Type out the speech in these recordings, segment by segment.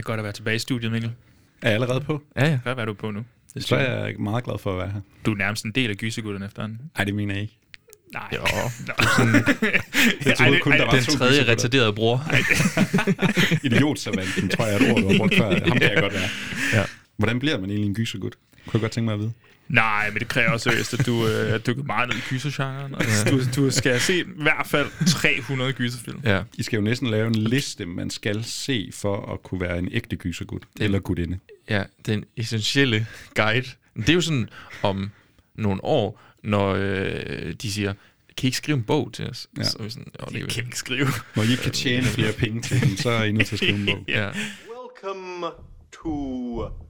er godt at være tilbage i studiet, Mikkel. Er jeg allerede på? Ja, ja. Hvad er du på nu? Det Så er jeg meget glad for at være her. Du er nærmest en del af gysergutterne efterhånden. Nej, det mener jeg ikke. Nej. Jo, Jeg troede kun, der var den tredje retarderede bror. Idiotsavanten, tror jeg, er et ord, du har brugt før. Ham kan jeg godt være. Ja. Hvordan bliver man egentlig en gysergut? Kunne jeg godt tænke mig at vide. Nej, men det kræver seriøst, at du øh, at dykker meget ned i gysergenren. Og du, du skal have set i hvert fald 300 gyserfilm. Ja. I skal jo næsten lave en liste, man skal se for at kunne være en ægte gysergut. Eller gutinde. Ja, den essentielle guide. Det er jo sådan om nogle år, når øh, de siger, kan I ikke skrive en bog til os? Ja. Så er vi sådan, oh, det kan vi ikke skrive. Når I kan tjene flere penge til den, så er I nødt til at skrive en bog. Ja. Welcome to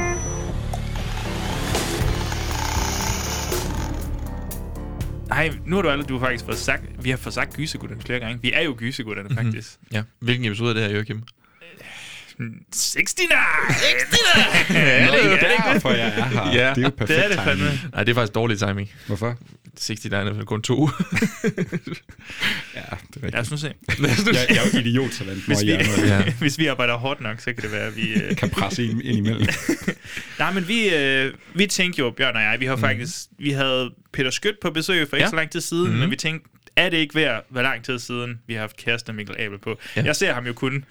Nej, nu har du aldrig, du har faktisk fået sagt, vi har fået sagt gysergutterne flere gange. Vi er jo gysergutterne, Mhm. faktisk. ja. Hvilken episode er det her, Joachim? 69! 69! Nå, det er derfor, jeg er her. Ja, det er jo perfekt Det er det timing. fandme. Nej, det er faktisk dårlig timing. Hvorfor? 69 er kun to. Ja, det er rigtigt. Lad os nu se. Jeg, jeg er jo idiot-savant, når Hvis vi, Ja. hvis vi arbejder hårdt nok, så kan det være, at vi... Øh... kan presse ind, ind imellem. Nej, men vi, øh, vi tænkte jo, Bjørn og jeg, vi har faktisk... Vi havde Peter Skødt på besøg for ikke Ja. så lang tid siden, men vi tænkte, er det ikke værd, hvor lang tid siden, vi har haft kæresten Mikkel Abel på? Ja. Jeg ser ham jo kun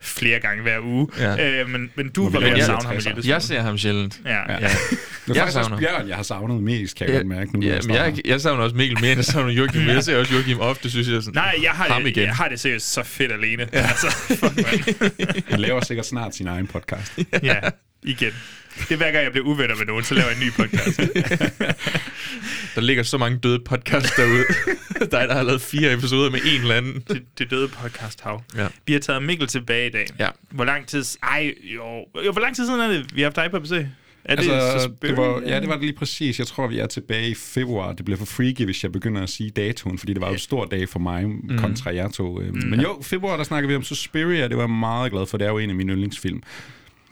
flere gange hver uge, Ja. øh, men, men du var ved at savne ham en 60'er? lille smule. Jeg ser ham sjældent. Ja. Ja. Det er Jeg faktisk også savner. Bjørn, jeg har savnet mest, kan jeg Ja, godt mærke nu. ja, men jeg, jeg savner også Mikkel mere, end jeg savner Joachim. Men jeg ser også Joachim ofte, synes jeg. Sådan, Nej, jeg har, Ham det, igen. jeg har det seriøst så fedt alene. Ja. Altså, fuck, man. Han laver sikkert snart sin egen podcast. ja, igen. Det er hver gang, jeg bliver uvenner med nogen, så laver jeg en ny podcast. Der ligger så mange døde podcasts derude. Dig, der har lavet fire episoder med en eller anden. det, det døde podcast hav. Ja. Vi har taget Mikkel tilbage i dag. Ja. Hvor lang tid... Ej, jo. jo. Hvor lang tid siden er det, vi har haft dig på besøg? Er det Altså, Suspiria? det var, ja, det var det lige præcis. Jeg tror, vi er tilbage i februar. Det bliver for freaky, hvis jeg begynder at sige datoen, fordi det var jo en stor dag for mig Mhm. kontra jer to. Mm. Men jo, februar, der snakker vi om Suspiria. Det var jeg meget glad for. Det er jo en af mine yndlingsfilm.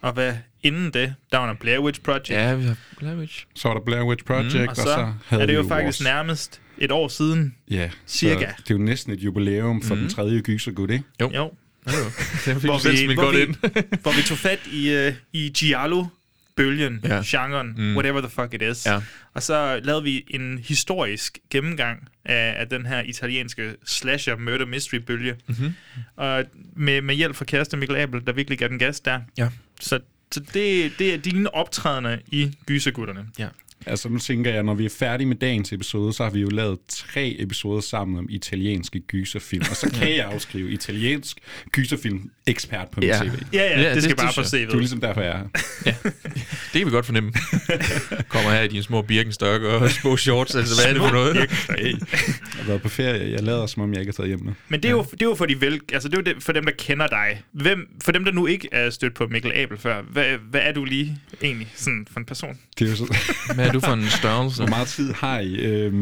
Og hvad inden det, der var en Blair Witch Project. Ja, vi har Blair Witch. Så var der Blair Witch Project, mm. Og så, havde er det vi jo faktisk vores, nærmest et år siden. Ja, Cirka. Så det er jo næsten et jubilæum for mm. den tredje gysergud, ikke? Jo. Jo. Fik Hvor vi, hvor, godt vi, ind. hvor vi tog fat i, uh, i Giallo bølgen, Ja. genren, mm. whatever the fuck it is. Ja. Og så lavede vi en historisk gennemgang af, af den her italienske slasher murder mystery bølge. Mm-hmm. Og med, med hjælp fra kæreste Mikkel Abel, der virkelig gav den gas der. Ja. Så, så det, det er dine optrædende i Gysergutterne. Ja. Altså nu tænker jeg, når vi er færdige med dagens episode, så har vi jo lavet tre episoder sammen om italienske gyserfilm. Og så kan jeg afskrive italiensk gyserfilm ekspert på min Ja. CV. Ja, ja, Ja, ja det, det skal bare synes på. CV'et. Det er ligesom derfor, jeg er her. Det kan vi godt fornemme. Kommer her i dine små birkenstokke og små shorts. Altså, hvad er det for noget? Hey, jeg har været på ferie. Jeg lader som om, jeg ikke er taget hjem med. Men det er, jo, det er jo for de vel, altså det er jo det, for dem, der kender dig. Hvem, for dem, der nu ikke er stødt på Mikkel Abel før, hvad, hvad er du lige egentlig sådan for en person? Det er jo så... Hvad er du for en størrelse? Hvor meget tid har I? Øhm,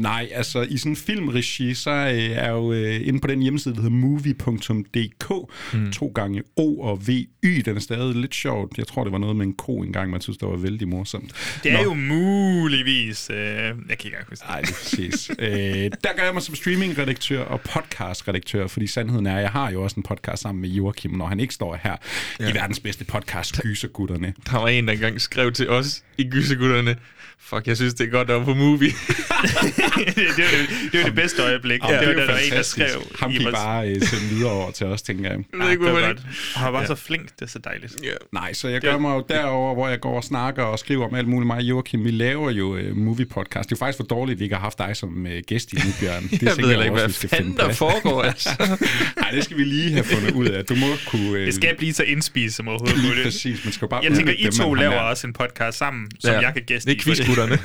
nej, altså i sådan en filmregi, så øh, er jo øh, inde på den hjemmeside, der hedder movie.dk, mm. to gange O og VY. Den er stadig lidt sjovt. Jeg tror, det var noget med en ko engang, man synes, det var vældig morsomt. Det er Nå. jo muligvis... Øh, jeg kan ikke huske det. Nej, det er præcis. øh, der gør jeg mig som streamingredaktør og podcastredaktør, fordi sandheden er, at jeg har jo også en podcast sammen med Joachim, når han ikke står her ja. i verdens bedste podcast, Gysergutterne. Der var en, der engang skrev til os i Gysegutterne, fuck, jeg synes, det er godt, der var på movie. det, er jo, det er jo det bedste øjeblik. Ja, det var der var en, der fantastisk. skrev... Ham vores- bare øh, sende videre over til os, tænker jeg. Jeg ved ikke, det var godt. det Og han var så flink, det er så dejligt. Ja. Nej, så jeg gør mig jo derover, hvor jeg går og snakker og skriver om alt muligt. Mig og Joachim, vi laver jo uh, movie podcast. Det er jo faktisk for dårligt, at vi ikke har haft dig som uh, gæst i nu, Bjørn. Det Jeg ved heller ikke, også, hvad vi skal fanden finde der foregår, altså. Nej, det skal vi lige have fundet ud af. Du må kunne... Uh, Det skal blive så indspist som overhovedet lige muligt. præcis. Man skal bare Jeg tænker, I to laver også en podcast sammen, som Ja. jeg kan gæste Det i. for Gysergutterne.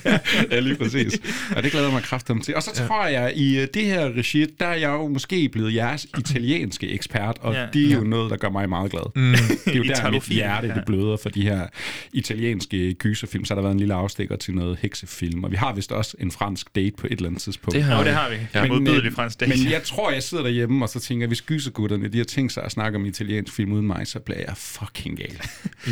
ja, lige præcis. Og det glæder jeg mig kraftigt til. Og så tror jeg, i øh, det her regi, der er jeg jo måske blevet jeres italienske ekspert, og Ja. det er jo noget, der gør mig meget glad. Mm. Det er jo der, mit hjerte det bløder for de her italienske gyserfilm. Så har der været en lille afstikker til noget heksefilm, og vi har vist også en fransk date på et eller andet tidspunkt. Det har Jo, vi. det har vi. Ja. Ja. Modbydeligt øh, fransk date. men jeg tror, jeg sidder derhjemme, og så tænker, hvis gysergutterne, de har tænkt sig at snakke om italiensk film uden mig, så bliver jeg fucking gal.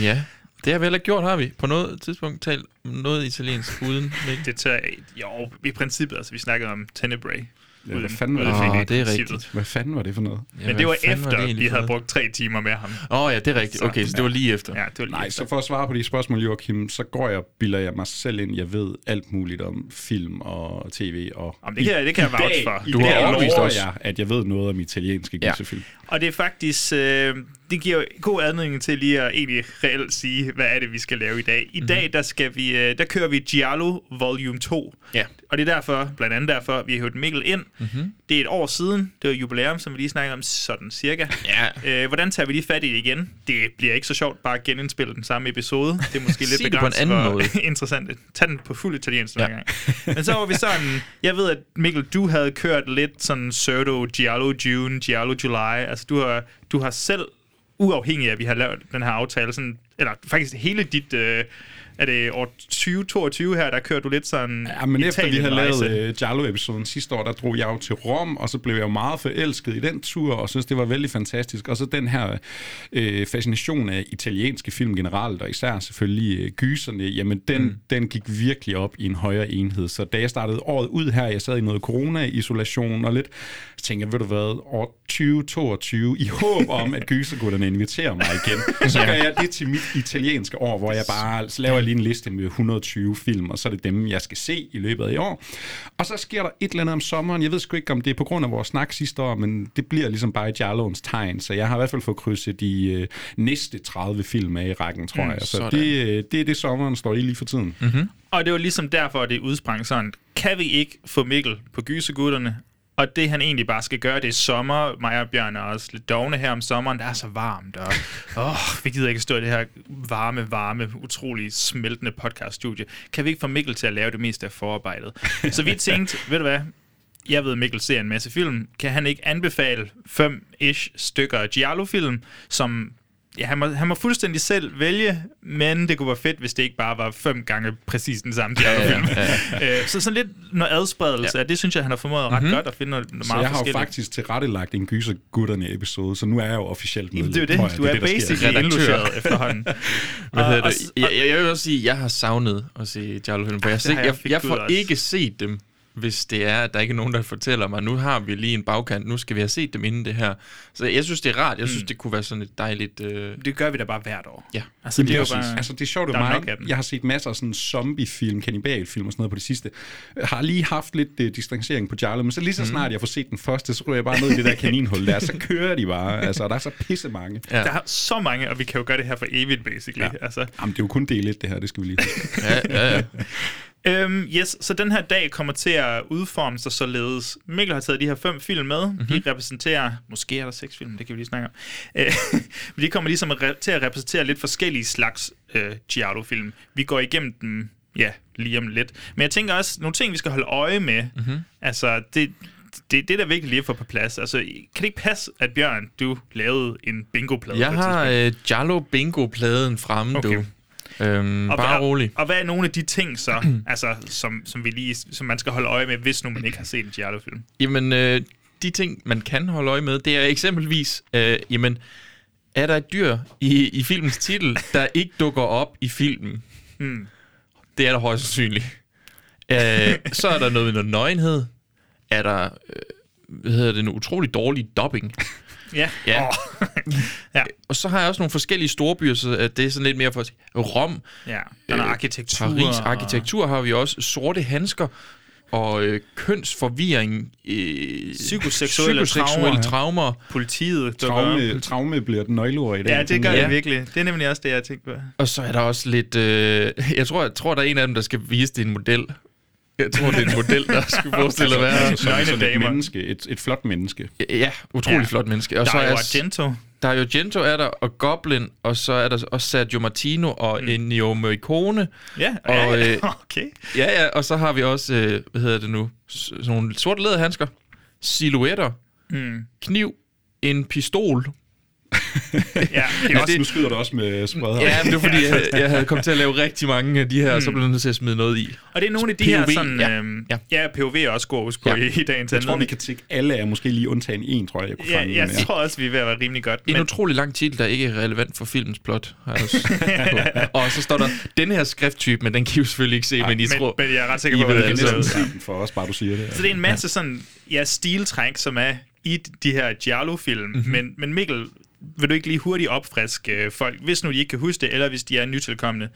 Ja, det har vi heller ikke gjort, har vi? På noget tidspunkt talt noget italiensk uden Mikkel? Det tager, jo, i princippet, altså vi snakkede om Tenebrae. Ja, hvad fanden var det? Oh, ikke det er rigtigt. Hvad fanden var det for noget? Ja, Men det var efter, egentlig vi havde brugt tre timer med ham. Åh oh, ja, det er rigtigt. Okay, så det var lige efter. Ja, det var lige Nej, efter. så for at svare på de spørgsmål, Joachim, så går jeg og bilder jeg mig selv ind, jeg ved alt muligt om film og tv. Og Jamen, det kan jeg- det kan jeg dag- for. Du har os. jeg, at jeg ved noget om italienske Ja. gyserfilm. Og det er faktisk, øh, det giver god anledning til lige at egentlig reelt sige, hvad er det, vi skal lave i dag. I mm-hmm. dag, der, skal vi, øh, der kører vi Giallo Volume 2. Ja. Og det er derfor, blandt andet derfor, vi har hørt Mikkel ind. Mm-hmm. Det er et år siden, det var jubilæum, som vi lige snakkede om, sådan cirka. Ja. Øh, hvordan tager vi lige fat i det igen? Det bliver ikke så sjovt bare at genindspille den samme episode. Det er måske lidt det på en begrænset, anden måde. interessant. Tag den på fuld italiensk Ja. gang. Men så var vi sådan, jeg ved, at Mikkel, du havde kørt lidt sådan pseudo Giallo June, Giallo July. Altså du har, du har selv, uafhængig af, at vi har lavet den her aftale, sådan, eller faktisk hele dit, øh, er det år 2022 her, der kører du lidt sådan Ja, men efter vi havde lavet uh, Giallo-episoden sidste år, der drog jeg jo til Rom, og så blev jeg jo meget forelsket i den tur, og synes, det var vældig fantastisk. Og så den her øh, fascination af italienske film generelt, og især selvfølgelig øh, gyserne, jamen den, mm. den gik virkelig op i en højere enhed. Så da jeg startede året ud her, jeg sad i noget corona-isolation og lidt, så tænkte jeg, ved du hvad, år 2022, i håb om, at gysergutterne inviterer mig igen, så gør jeg det til mit italienske år, hvor jeg bare laver lige en liste med 120 film, og så er det dem, jeg skal se i løbet af i år. Og så sker der et eller andet om sommeren. Jeg ved sgu ikke, om det er på grund af vores snak sidste år, men det bliver ligesom bare i Jarloens tegn, så jeg har i hvert fald fået krydset de øh, næste 30 film af i rækken, tror Mm, jeg. Så sådan. det, øh, det er det, sommeren står i lige for tiden. Mm-hmm. Og det var ligesom derfor, at det udsprang sådan, kan vi ikke få Mikkel på gysergutterne? Og det han egentlig bare skal gøre, det er sommer. Mig og Bjørn er også lidt dogne her om sommeren. Der er så varmt, og åh, vi gider ikke stå i det her varme, varme, utrolig smeltende podcaststudie. Kan vi ikke få Mikkel til at lave det meste af forarbejdet? Så vi tænkte, ved du hvad, jeg ved, Mikkel ser en masse film. Kan han ikke anbefale fem-ish stykker Giallo-film, som Ja, han må, han må fuldstændig selv vælge, men det kunne være fedt, hvis det ikke bare var fem gange præcis den samme. Ja, ja, ja. så sådan lidt noget adspredelse, ja. det synes jeg, han har formået ret mm-hmm. godt at finde noget, noget Så meget jeg har jo faktisk tilrettelagt en gysergutterne episode, så nu er jeg jo officielt med. Jamen, det er jo det. Du er basically Redaktør. indlogeret efterhånden. Hvad hedder og- det? Jeg, jeg, jeg vil også sige, at jeg har savnet at se Giallo-film, for jeg, det har jeg, jeg jeg, får ikke set dem, hvis det er, at der ikke er nogen, der fortæller mig, nu har vi lige en bagkant, nu skal vi have set dem inden det her. Så jeg synes, det er rart. Jeg synes, Mm. det kunne være sådan et dejligt... Øh... Det gør vi da bare hvert år. Ja. Altså, det er jo Præcis. bare... Altså, det er sjovt, at er mig, jeg har set masser af sådan zombiefilm, kannibalfilm og sådan noget på det sidste. Jeg har lige haft lidt uh, distancering på Jarlo, men så lige så snart jeg får set den første, så ryger jeg bare ned i det der kaninhul der, så kører de bare. Altså, der er så pisse mange. Ja. Der er så mange, og vi kan jo gøre det her for evigt, basically. Ja. Altså, Jamen, det er jo kun del 1, det her, det skal vi lige. Ja, ja, ja. Øhm, yes, så den her dag kommer til at udforme sig således. Mikkel har taget de her fem film med. Mm-hmm. De repræsenterer, måske er der seks film, det kan vi lige snakke om. Øh, men de kommer ligesom at til at repræsentere lidt forskellige slags øh, Giallo-film. Vi går igennem dem, ja, lige om lidt. Men jeg tænker også, nogle ting, vi skal holde øje med. Mm-hmm. Altså, det, det, det er da vigtigt lige at få på plads. Altså, kan det ikke passe, at Bjørn, du lavede en bingo-plade Jeg har øh, Giallo Bingo-pladen fremme, Okay. du. Øhm, Og bare hvad, rolig. Og hvad er nogle af de ting så, altså, som, som, vi lige, som man skal holde øje med, hvis nu man ikke har set en Giallo-film? Jamen, øh, de ting, man kan holde øje med, det er eksempelvis, øh, jamen, er der et dyr i, i filmens titel, der ikke dukker op i filmen? Hmm. Det er der højst sandsynligt. Øh, så er der noget med noget nøgenhed. Er der, øh, hvad hedder det, en utrolig dårlig dubbing. Ja. Ja. Oh. ja. Og så har jeg også nogle forskellige storbyer, så at det er sådan lidt mere for Rom, ja. Der er noget arkitektur. Paris, og- arkitektur har vi også, sorte handsker og øh, kønsforvirring, øh, Psykoseksuelle psykoseksuelle traumer. traumer. Politiet. Traume, traume bliver den nøgleord i dag. Ja, det gør det jeg. virkelig. Det er nemlig også det, jeg tænkte på. Og så er der også lidt... Øh, jeg, tror, jeg tror, der er en af dem, der skal vise en model. Jeg tror, det er en model, der skulle forestille at være... Altså, sådan, nøgne et damer. menneske, et, et flot menneske. Ja, utrolig Ja. flot menneske. Og Der så er jo Argento. der er jo Gento er der, og Goblin, og så er der også Sergio Martino og mm. Ennio Morricone. Ja, Og, ja, ja. øh, okay. Ja, ja, og så har vi også, øh, hvad hedder det nu, sådan nogle sorte læderhandsker, silhuetter, Mm. kniv, en pistol. Ja, det er Ja, også det, nu skyder du også med spreder. Ja, men det var fordi, jeg, jeg havde kommet til at lave rigtig mange af de her, og så blev jeg nødt til at smide noget i. Og det er nogle af de her POV, sådan... ja. Øhm, Ja. ja. POV er også god at huske på Ja. i, i dagens Jeg tror, vi kan tække alle af, måske lige undtagen en, tror jeg, jeg kunne Ja, fange. jeg men tror også, vi er ved at være rimelig godt. En Men, utrolig lang titel, der ikke er relevant for filmens plot. jeg og så står der, den her skrifttype, men den kan I jo selvfølgelig ikke se, men I men, tror... men jeg er ret sikker på, hvad Jeg det er. for os, bare du siger det. så det er en masse sådan, ja, stiltræk, som er i de her Giallo-film. Mhm. Mm-hmm. Men, men Mikkel, vil du ikke lige hurtigt opfriske øh, folk, hvis nu de ikke kan huske det, eller hvis de er nytilkommende.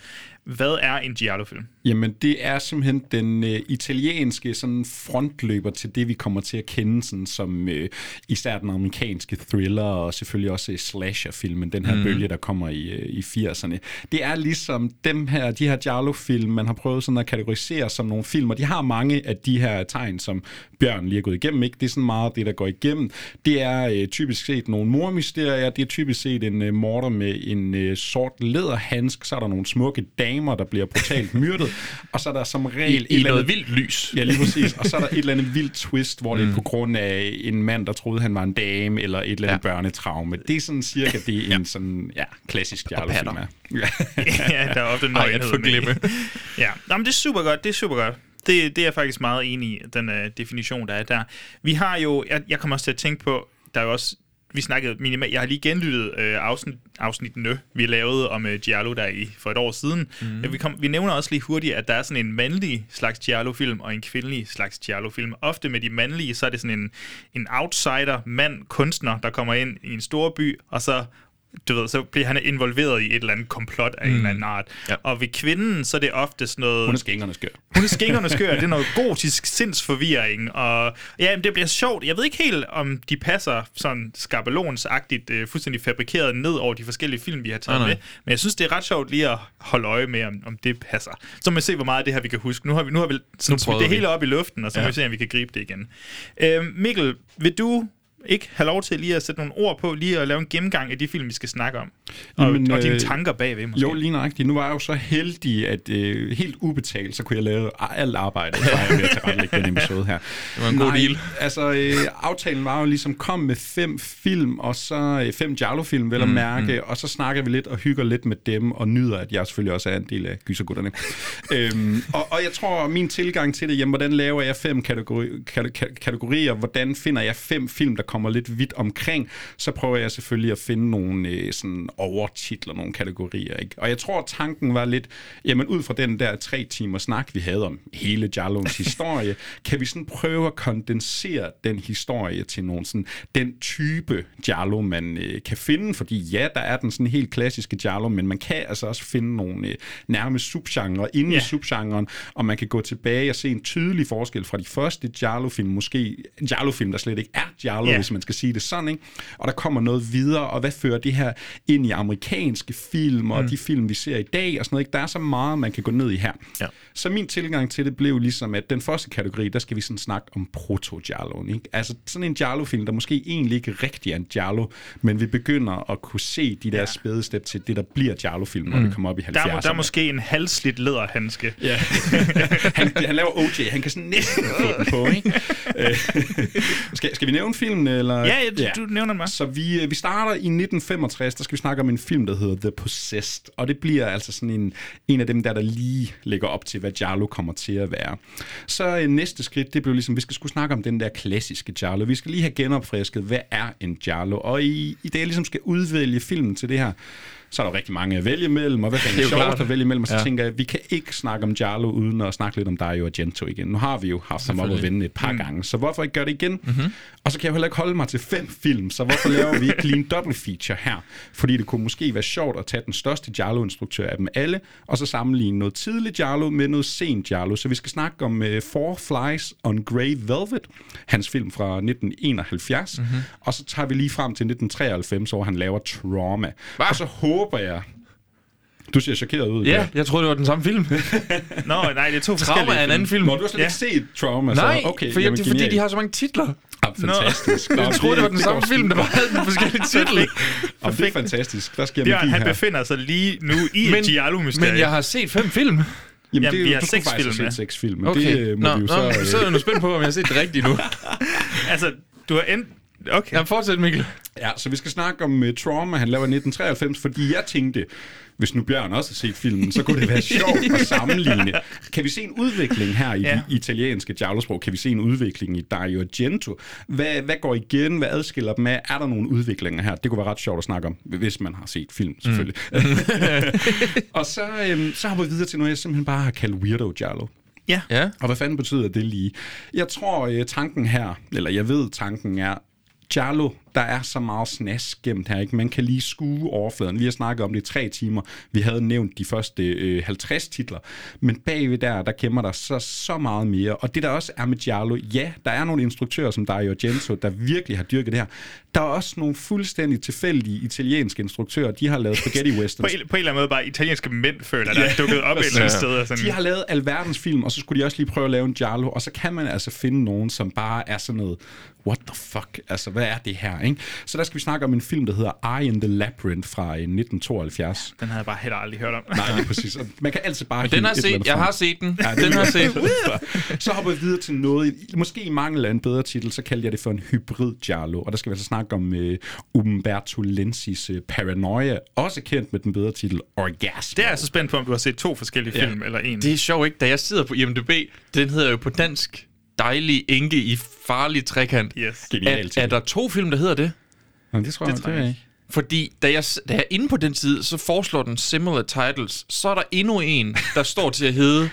Hvad er en Giallo-film? Jamen, det er simpelthen den øh, italienske sådan frontløber til det, vi kommer til at kende sådan, som øh, især den amerikanske thriller, og selvfølgelig også øh, slasher-filmen, den her mm. bølge, der kommer i, øh, i 80'erne. Det er ligesom dem her, de her Giallo-film, man har prøvet sådan at kategorisere som nogle film, og de har mange af de her tegn, som Bjørn lige har gået igennem. Ikke? Det er sådan meget det, der går igennem. Det er øh, typisk set nogle mormysterier, det er typisk set en øh, morder med en øh, sort læderhandsk, så er der nogle smukke damer, der bliver brutalt myrdet, og så er der som regel I, et i eller noget andet, vildt lys. Ja, lige præcis. Og så er der et eller andet vildt twist, hvor mm. det er på grund af en mand, der troede, han var en dame, eller et eller andet ja. Ja. børnetraume. Det er sådan cirka det, en sådan, ja, klassisk Jarlo-film er. Ja. ja, der er ofte at forglemme. med. Ja, Nå, men det er super godt, det er super godt. Det, det er jeg faktisk meget enig i, den uh, definition, der er der. Vi har jo, jeg, jeg kommer også til at tænke på, der er jo også, vi snakkede minimalt, jeg har lige genlyttet uh, afsnit, afsnittene, vi lavede om uh, Giallo der i for et år siden. Mm. Vi, kom, vi nævner også lige hurtigt, at der er sådan en mandlig slags Giallo-film og en kvindelig slags Giallo-film. Ofte med de mandlige, så er det sådan en, en outsider, mand, kunstner, der kommer ind i en stor by, og så du ved, så bliver han involveret i et eller andet komplot af mm. en eller anden art. Ja. Og ved kvinden, så er det ofte sådan noget... Hun er skængerne skør. Hun er skængerne skør. det er noget gotisk sindsforvirring. Og ja, men det bliver sjovt. Jeg ved ikke helt, om de passer sådan skabelonsagtigt, øh, fuldstændig fabrikeret ned over de forskellige film, vi har taget Nej, nej. med. Men jeg synes, det er ret sjovt lige at holde øje med, om, om det passer. Så må vi se, hvor meget af det her vi kan huske. Nu har vi, nu har vi sådan, Nu det vi. hele op i luften, og så. Ja. må vi se, om vi kan gribe det igen. Øh, Mikkel, vil du ikke have lov til lige at sætte nogle ord på, lige at lave en gennemgang af de film, vi skal snakke om? Og, Jamen, og dine øh, tanker bagved, måske? Jo, lige nøjagtigt. Nu var jeg jo så heldig, at øh, helt ubetalt, så kunne jeg lave alt arbejdet, så jeg ved at tilrettelægge den episode her. Det var en god deal. Altså, øh, aftalen var jo ligesom, kom med fem film, og så øh, fem Jarlo-film, vel at Mm, mærke, mm. og så snakker vi lidt og hygger lidt med dem, og nyder, at jeg selvfølgelig også er en del af gysergutterne. øhm, og, og jeg tror, min tilgang til det, jamen, hvordan laver jeg fem kategori, kate- kategorier, hvordan finder jeg fem film, der kommer lidt vidt omkring, så prøver jeg selvfølgelig at finde nogle øh, sådan overtitler, nogle kategorier. Ikke? Og jeg tror, tanken var lidt, jamen ud fra den der tre timer snak, vi havde om hele Jarlons historie, kan vi sådan prøve at kondensere den historie til nogle sådan, den type Jarlo, man øh, kan finde, fordi ja, der er den sådan helt klassiske Jarlo, men man kan altså også finde nogle øh, nærmest subgenre inde Ja. i subgenren, og man kan gå tilbage og se en tydelig forskel fra de første Jarlo-film, måske Jarlo-film, der slet ikke er Jarlo, Ja. Hvis man skal sige det sådan, ikke? Og der kommer noget videre, og hvad fører det her ind i amerikanske film, og mm. de film, vi ser i dag, og sådan noget, ikke? Der er så meget, man kan gå ned i her. Ja. Så min tilgang til det blev ligesom, at den første kategori, der skal vi sådan snakke om proto ikke? Altså sådan en Giallo-film, der måske egentlig ikke rigtig er en Giallo, men vi begynder at kunne se de der ja. spæde step til det, der bliver Giallo-film, når mm. vi kommer op i 70'erne. Der er, der er måske en halvslidt læderhandske. Ja. han, han laver OJ, han kan sådan næsten få den på, ikke? Øh, skal, skal vi nævne filmen, eller? Ja, ja, du, du nævner bare. Så vi, øh, vi starter i 1965, der skal vi snakke om en film, der hedder The Possessed, og det bliver altså sådan en, en af dem der, der lige lægger op til, hvad Jarlo kommer til at være. Så øh, næste skridt, det blev ligesom, vi skal skulle snakke om den der klassiske Jarlo. Vi skal lige have genopfrisket, hvad er en Jarlo? Og i, i det, jeg ligesom skal udvælge filmen til det her, så er der rigtig mange at vælge imellem, og hvad fanden er sjovt at vælge imellem, og så ja. Tænker jeg, vi kan ikke snakke om Jarlo uden at snakke lidt om Dario Argento igen. Nu har vi jo haft ham op at vende et par mm. gange, så hvorfor ikke gøre det igen? Mm-hmm. Og så kan jeg jo heller ikke holde mig til fem film, så hvorfor laver vi ikke lige en double feature her? Fordi det kunne måske være sjovt at tage den største Jarlo-instruktør af dem alle, og så sammenligne noget tidligt Jarlo med noget sent Jarlo. Så vi skal snakke om uh, Four Flies on Grey Velvet, hans film fra 1971, mm-hmm. og så tager vi lige frem til 1993, hvor han laver Trauma. Hva? Og så håber jeg, Du ser chokeret ud. Ja, Gert. jeg troede, det var den samme film. Nå, nej, det er to Trauma er en anden film. Nå, du har slet Ja. ikke set Trauma, Nej, så okay. for jamen, det er fordi, de har så mange titler. Ah, fantastisk. Nå, Jeg troede, det var den samme film, der var havde den forskellige titler. Jamen, det er fantastisk. Der sker Bjørn, magi han her. befinder sig lige nu i et Men- Giallo-mysterie. Men jeg har set fem film. Jamen, Jamen, det, er vi har seks film have set med. seks film, Okay. det øh, må Nå, vi jo nå, så... så, så er jeg nu spændt på, om jeg har set det rigtigt nu. Altså, du har endt... Okay. Jamen, fortsæt, Mikkel. Ja, så vi skal snakke om uh, Trauma, han laver i 1993, fordi jeg tænkte, hvis nu Bjørn også har set filmen, så kunne det være sjovt at sammenligne. Kan vi se en udvikling her i Ja. ja. de italienske giallo-sprog? Kan vi se en udvikling i Dario Argento? Hvad, hvad går igen? Hvad adskiller dem af? Er der nogle udviklinger her? Det kunne være ret sjovt at snakke om, hvis man har set film, selvfølgelig. Mm. og så, øhm, så har vi videre til noget, jeg simpelthen bare har kaldt Weirdo Giallo. Ja. Ja. Og hvad fanden betyder det lige? Jeg tror, øh, tanken her, eller jeg ved, tanken er, Charlo der er så meget snas gemt her, ikke? Man kan lige skue overfladen. Vi har snakket om det i tre timer. Vi havde nævnt de første øh, 50 titler. Men bagved der, der gemmer der så, så meget mere. Og det der også er med Giallo, ja, der er nogle instruktører som Dario Argento, der virkelig har dyrket det her. Der er også nogle fuldstændig tilfældige italienske instruktører. De har lavet spaghetti På westerns. en, på en eller anden måde bare italienske mænd føler, der er dukket op et eller andet sted. Og sådan. De har lavet alverdens film, og så skulle de også lige prøve at lave en Giallo, og så kan man altså finde nogen, som bare er sådan noget, what the fuck, altså hvad er det her, ikke? Så der skal vi snakke om en film, der hedder Eye in the Labyrinth fra øh, 1972. Den havde jeg bare heller aldrig hørt om. Nej, er præcis. Og man kan altid bare Den hive har set, jeg har set den. Ja, Den er har set. så hopper vi videre til noget, måske i mangel af en bedre titel, så kalder jeg det for en hybrid Giallo, og der skal vi altså snakke om uh, Umberto Lenzis uh, Paranoia, også kendt med den bedre titel Orgasm. Det er jeg så spændt på, om du har set to forskellige film, eller en. Det er sjovt, ikke? Da jeg sidder på IMDb, den hedder jo på dansk Dejlig enke i farlig trekant. Yes. Genialt. Er, er der to film, der hedder det? Nå, det tror jeg, Det tror jeg ikke. Fordi da jeg, da jeg er inde på den side, så foreslår den similar titles. Så er der endnu en, der står til at hedde...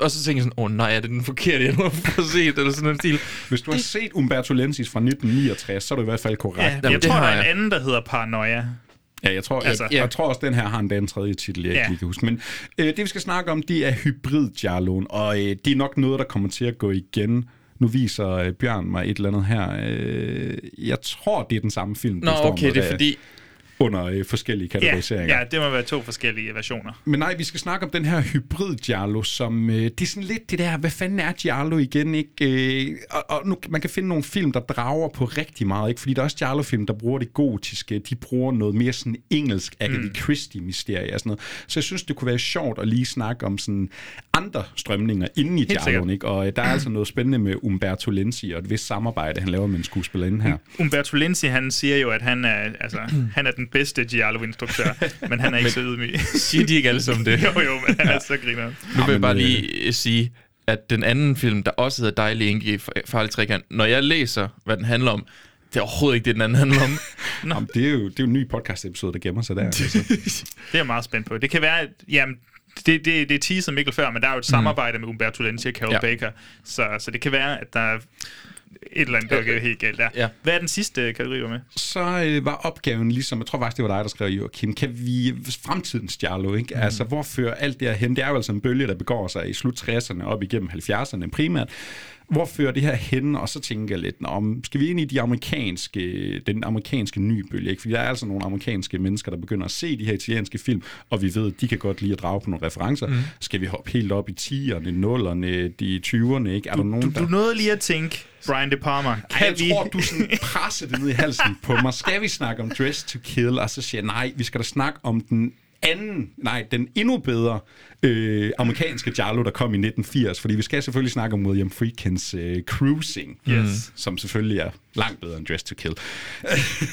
Og så tænker jeg sådan, åh oh, nej, er det den forkerte, jeg nu har set, eller sådan en stil. Hvis du har set Umberto Lenzis fra 1969, så er du i hvert fald korrekt. Ja, jeg Jamen, det tror, der er en jeg. anden, der hedder Paranoia. Ja jeg, tror, Altså, jeg, ja. jeg tror også, den her har en en tredje titel, jeg ikke Ja. lige kan huske. Men øh, det, vi skal snakke om, det er hybrid Jarlon, og øh, det er nok noget, der kommer til at gå igen. Nu viser øh, Bjørn mig et eller andet her. Øh, jeg tror, det er den samme film, Nå, okay, det er fordi... under øh, forskellige Ja, kategoriseringer. ja, det må være to forskellige versioner. Men nej, vi skal snakke om den her hybrid Giallo, som... Øh, det er sådan lidt det der, hvad fanden er Giallo igen, ikke? Øh, og, og nu, man kan finde nogle film, der drager på rigtig meget, ikke? Fordi der er også Giallo-film, der bruger det gotiske. De bruger noget mere sådan engelsk Agatha mm. Christie-mysterie og sådan noget. Så jeg synes, det kunne være sjovt at lige snakke om sådan andre strømninger inden i Gialloen, sikkert. ikke? Og øh, der er altså noget spændende med Umberto Lenzi og et vist samarbejde, han laver med en skuespillerinde her. Umberto Lenzi, han siger jo, at han er, altså, han er den bedste Giallo-instruktør, men han er ikke så ydmyg. Siger de ikke alle sammen det? jo, jo, men han er så griner. Nu vil jeg bare lige øh, sige, at den anden film, der også hedder Dejlig enke i farlig trekant, når jeg læser, hvad den handler om, det er overhovedet ikke det, den anden handler om. Jamen, det, er jo, det er jo en ny podcast-episode, der gemmer sig der. Altså. Det er jeg meget spændt på. Det kan være, at, jamen, det, det, det er teaser Mikkel før, men der er jo et samarbejde med Umberto Lenzi og Carol Ja. Baker, så, så det kan være, at der er et eller andet, der går helt galt der. Ja. Hvad er den sidste kategori, du var med? så øh, var opgaven ligesom, jeg tror faktisk, det var dig, der skrev, Joachim, kan vi, fremtidens Jarlo, ikke? Mm. Altså, hvor fører alt det her hen? Det er jo altså en bølge, der begår sig i slut 60'erne op igennem 70'erne primært. Hvor fører det her hen? Og så tænker jeg lidt, om skal vi ind i de amerikanske, den amerikanske nye bølge? Ikke? Fordi der er altså nogle amerikanske mennesker, der begynder at se de her italienske film, og vi ved, at de kan godt lide at drage på nogle referencer. Mm. Skal vi hoppe helt op i 10'erne, 0'erne, de 20'erne? Ikke? Er der nogen, Du, der... du nåede lige at tænke, Brian De Palma, kan jeg vi... tror, du sådan presser det ned i halsen på mig. Skal vi snakke om Dress to Kill? Og så siger jeg, nej, vi skal da snakke om den anden, nej, den endnu bedre øh, amerikanske Jarlo, der kom i 1980. Fordi vi skal selvfølgelig snakke om William Friedkins øh, Cruising, Yes. som selvfølgelig er langt bedre end Dress to Kill.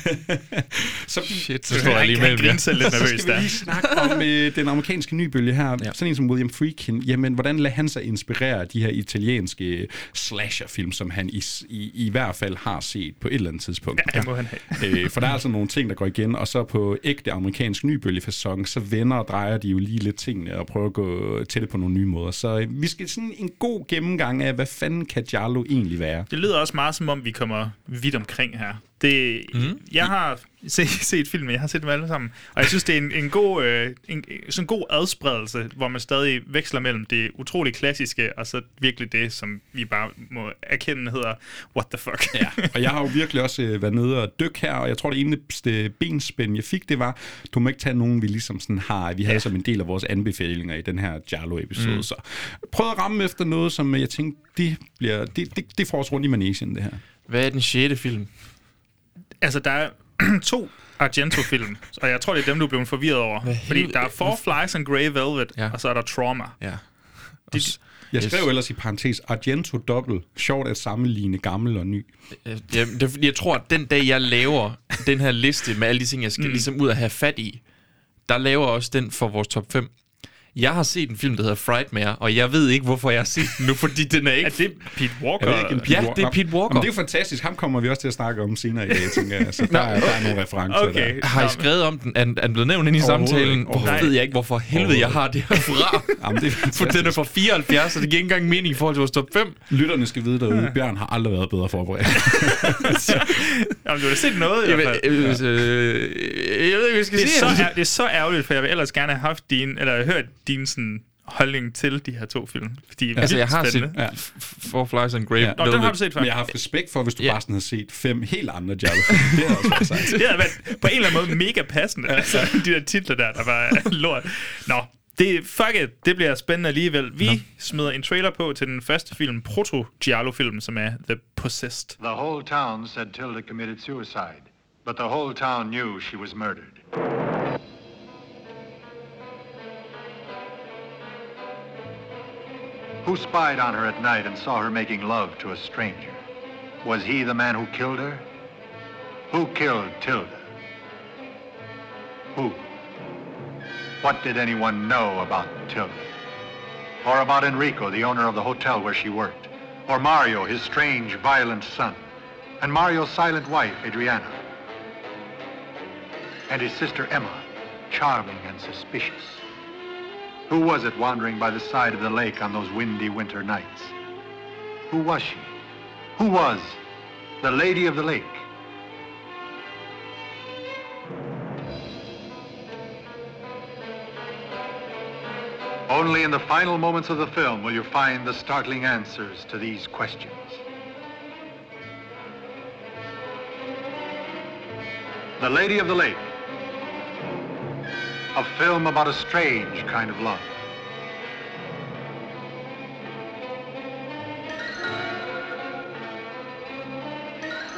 så, Shit, så står jeg lige mellem jer. så skal vi lige snakke om øh, den amerikanske nybølge her. Ja. Sådan en som William Friedkin. Jamen, hvordan lader han sig inspirere af de her italienske slasherfilm, som han i, i, i hvert fald har set på et eller andet tidspunkt? Ja, det må han have. øh, for der er altså nogle ting, der går igen, og så på ægte amerikansk nybølgefasong, så vender og drejer de jo lige lidt tingene og prøver at gå til det på nogle nye måder. Så øh, vi skal sådan en god gennemgang af, hvad fanden kan Jarlo egentlig være? Det lyder også meget som om, vi kommer vidt omkring her. Det, mm. Jeg har set, set filmen, jeg har set dem alle sammen, og jeg synes, det er en, en, god, øh, en, sådan en god adspredelse, hvor man stadig veksler mellem det utrolig klassiske, og så virkelig det, som vi bare må erkende hedder, what the fuck. Ja, og jeg har jo virkelig også øh, været nede og dykke her, og jeg tror, det eneste benspænd, jeg fik, det var, du må ikke tage nogen, vi ligesom sådan har, vi havde ja. som en del af vores anbefalinger i den her Jarlo-episode. Mm. Så prøv at ramme efter noget, som jeg tænkte, det, bliver, det, det, det får os rundt i manesien, det her. Hvad er den sjette film? Altså, der er to Argento-film, og jeg tror, det er dem, du er blevet forvirret over. Hvad Fordi helvede- der er Four Flies and Grey Velvet, Ja. ja. og så er der Trauma. Ja. De, Jeg skrev ellers i parentes, Argento dobbelt, sjovt at sammenligne gammel og ny. Øh, Jeg, det, er fordi, jeg tror, at den dag, jeg laver den her liste med alle de ting, jeg skal mm. ligesom ud og have fat i, der laver også den for vores top 5. Jeg har set en film, der hedder Frightmare, og jeg ved ikke, hvorfor jeg har set den nu, fordi den er ikke... er det Pete Walker? Jeg ved ikke, en Pete Ja, Walker- det er Pete Walker. Jamen, det er jo fantastisk. Ham kommer vi også til at snakke om senere i dag, tænker jeg. Så der, er, der er nogle referencer Okay. der. Har I skrevet om den? Er den er den blevet nævnt ind i samtalen? Hvorfor Overhovedet ved jeg ikke, hvorfor helvede jeg har det herfra? Jamen, det er For den er fra 74, så det giver ikke engang mening i forhold til vores top 5. Lytterne skal vide derude, Bjørn har aldrig været bedre forberedt. Jamen, du har set noget i Jeg, hvert ved, fald. øh, øh, jeg ved ikke, hvad jeg skal Det er, sige. så, er, det er så ærgerligt, for jeg vil ellers gerne have haft din, eller hørt din sådan, holdning til de her to film. Fordi de er Altså, jeg har set spændende. Ja. Four Flies and Grave. Ja. Nå, den har du set før. Men jeg har haft respekt for, hvis du Ja. bare sådan havde set fem helt andre Jallo. Det havde også været sejt. Det havde været på en eller anden måde mega passende. Altså, de der titler der, der var lort. Nå, det, fuck it, det bliver spændende alligevel. Vi Nå. smider en trailer på til den første film, proto-Giallo-film, som er The Possessed. The whole town said Tilda committed suicide, but the whole town knew she was murdered. Who spied on her at night and saw her making love to a stranger? Was he the man who killed her? Who killed Tilda? Who? What did anyone know about Tilda? Or about Enrico, the owner of the hotel where she worked? Or Mario, his strange, violent son? And Mario's silent wife, Adriana? And his sister Emma, charming and suspicious? Who was it wandering by the side of the lake on those windy winter nights? Who was she? Who was the Lady of the Lake? Only in the final moments of the film will you find the startling answers to these questions. The Lady of the Lake. A film about a strange kind of love.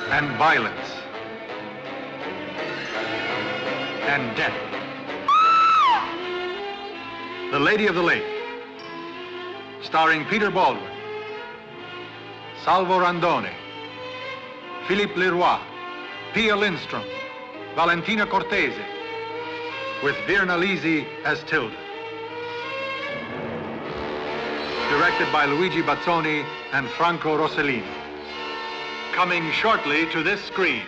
And violence. And death. The Lady of the Lake. Starring Peter Baldwin. Salvo Randone. Philippe Leroy. Pia Lindstrom. Valentina Cortese. With Virna Lisi as Tilda. Directed by Luigi Bazzoni and Franco Rossellini. Coming shortly to this screen.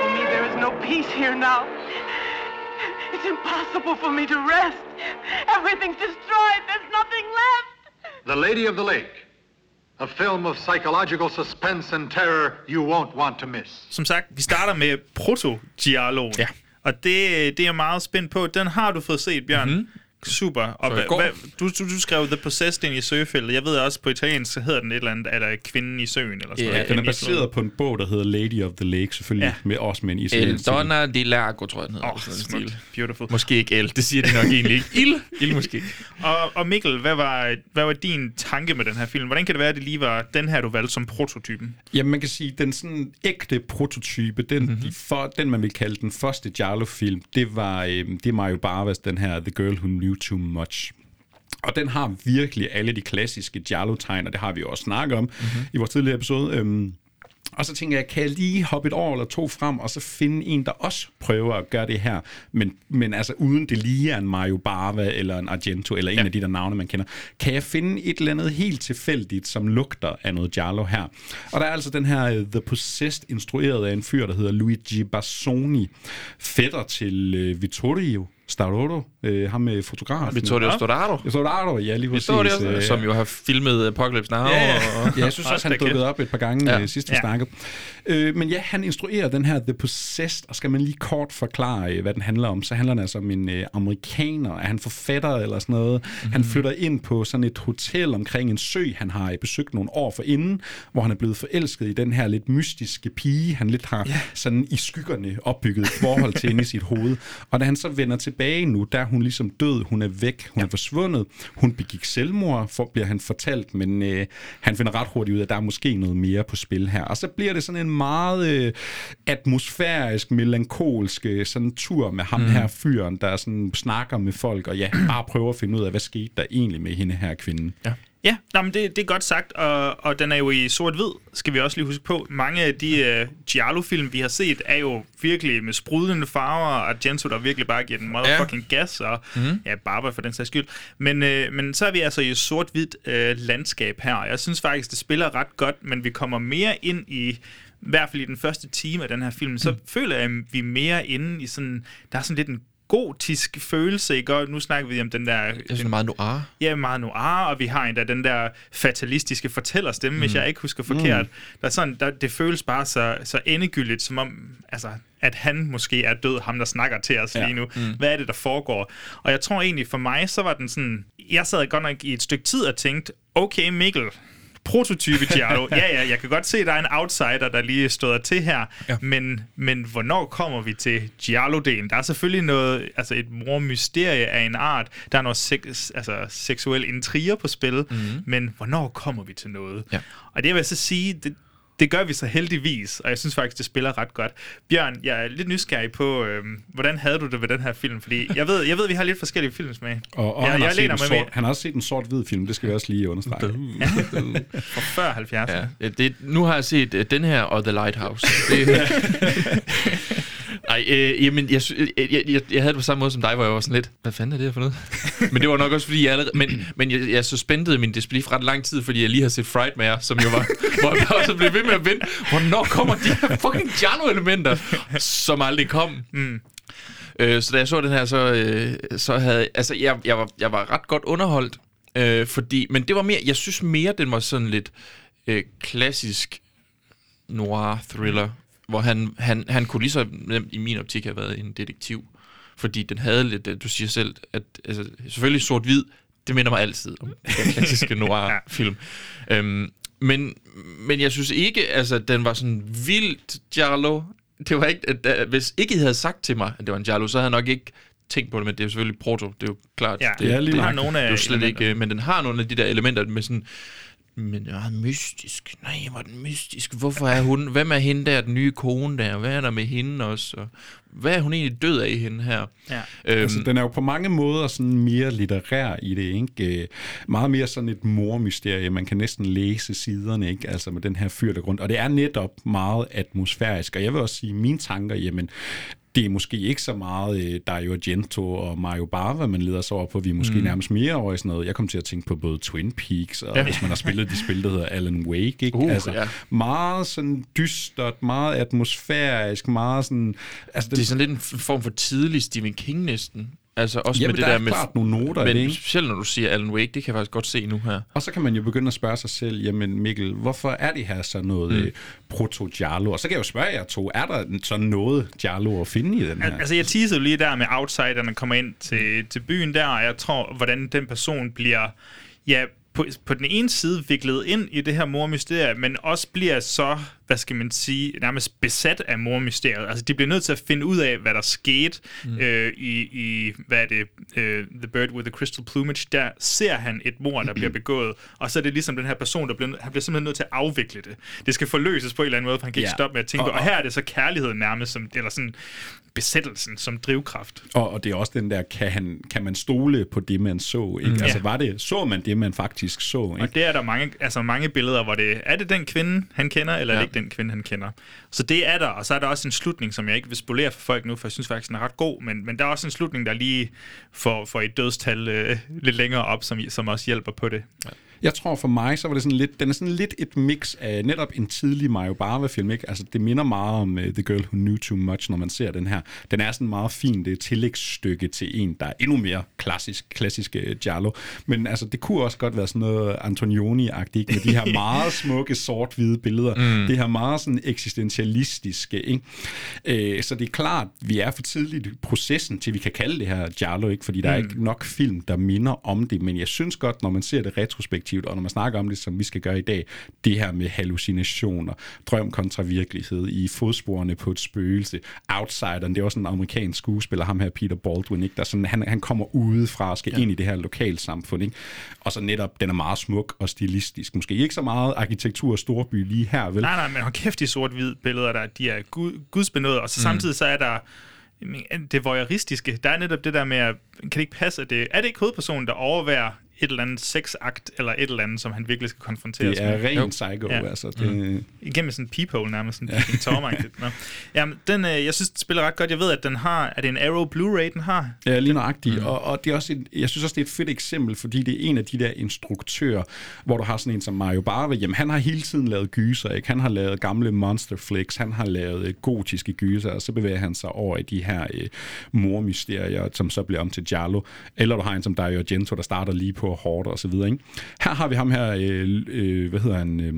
For me, there is no peace here now. It's impossible for me to rest. Everything's destroyed. There's nothing left. The Lady of the Lake. A film of psychological suspense and terror you won't want to miss. Som sagt, vi starter med proto-Giallo. Ja. Og det, det er jeg meget spændt på. Den har du fået set, Bjørn. Mhm. Mm-hmm. Super. Og går- hvad, du, du, du skrev The Possessed ind i søgefeltet. Jeg ved også, på italiensk så hedder den et eller andet, eller Kvinden i søen, eller sådan Ja, noget. Den er baseret på en bog, der hedder Lady of the Lake, selvfølgelig, Ja. med, også med en El italiensk titel. Donna di Largo, tror jeg, den hedder. Åh, Oh, smukt. stil. Beautiful. Måske ikke el, det siger de nok egentlig ikke. Il, il måske. Og, og Mikkel, hvad var, hvad var din tanke med den her film? Hvordan kan det være, at det lige var den her, du valgte som prototypen? Jamen, man kan sige, den sådan ægte prototype, den, Mhm. mm-hmm. de for, den man vil kalde den første Giallo-film, det var øhm, det er Mario Barbas, den her The Girl Who Knew Too Much. Og den har virkelig alle de klassiske Giallo-tegn, og det har vi jo også snakket om mm-hmm. i vores tidligere episode. Øhm, og så tænker jeg, kan jeg lige hoppe et år eller to frem, og så finde en, der også prøver at gøre det her, men, men altså uden det lige er en Mario Bava, eller en Argento, eller en ja. af de der navne, man kender. Kan jeg finde et eller andet helt tilfældigt, som lugter af noget Giallo her? Og der er altså den her uh, The Possessed, instrueret af en fyr, der hedder Luigi Bassoni, fætter til uh, Vittorio Storaro, øh, ham med fotografen. Vittorio Storaro. Storaro, ja, lige præcis. Vittorio, øh, som jo har filmet Apocalypse Now. Ja, ja. Og, Ja, jeg synes også, han dukkede op et par gange Ja. ja. sidst vi Ja. ja. snakkede. Øh, men ja, han instruerer den her The Possessed, og skal man lige kort forklare, øh, hvad den handler om, så handler den altså om en øh, amerikaner, er han forfatter eller sådan noget. Mm. Han flytter ind på sådan et hotel omkring en sø, han har øh, besøgt nogle år for inden, hvor han er blevet forelsket i den her lidt mystiske pige, han lidt har yeah. sådan i skyggerne opbygget et forhold til inde i sit hoved. Og da han så vender tilbage nu, der er hun ligesom død, hun er væk, hun ja. er forsvundet, hun begik selvmord, for, bliver han fortalt, men øh, han finder ret hurtigt ud af, at der er måske noget mere på spil her. Og så bliver det sådan en meget øh, atmosfærisk, melankolsk øh, sådan tur med ham mm. her fyren, der sådan snakker med folk, og ja, bare prøver at finde ud af, hvad skete der egentlig med hende her kvinde. Ja. Ja, nå, men det, det er godt sagt, og, og den er jo i sort-hvid, skal vi også lige huske på. Mange af de uh, Giallo-film, vi har set, er jo virkelig med sprudlende farver, og Argento, der virkelig bare giver den motherfucking ja. gas, og mm. ja, Barber for den sags skyld. Men, uh, men så er vi altså i sort-hvidt uh, landskab her, og jeg synes faktisk, det spiller ret godt, men vi kommer mere ind i i hvert fald i den første time af den her film, så mm. føler jeg, at vi er mere inde i sådan, der er sådan lidt en gotisk følelse, ikke? Og nu snakker vi om den der... Det er sådan meget noir. Ja, meget noir, og vi har endda den der fatalistiske fortællerstemme, mm. hvis jeg ikke husker forkert. Mm. Der er sådan, der, det føles bare så, så endegyldigt, som om, altså, at han måske er død, ham der snakker til os ja. lige nu. Mm. Hvad er det, der foregår? Og jeg tror egentlig, for mig, så var den sådan... Jeg sad godt nok i et stykke tid og tænkte, okay Mikkel, prototype Giallo. ja, ja, jeg kan godt se, at der er en outsider, der lige støder til her, ja. men, men hvornår kommer vi til Giallo-delen? Der er selvfølgelig noget, altså et mormysterie af en art, der er noget sex, altså seksuel intriger på spil, mm-hmm. men hvornår kommer vi til noget? Ja. Og det vil jeg så sige, det, det gør vi så heldigvis, og jeg synes faktisk, det spiller ret godt. Bjørn, jeg er lidt nysgerrig på, øhm, hvordan havde du det ved den her film? Fordi jeg ved, jeg ved vi har lidt forskellige filmsmag. Og, og jeg, han, har jeg set en sort, han har også set en sort-hvid film, det skal vi også lige understrege. Fra før 70'erne. Ja. Ja, Det, nu har jeg set uh, den her og The Lighthouse. Det, Ej, øh, jamen, jeg, sy- jeg, jeg, jeg, havde det på samme måde som dig, hvor jeg var sådan lidt, hvad fanden er det her for noget? men det var nok også, fordi jeg allerede, men, men jeg, jeg suspendede min disbelief ret lang tid, fordi jeg lige har set Frightmare, som jo var, hvor jeg også blev ved med at vente, hvornår kommer de her fucking Giallo-elementer, som aldrig kom. Mm. Øh, så da jeg så den her, så, øh, så havde altså jeg, jeg, var, jeg var ret godt underholdt, øh, fordi, men det var mere, jeg synes mere, den var sådan lidt øh, klassisk noir-thriller, hvor han, han, han kunne lige så nemt i min optik have været en detektiv, fordi den havde lidt, øh, du siger selv, at altså, selvfølgelig sort-hvid, det minder mig altid om den klassiske noir-film. øhm, men, men jeg synes ikke, altså, den var sådan vildt Giallo. Det var ikke, at, at, hvis ikke I havde sagt til mig, at det var en Giallo, så havde jeg nok ikke tænkt på det, men det er selvfølgelig proto, det er jo klart. Ja, det, ja, det, har det, nogle af det er jo slet elementer. ikke, øh, men den har nogle af de der elementer med sådan, men det var mystisk. Nej, hvor er den mystisk. Hvorfor er hun? Hvem er hende der, den nye kone der? Hvad er der med hende også? Og hvad er hun egentlig død af hende her? Ja. Øhm, Altså, den er jo på mange måder sådan mere litterær i det, ikke? Øh, Meget mere sådan et mormysterie. Man kan næsten læse siderne, ikke? Altså med den her fyr der grund. Og det er netop meget atmosfærisk. Og jeg vil også sige, mine tanker, jamen, det er måske ikke så meget øh, Dario Argento og Mario Bava, man leder sig over på. Vi er måske mm. nærmest mere over i sådan noget. Jeg kom til at tænke på både Twin Peaks, og ja. hvis man har spillet de spil, der hedder Alan Wake, ikke? Uh, altså, ja. meget sådan dystert, meget atmosfærisk, meget sådan... Altså, det er sådan lidt en form for tidlig Stephen King næsten. Altså også Jamen, med det der der, er med... klart nogle noter men det, ikke? specielt når du siger Alan Wake, det kan jeg faktisk godt se nu her. Og så kan man jo begynde at spørge sig selv, jamen Mikkel, hvorfor er det her så noget mm. proto-Giallo? Og så kan jeg jo spørge jer to, er der sådan noget Giallo at finde i den her? Altså, jeg teasede jo lige der med outsiderne kommer ind til, til byen der, og jeg tror, hvordan den person bliver, ja, på, på den ene side viklet ind i det her mormysterie, men også bliver så, hvad skal man sige, nærmest besat af mormysteriet. Altså, de bliver nødt til at finde ud af, hvad der skete mm. øh, i, i, hvad er det, uh, The Bird with the Crystal Plumage. Der ser han et mor, der bliver begået, og så er det ligesom den her person, der bliver, han bliver simpelthen nødt til at afvikle det. Det skal forløses på en eller anden måde, for han kan ikke Ja. stoppe med at tænke Og- på. Og her er det så kærligheden nærmest, som, eller sådan besættelsen som drivkraft. Og, og det er også den der, kan, han, kan man stole på det, man så? Ikke? Mm. Altså, Ja. var det, så man det, man faktisk så? Ikke? Og det er der mange, altså mange billeder, hvor det er det den kvinde, han kender, eller ja. er det ikke den kvinde, han kender. Så det er der, og så er der også en slutning, som jeg ikke vil spolere for folk nu, for jeg synes faktisk, den er ret god, men, men der er også en slutning, der lige får, får et dødstal øh, lidt længere op, som, som også hjælper på det. Jeg tror for mig, så var det sådan lidt, den er sådan lidt et mix af netop en tidlig Mario Bava-film, ikke? Altså, det minder meget om uh, The Girl Who Knew Too Much, når man ser den her. Den er sådan meget fin, det er et tillægsstykke til en, der er endnu mere klassisk, klassisk uh, Giallo. Men altså, det kunne også godt være sådan noget Antonioni-agtigt, ikke? med de her meget smukke sort-hvide billeder. Mm. Det her meget sådan eksistentialistiske, ikke? Uh, så det er klart, vi er for tidligt i processen til, vi kan kalde det her Giallo, ikke? Fordi der er ikke nok film, der minder om det. Men jeg synes godt, når man ser det retrospektivt, og når man snakker om det, som vi skal gøre i dag, det her med hallucinationer, drøm kontra virkelighed, i fodsporene på et spøgelse, Outsideren, det er også en amerikansk skuespiller, ham her Peter Baldwin, ikke? Der sådan, han, han kommer udefra og skal ja. ind i det her lokalsamfund, ikke? Og så netop, den er meget smuk og stilistisk. Måske ikke så meget arkitektur og storby lige her, vel? Nej, nej, men hold kæft, de sort-hvide billeder, der, de er gud, gudsbenået, og så mm. samtidig så er der det voyeuristiske. Der er netop det der med, at, kan det ikke passe, at det, er det ikke hovedpersonen, der overværer et eller andet sexakt, eller et eller andet, som han virkelig skal konfronteres med. Det er ren psycho, ja. altså. Det... Mm. Igennem sådan en peephole nærmest, sådan en tomagtigt. Nå. Jamen, den, øh, jeg synes, den spiller ret godt. Jeg ved, at den har, er det en Arrow Blu-ray, den har? Ja, lige nøjagtigt. Mm. Og, og det er også et, jeg synes også, det er et fedt eksempel, fordi det er en af de der instruktører, hvor du har sådan en som Mario Bava. Jamen, han har hele tiden lavet gyser, ikke? Han har lavet gamle monster flicks, han har lavet øh, gotiske gyser, og så bevæger han sig over i de her øh, mormysterier, som så bliver om til Giallo. Eller du har en som Dario Argento, der starter lige på hårdt og så videre. Ikke? Her har vi ham her, øh, øh, hvad hedder han... Øh,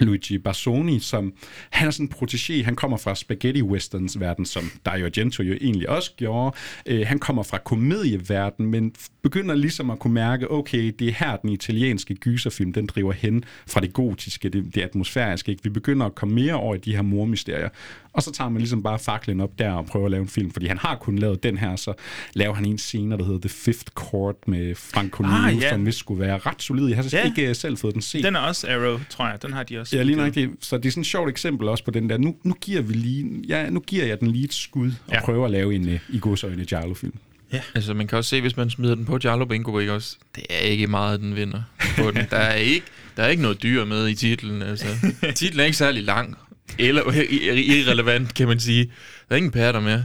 Luigi Barsoni, som han er sådan en protégé, han kommer fra spaghetti westerns verden, som Dario Argento jo egentlig også gjorde. Øh, han kommer fra komedieverden, men begynder ligesom at kunne mærke, okay, det er her den italienske gyserfilm, den driver hen fra det gotiske, det, det atmosfæriske. Ikke? Vi begynder at komme mere over i de her mormysterier, og så tager man ligesom bare faklen op der og prøver at lave en film, fordi han har kun lavet den her, så laver han en scene, der hedder The Fifth Court med Franco ah, ja. som vist skulle være ret solid. Jeg har ja. ikke uh, selv fået den set. Den er også Arrow, tror jeg. Den har de også. Ja, lige nok det. Så det er sådan et sjovt eksempel også på den der. Nu, nu giver vi lige, ja, nu giver jeg den lige et skud og ja. prøver at lave en uh, i godsøjne Giallo-film. Ja. Altså, man kan også se, hvis man smider den på Giallo Bingo, ikke også? Det er ikke meget, den vinder på den. Der er ikke, der er ikke noget dyr med i titlen, altså. Titlen er ikke særlig lang, eller irrelevant, kan man sige. Der er ingen pærter med.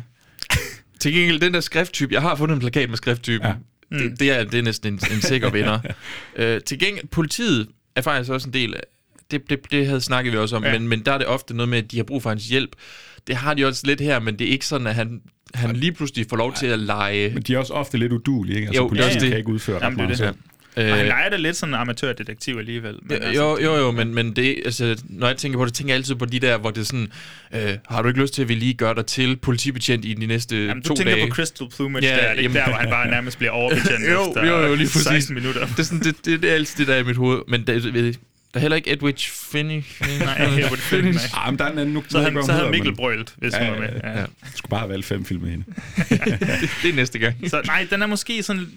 Til gengæld, den der skrifttype, jeg har fundet en plakat med skrifttypen. Ja. Mm. Det, det, er, det er næsten en, en sikker vinder. uh, til gengæld, politiet er faktisk også en del af, det, det, det havde snakket vi også om, ja. men, men der er det ofte noget med, at de har brug for hans hjælp. Det har de også lidt her, men det er ikke sådan, at han, han lige pludselig får lov til at lege... Men de er også ofte lidt udulige, ikke? Altså, jo, politiet ja, ja. kan ikke udføre Jamen, ret det er det. Øh, han leger det lidt sådan en amatørdetektiv alligevel. Men ja, altså, jo, jo, jo, men, men det, altså, når jeg tænker på det, tænker jeg altid på de der, hvor det er sådan, øh, har du ikke lyst til, at vi lige gør dig til politibetjent i de næste jamen, to du tænker dage? på Crystal Plumage ja, der, er det ikke der, hvor han bare nærmest bliver overbetjent jo, efter jo, jo, lige 16 præcis. minutter. Det er, sådan, det, det, det er altid det, der er i mit hoved. Men det, det, der er heller ikke Edwidge Finney. Nej, Edwidge Finney. Ah, men der er en anden, nu, Så han, så havde Mikkel brølt, hvis Ja, han var med. ja, ja. Jeg skulle bare have valgt fem film med hende. det, det er næste gang. Så nej, den er måske sådan...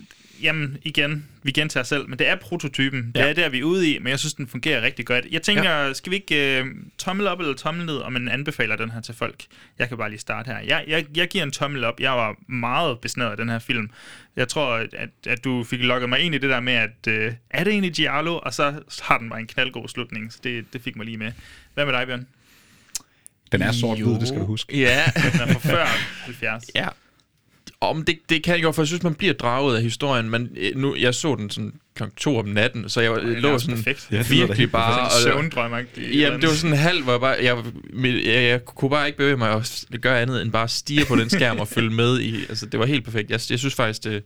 Jamen, igen, vi gentager selv, men det er prototypen. Det Ja. er der, vi er ude i, men jeg synes, den fungerer rigtig godt. Jeg tænker, ja. skal vi ikke uh, tommel op eller tommel ned, om man anbefaler den her til folk? Jeg kan bare lige starte her. Jeg, jeg, jeg giver en tommel op. Jeg var meget besnæret af den her film. Jeg tror, at, at, at du fik lukket mig ind i det der med, at uh, er det egentlig Giallo? Og så har den bare en knaldgod slutning, så det, det fik mig lige med. Hvad med dig, Bjørn? Den er sort-hvid, det skal du huske. Ja. Den er fra før 70. Ja. Om det, det kan jeg godt, for jeg synes, man bliver draget af historien. Men øh, nu, jeg så den sådan kl. 2 om natten, så jeg er lå sådan perfekt. Ja, virkelig bare... Sådan og- søvndrømagtig. Jamen, det var sådan en halv, hvor jeg bare... Jeg, jeg, jeg, jeg kunne bare ikke bevæge mig og gøre andet end bare stige på den skærm og følge med i... Altså, det var helt perfekt. Jeg, jeg synes faktisk, det,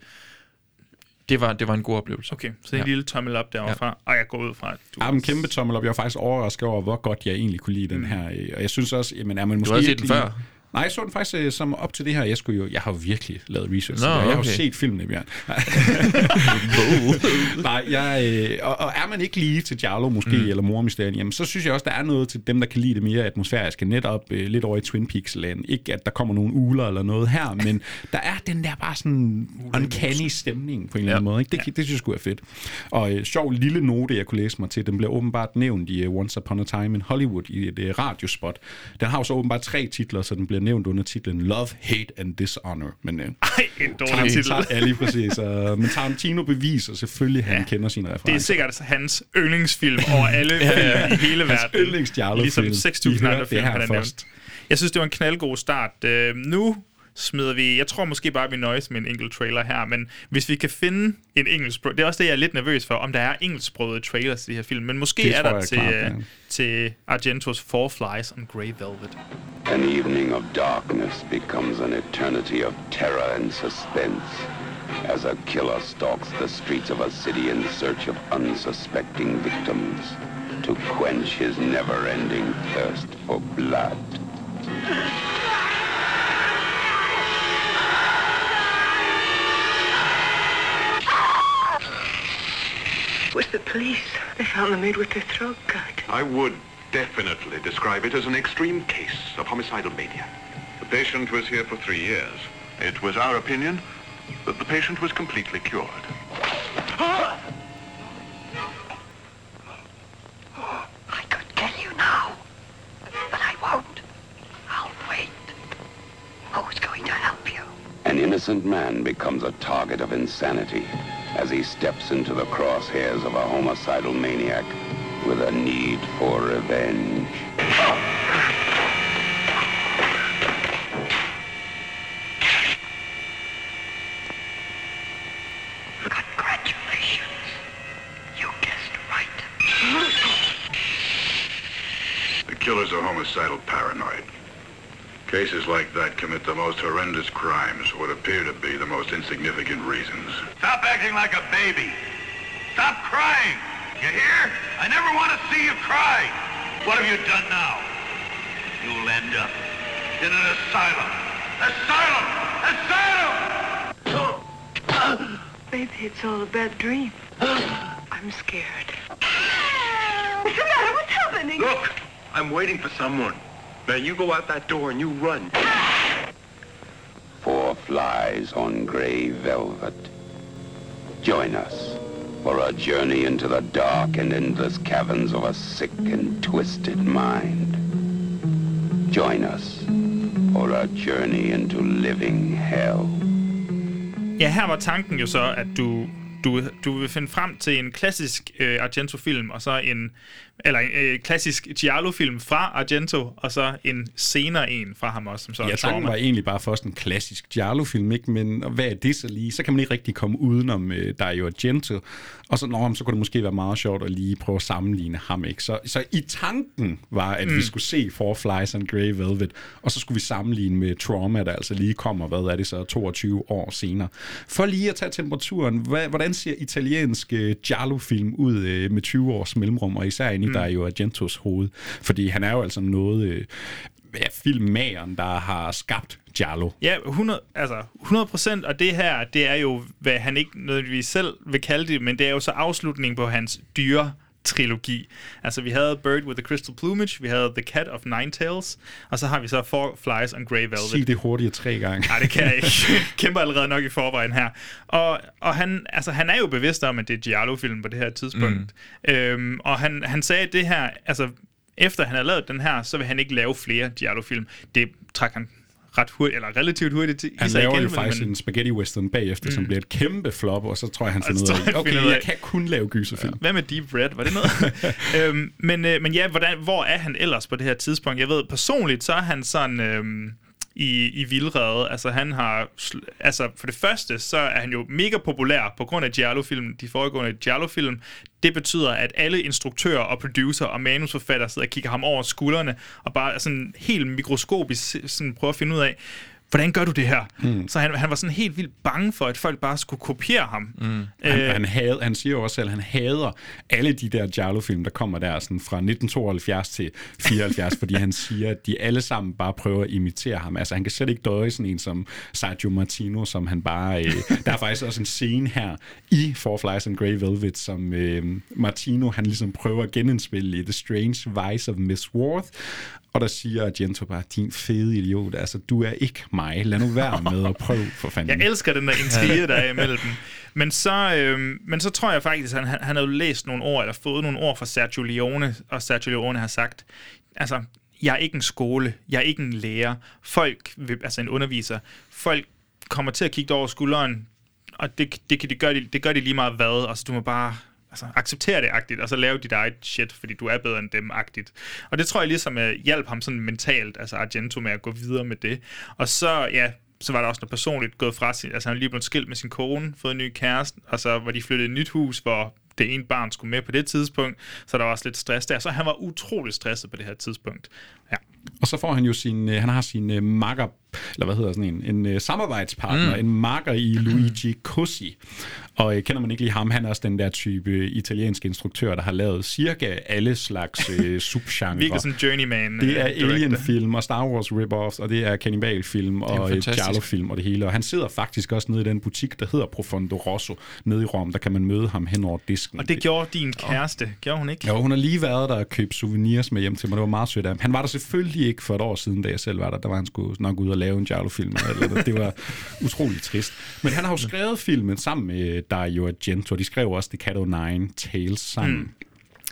det, var, det var en god oplevelse. Okay, så en Ja. lille tommel op derovre fra, og jeg går ud fra, at du... Ja, en kæmpe tommel op. Jeg var faktisk overrasket over, hvor godt jeg egentlig kunne lide den her. øh, Og jeg synes også, jamen er man måske Du har set den lige- før? Nej, jeg så den faktisk øh, som op til det her. Jeg, skulle jo, jeg har jo virkelig lavet research. Nå, Nå, Jeg har jo okay. set filmene, Bjørn. Nej, jeg, øh, og, og, er man ikke lige til Giallo måske, mm. eller Mormysterien, jamen så synes jeg også, der er noget til dem, der kan lide det mere atmosfæriske. Netop øh, lidt over i Twin Peaks-land. Ikke at der kommer nogle uler eller noget her, men der er den der bare sådan uncanny stemning på en eller anden måde. Ikke? Det, det synes jeg er fedt. Og øh, sjov lille note, jeg kunne læse mig til, den blev åbenbart nævnt i uh, Once Upon a Time in Hollywood i et uh, radiospot. Den har jo så åbenbart tre titler, så den bliver nævnt under titlen Love, Hate and Dishonor. Men, øh, Ej, en dårlig titel. Tar- Ja, lige præcis. Uh, men Tarantino beviser selvfølgelig, at han Ja. kender sine referencer. Det er sikkert hans yndlingsfilm over alle film i hele Hans verden. yndlings Giallo-film. Ligesom I 6.000 hørte andre det film, her han først. nævnt. Jeg synes, det var en knaldgod start. Øh, nu smider vi... Jeg tror måske bare, vi nøjes med en enkelt trailer her, men hvis vi kan finde en engelsk... Det er også det, jeg er lidt nervøs for, om der er engelsksprogede trailers til de her film. Men måske Det er der til, klart, ja. øh, til Argentos Four Flies on Grey Velvet. An evening of darkness becomes an eternity of terror and suspense as a killer stalks the streets of a city in search of unsuspecting victims to quench his never-ending thirst for blood. With the police, they found the maid with her throat cut. I would definitely describe it as an extreme case of homicidal mania. The patient was here for three years. It was our opinion that the patient was completely cured. I could kill you now, but I won't. I'll wait. Who's going to help you? An innocent man becomes a target of insanity as he steps into the crosshairs of a homicidal maniac with a need for revenge. Congratulations. You guessed right. The killers a homicidal paranoid. Cases like that commit the most horrendous crimes for what appear to be the most insignificant reasons. Stop acting like a baby. Stop crying. You hear? I never want to see you cry. What have you done now? You'll end up in an asylum. Asylum! Asylum! Maybe it's all a bad dream. I'm scared. What's the matter? What's happening? Look, I'm waiting for someone. Now you go out that door and you run. Four flies on gray velvet. Join us for a journey into the dark and endless caverns of a sick and twisted mind. Join us for a journey into living hell. Ja, her var tanken jo så, at du, du, du vil finde frem til en klassisk øh, Argento-film, og så en, eller en øh, klassisk Giallo-film fra Argento, og så en senere en fra ham også, som så Ja, tanken var egentlig bare først en klassisk Giallo-film, ikke? men hvad er det så lige? Så kan man ikke rigtig komme udenom uh, Dario Argento, og så, nå, så kunne det måske være meget sjovt at lige prøve at sammenligne ham. Ikke? Så, så i tanken var, at mm. vi skulle se Four Flies and Grey Velvet, og så skulle vi sammenligne med Trauma, der altså lige kommer, hvad er det så, 22 år senere. For lige at tage temperaturen, hvad, hvordan ser italienske Giallo-film ud uh, med 20 års mellemrum, og især i Mm. Dario Argentos hoved? Fordi han er jo altså noget... Uh, ja, filmmageren, der har skabt Giallo. Ja, 100, altså 100 procent, og det her, det er jo, hvad han ikke nødvendigvis selv vil kalde det, men det er jo så afslutningen på hans dyre trilogi. Altså, vi havde Bird with the Crystal Plumage, vi havde The Cat of Nine Tails, og så har vi så Four Flies on Grey Velvet. Sig det hurtigere tre gange. Nej, det kan jeg ikke. Kæmper allerede nok i forvejen her. Og, og han, altså, han er jo bevidst om, at det er Giallo-film på det her tidspunkt. Mm. Øhm, og han, han sagde, det her, altså, efter han havde lavet den her, så vil han ikke lave flere Giallo-film. Det trak han ret hurtigt, eller relativt hurtigt til, Han laver jo faktisk men- en spaghetti western bagefter, mm. som bliver et kæmpe flop, og så tror jeg, han finder ud af, okay, jeg kan kun lave gyserfilm. Hvad med Deep Red? Var det noget? øhm, men, øh, men ja, hvordan, hvor er han ellers på det her tidspunkt? Jeg ved, personligt, så er han sådan... Øhm, i, i vildrede. Altså han har, altså for det første, så er han jo mega populær på grund af Giallo-film, de foregående Giallo-film. Det betyder, at alle instruktører og producer og manusforfattere sidder og kigger ham over skuldrene, og bare sådan helt mikroskopisk sådan prøver at finde ud af, hvordan gør du det her? Mm. Så han, han var sådan helt vildt bange for, at folk bare skulle kopiere ham. Mm. Han, han, had, han siger jo også selv, at han hader alle de der Giallo-film, der kommer der sådan fra 1972 til 74, fordi han siger, at de alle sammen bare prøver at imitere ham. Altså han kan slet ikke døje sådan en som Sergio Martino, som han bare... Øh, der er faktisk også en scene her i Four Flies and Grey Velvet, som øh, Martino han ligesom prøver at genindspille i The Strange Vice of Miss Worth, og der siger Argento bare, din fede idiot, altså du er ikke mig, lad nu være med at prøve for fanden. Jeg elsker den der intrige, der er imellem dem. Men så, øh, men så tror jeg faktisk, at han, han har læst nogle ord, eller fået nogle ord fra Sergio Leone, og Sergio Leone har sagt, altså, jeg er ikke en skole, jeg er ikke en lærer, folk, altså en underviser, folk kommer til at kigge over skulderen, og det, det, kan de gøre, det gør de lige meget hvad, altså du må bare altså, acceptere det agtigt, og så lave dit eget shit, fordi du er bedre end dem agtigt. Og det tror jeg ligesom uh, hjalp ham sådan mentalt, altså Argento med at gå videre med det. Og så, ja, så var der også noget personligt gået fra sin... Altså, han er lige blevet skilt med sin kone, fået en ny kæreste, og så var de flyttet i et nyt hus, hvor det ene barn skulle med på det tidspunkt, så der var også lidt stress der. Så han var utrolig stresset på det her tidspunkt. Ja. Og så får han jo sin, øh, han har sin øh, makker, eller hvad hedder sådan en, en øh, samarbejdspartner, mm. en makker i Luigi Cosi. Og øh, kender man ikke lige ham, han er også den der type italiensk instruktør, der har lavet cirka alle slags øh, subgenre. Virkelig sådan journeyman. Det er. Alien-film og Star Wars rip-offs, og det er Cannibal-film og Giallo-film og det hele. Og han sidder faktisk også nede i den butik, der hedder Profondo Rosso, nede i Rom. Der kan man møde ham hen over disken. Og det gjorde din kæreste, oh. gjorde hun ikke? Jo, hun har lige været der og købt souvenirs med hjem til mig. Det var meget sødt af ham. Han var der selvfølgelig ikke for et år siden, da jeg selv var der. Der var han skulle nok ud og lave en Giallo-film. Eller det var utroligt trist. Men han har jo skrevet filmen sammen med Dario Argento. De skrev også The Cat O' Nine Tales sammen. Mm.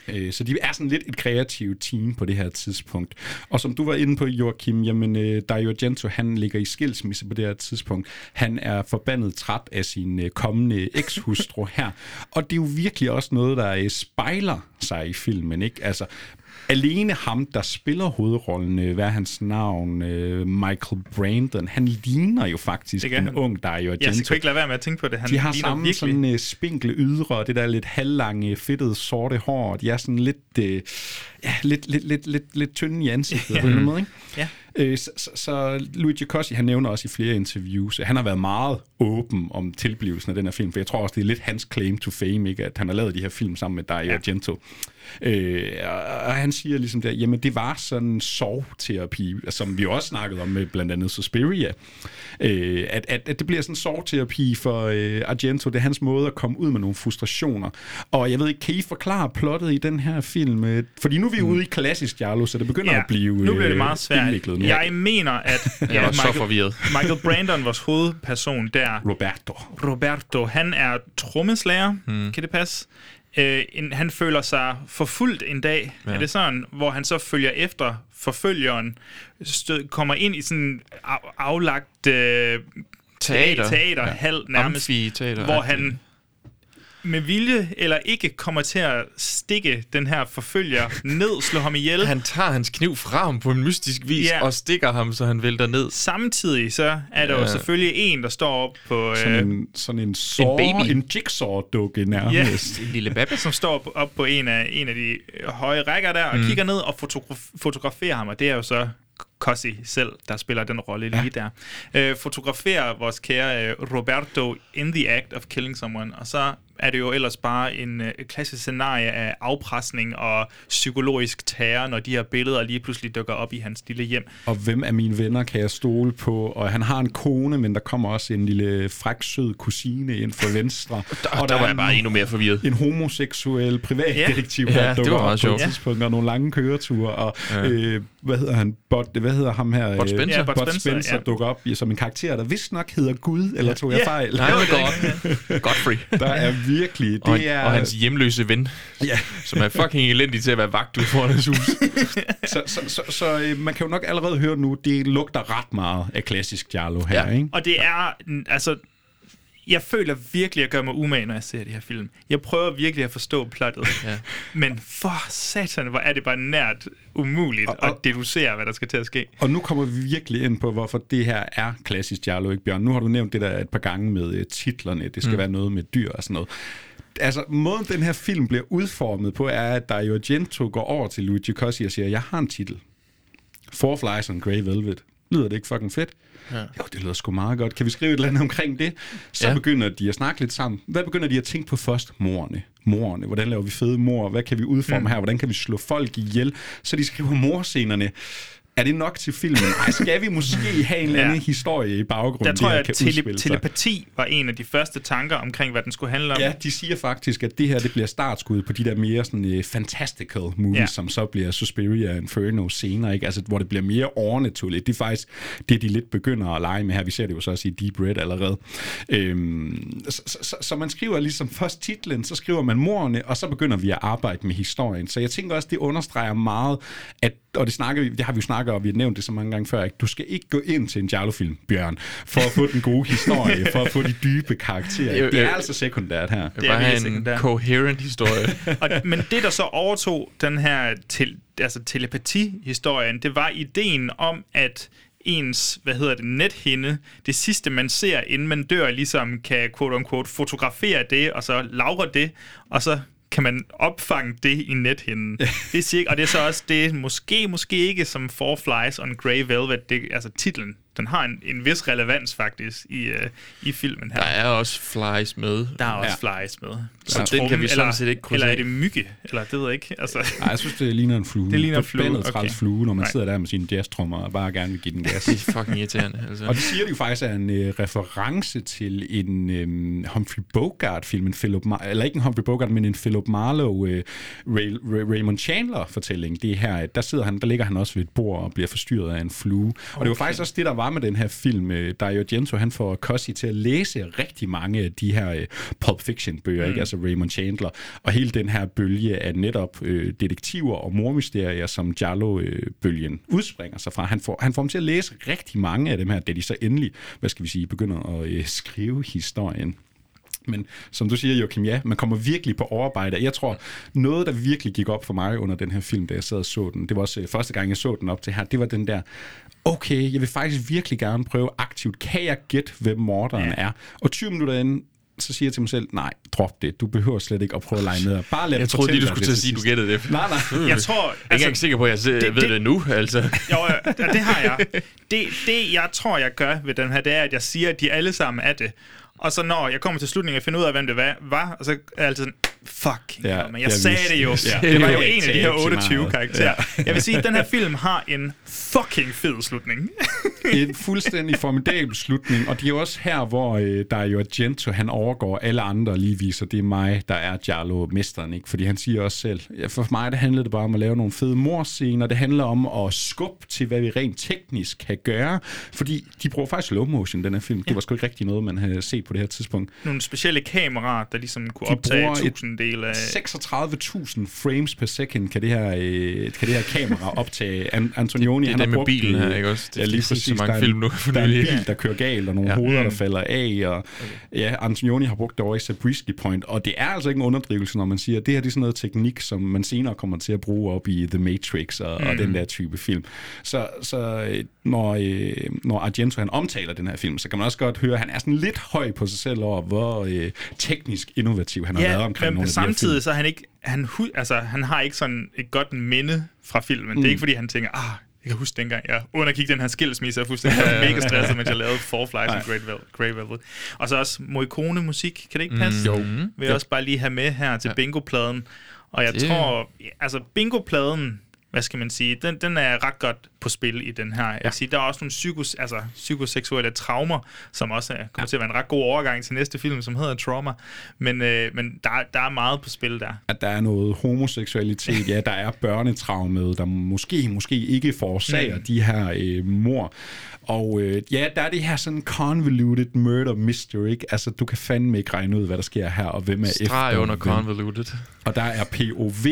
Øh, Så de er sådan lidt et kreativt team på det her tidspunkt. Og som du var inde på, Joachim, jamen øh, Dario Argento, han ligger i skilsmisse på det her tidspunkt. Han er forbandet træt af sin øh, kommende ekshustru her. Og det er jo virkelig også noget, der øh, spejler sig i filmen, ikke? Altså, alene ham, der spiller hovedrollen, øh, hvad er hans navn, øh, Michael Brandon, han ligner jo faktisk en han. ung Dario Argento. Jeg skal ikke lade være med at tænke på det. Han de har samme virkelig... sådan uh, spinkle ydre, og det der lidt halvlange, fedtede, sorte hår. De er sådan lidt, uh, ja, lidt, lidt, lidt, lidt, lidt tynde i ansigtet Ja. på en måde, ikke? Ja. Så, så, så Luigi Cossi, han nævner også i flere interviews, at han har været meget åben om tilblivelsen af den her film, for jeg tror også, det er lidt hans claim to fame, ikke? at han har lavet de her film sammen med Dario ja. Argento. Øh, og, og han siger ligesom der, jamen det var sådan en sovterapi, som vi også snakkede om med blandt andet Suspiria, øh, at, at, at det bliver sådan en sovterapi for øh, Argento, det er hans måde at komme ud med nogle frustrationer. Og jeg ved ikke, kan I forklare plottet i den her film? Øh, Fordi nu er vi ude i klassisk Giallo, så det begynder Ja, at blive nu bliver det øh, meget svært. nu. Jeg mener, at Jeg var så forvirret. Michael Brandon, vores hovedperson der, Roberto. Roberto, han er trommeslager, Hmm. mm. kan det passe? Øh, en, han føler sig forfulgt en dag, Ja. er det sådan, hvor han så følger efter forfølgeren, stød, kommer ind i sådan en af, aflagt øh, Teater. teaterhal Ja. nærmest, Amfiteater. hvor han med vilje eller ikke kommer til at stikke den her forfølger ned, slå ham ihjel. Han tager hans kniv fra ham på en mystisk vis Ja. og stikker ham, så han vælter ned. Samtidig så er der ja. Ja. jo selvfølgelig en, der står op på... Sådan øh, en, sådan en, saw, baby. en jigsaw-dukke nærmest. en lille baby, som står op, på en af, en af de øh, høje rækker der, og Mm. kigger ned og fotograf- fotograferer ham, og det er jo så Cossi selv, der spiller den rolle ja. lige der. Øh, fotograferer vores kære øh, Roberto in the act of killing someone, og så er det jo ellers bare en øh, klassisk scenarie af afpresning og psykologisk terror, når de her billeder lige pludselig dukker op i hans lille hjem. Og hvem af mine venner kan jeg stole på? Og han har en kone, men der kommer også en lille fræk, sød kusine ind fra venstre. Der, og der var er jeg bare endnu mere forvirret. en homoseksuel privatdetektiv, Ja. der Ja, det dukker var op på et tidspunkt, og nogle lange køreture, og Ja. øh, hvad hedder han? Bot, hvad hedder ham her? Spencer. Øh, Ja, Bud Bud Spencer, Spencer, ja. dukker op som en karakter, der vist nok hedder Gud, eller tog jeg Ja. fejl? Nej, det godt. Godfrey. Der er virkelig, Og, det er... og hans hjemløse ven, Ja. som er fucking elendig til at være vagt ude foran hans hus. så så, så, så øh, man kan jo nok allerede høre nu, det lugter ret meget af klassisk Giallo her, Ja. ikke? Og det er, altså, jeg føler virkelig, at jeg gør mig umage, når jeg ser de her film. Jeg prøver virkelig at forstå plottet. Ja. Men for satan, hvor er det bare nært umuligt Og- og- at deducere, hvad der skal til at ske. Og nu kommer vi virkelig ind på, hvorfor det her er klassisk Giallo, ikke Bjørn? Nu har du nævnt det der et par gange med uh, titlerne. Det skal mm. være noget med dyr og sådan noget. Altså, måden den her film bliver udformet på, er, at Dario Argento går over til Luigi Cossi og siger, jeg har en titel. Four Flies on Grey Velvet. Lyder det ikke fucking fedt? Ja. Jo, det lyder sgu meget godt. Kan vi skrive et eller andet omkring det? Så Ja. begynder de at snakke lidt sammen. Hvad begynder de at tænke på først? Morerne. Morerne. Hvordan laver vi fede mor? Hvad kan vi udforme mm. her? Hvordan kan vi slå folk ihjel? Så de skriver morscenerne. Er det nok til filmen? Ej, skal vi måske have en eller anden Ja. historie i baggrunden? Der tror jeg, at tele- telepati var en af de første tanker omkring, hvad den skulle handle om. Ja, de siger faktisk, at det her det bliver startskud på de der mere sådan, uh, fantastical movies, Ja. som så bliver Suspiria Inferno senere, ikke? Altså, hvor det bliver mere overnaturligt. Det er faktisk det, de lidt begynder at lege med her. Vi ser det jo så også i Deep Red allerede. Øhm, så, så, så, så man skriver ligesom først titlen, så skriver man morerne, og så begynder vi at arbejde med historien. Så jeg tænker også, det understreger meget, at og det, snakker vi, det har vi jo snakket om, vi har nævnt det så mange gange før, ikke? du skal ikke gå ind til en Giallo-film, Bjørn, for at få den gode historie, for at få de dybe karakterer. Øh, Det er altså sekundært her. Det Det er virkelig en sekundært. coherent historie. og, men det, der så overtog den her til, altså telepati-historien, det var ideen om, at ens, hvad hedder det, nethinde, det sidste man ser, inden man dør, ligesom kan quote-unquote fotografere det, og så lagre det, og så kan man opfange det i nethinden. det er cirka, og det er så også det, måske, måske ikke som Four Flies on Grey Velvet, det, altså titlen, den har en, en vis relevans faktisk i, uh, i filmen her. Der er også flies med. Der er også ja. flies med. Så ja. den kan vi sådan set ikke krydse Eller er det mygge? Eller det ved jeg ikke. Altså, Nej, jeg synes, det ligner en flue. Det ligner en flue, Forbandet okay. flue, når man Nej. sidder der med sine jazztrummer og bare gerne vil give den gas. Det er fucking irriterende. Altså. Og det siger de jo faktisk er en øh, reference til en øh, Humphrey Bogart-film, en Philip Mar- eller ikke en Humphrey Bogart, men en Philip Marlowe øh, Ray, Ray, Raymond Chandler-fortælling. Det er her, at der sidder han, der ligger han også ved et bord og bliver forstyrret af en flue. Og det var faktisk også det, der var med den her film. Øh, Dario Argento, han får Cossi til at læse rigtig mange af de her øh, Pulp Fiction-bøger, mm. ikke? altså Raymond Chandler. Og hele den her bølge af netop øh, detektiver og mormysterier, som Giallo-bølgen udspringer sig fra. Han får, han får dem til at læse rigtig mange af dem her, da de så endelig, hvad skal vi sige, begynder at øh, skrive historien. Men som du siger, Joachim, ja, man kommer virkelig på overarbejde. Jeg tror, noget, der virkelig gik op for mig under den her film, da jeg sad og så den, det var også øh, første gang, jeg så den op til her, det var den der, okay, jeg vil faktisk virkelig gerne prøve aktivt, kan jeg gætte, hvem morderen er? Og 20 minutter inden, så siger jeg til mig selv, nej, drop det. Du behøver slet ikke at prøve at lege med. Bare lad Jeg troede lige, du skulle til at sige, du sidst. gættede det. Nej, nej. jeg tror... Jeg er ikke engang sikker på, at jeg det, ved det- det nu, altså. Jo, ja, ja, det har jeg. Det, det, jeg tror, jeg gør ved den her, det er, at jeg siger, at de alle sammen er det. Og så når jeg kommer til slutningen og finder ud af, hvem det var, var og så er jeg altid sådan, Fuck. ja, hell, men jeg, jeg sagde det jo. Ja. Det var jo en af de her 28 karakterer. Ja. Jeg vil sige, at den her film har en fucking fed slutning. en fuldstændig formidabel slutning, og det er jo også her, hvor øh, der er jo Argento, han overgår alle andre og lige viser, det er mig, der er Giallo mesteren, ikke? Fordi han siger også selv, ja, for mig det handlede det bare om at lave nogle fede morscener, det handler om at skubbe til, hvad vi rent teknisk kan gøre, fordi de bruger faktisk slow motion, den her film. Ja. Det var sgu ikke rigtig noget, man havde set på det her tidspunkt. Nogle specielle kameraer, der ligesom kunne de optage 1000 en del af... 36.000 frames per second kan det her, øh, kan det her kamera optage. An- Antonioni, det, det han har brugt... bilen her, ikke også? Det, ja, lige præcis. Så mange der er, film nu for Der er en bil, der kører galt, og nogle ja. hoveder, der mm. falder af, og okay. ja, Antonioni har brugt det over i Zabriskie Point, og det er altså ikke en underdrivelse, når man siger, at det her det er sådan noget teknik, som man senere kommer til at bruge op i The Matrix og, mm. og den mm. der type film. Så, så øh, når, øh, når Argento han omtaler den her film, så kan man også godt høre, at han er sådan lidt høj på sig selv over, hvor øh, teknisk innovativ han ja, har været omkring nogle de samtidig så er han ikke, han, altså, han har ikke sådan et godt minde fra filmen. Mm. Det Mm. er ikke, fordi han tænker, ah, jeg kan huske dengang, jeg undergik den her skilsmisse, og fuldstændig mega stresset, mens jeg lavede Four Flies and Great Vel- Grey Velvet. Og så også Morricone-musik, kan det ikke passe? Mm, jo. Vil jeg Jo. også bare lige have med her til Ja. bingo-pladen. Og jeg Det- tror, altså bingo-pladen, hvad skal man sige, den, den er ret godt på spil i den her. Jeg vil sige, der er også nogle psykos, altså, psykoseksuelle traumer, som også er, kommer ja. til at være en ret god overgang til næste film, som hedder Trauma. Men, øh, men der, der er meget på spil der. at der er noget homoseksualitet, ja, der er børnetraumet, der måske, måske ikke forårsager mm. de her øh, mor. Og øh, ja, der er det her sådan convoluted murder mystery, ikke? Altså, du kan fandme ikke regne ud, hvad der sker her, og hvem er Streg efter under hvem. convoluted. Og der er POV,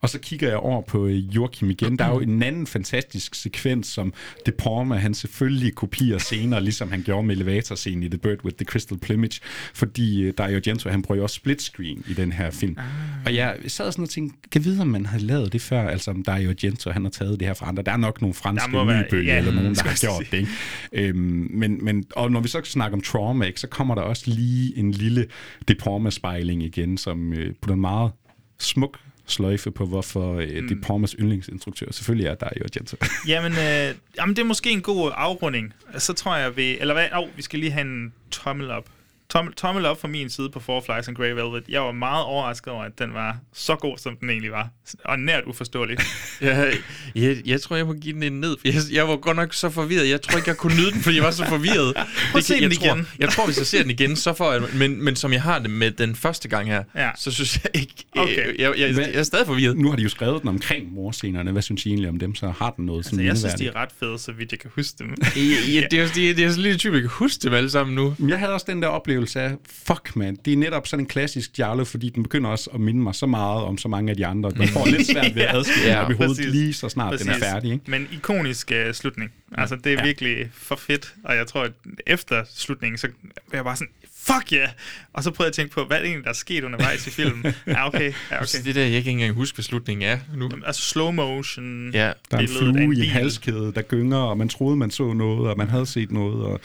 og så kigger jeg over på øh, Joachim igen. Der er jo en anden fantastisk sekvens, som De Palma, han selvfølgelig kopierer senere, ligesom han gjorde med elevatorscenen i The Bird with the Crystal Plumage, fordi øh, Dario Argento, han bruger jo også split screen i den her film. Ah. Og jeg sad sådan og tænkte, kan vide, om man har lavet det før, altså om Dario Argento, han har taget det her fra andre. Der er nok nogle franske nybølger, ja, eller nogen, der har gjort det. Ikke? Øhm, men, men, og når vi så snakker om trauma, ikke, så kommer der også lige en lille De Palma-spejling igen, som øh, den meget smuk sløjfe på, hvorfor øh, mm. Palmas yndlingsinstruktør selvfølgelig er Dario Argento. Jamen, øh, jamen, det er måske en god afrunding. Så tror jeg, vi... Eller hvad? Oh, vi skal lige have en tommel op. Tommel, tommel op fra min side på Four Flies and Grey Velvet. Jeg var meget overrasket over, at den var så god, som den egentlig var. Og nært uforståelig. Jeg, jeg, jeg tror, jeg må give den en ned. for Jeg, jeg var godt nok så forvirret. Jeg tror ikke, jeg kunne nyde den, fordi jeg var så forvirret. Prøv at se jeg, den tror, igen. Jeg tror, hvis jeg ser den igen, så får jeg... Men, men som jeg har det med den første gang her, Ja. så synes jeg ikke... Okay. Øh, jeg, jeg, jeg, jeg er stadig forvirret. nu har de jo skrevet den omkring morscenerne. Hvad synes I egentlig om dem? Så har den noget sådan Altså, jeg synes, de er ret fede, så vidt jeg kan huske dem. Ja, det, er, det, er, det er sådan lidt typisk, jeg kan huske dem alle sammen nu. Jeg havde også den der oplevelse af, fuck man, det er netop sådan en klassisk Giallo, fordi den begynder også at minde mig så meget om så mange af de andre. Man får lidt svært ved at adskille Ja, i hovedet præcis. lige så snart den er Præcis. færdig. Ikke? Men ikonisk uh, slutning. Altså, det er. Ja. virkelig for fedt. Og jeg tror, at efter slutningen, så var jeg bare sådan, fuck ja! Yeah! Og så prøvede jeg at tænke på, hvad er det egentlig, der er sket undervejs i filmen? Ja, okay. Ja, okay. Det der, jeg ikke engang huske, hvad slutningen er nu. Altså slow motion. Ja. Der er en flue i en halskæde, der gynger, og man troede, man så noget, og man havde set noget. Og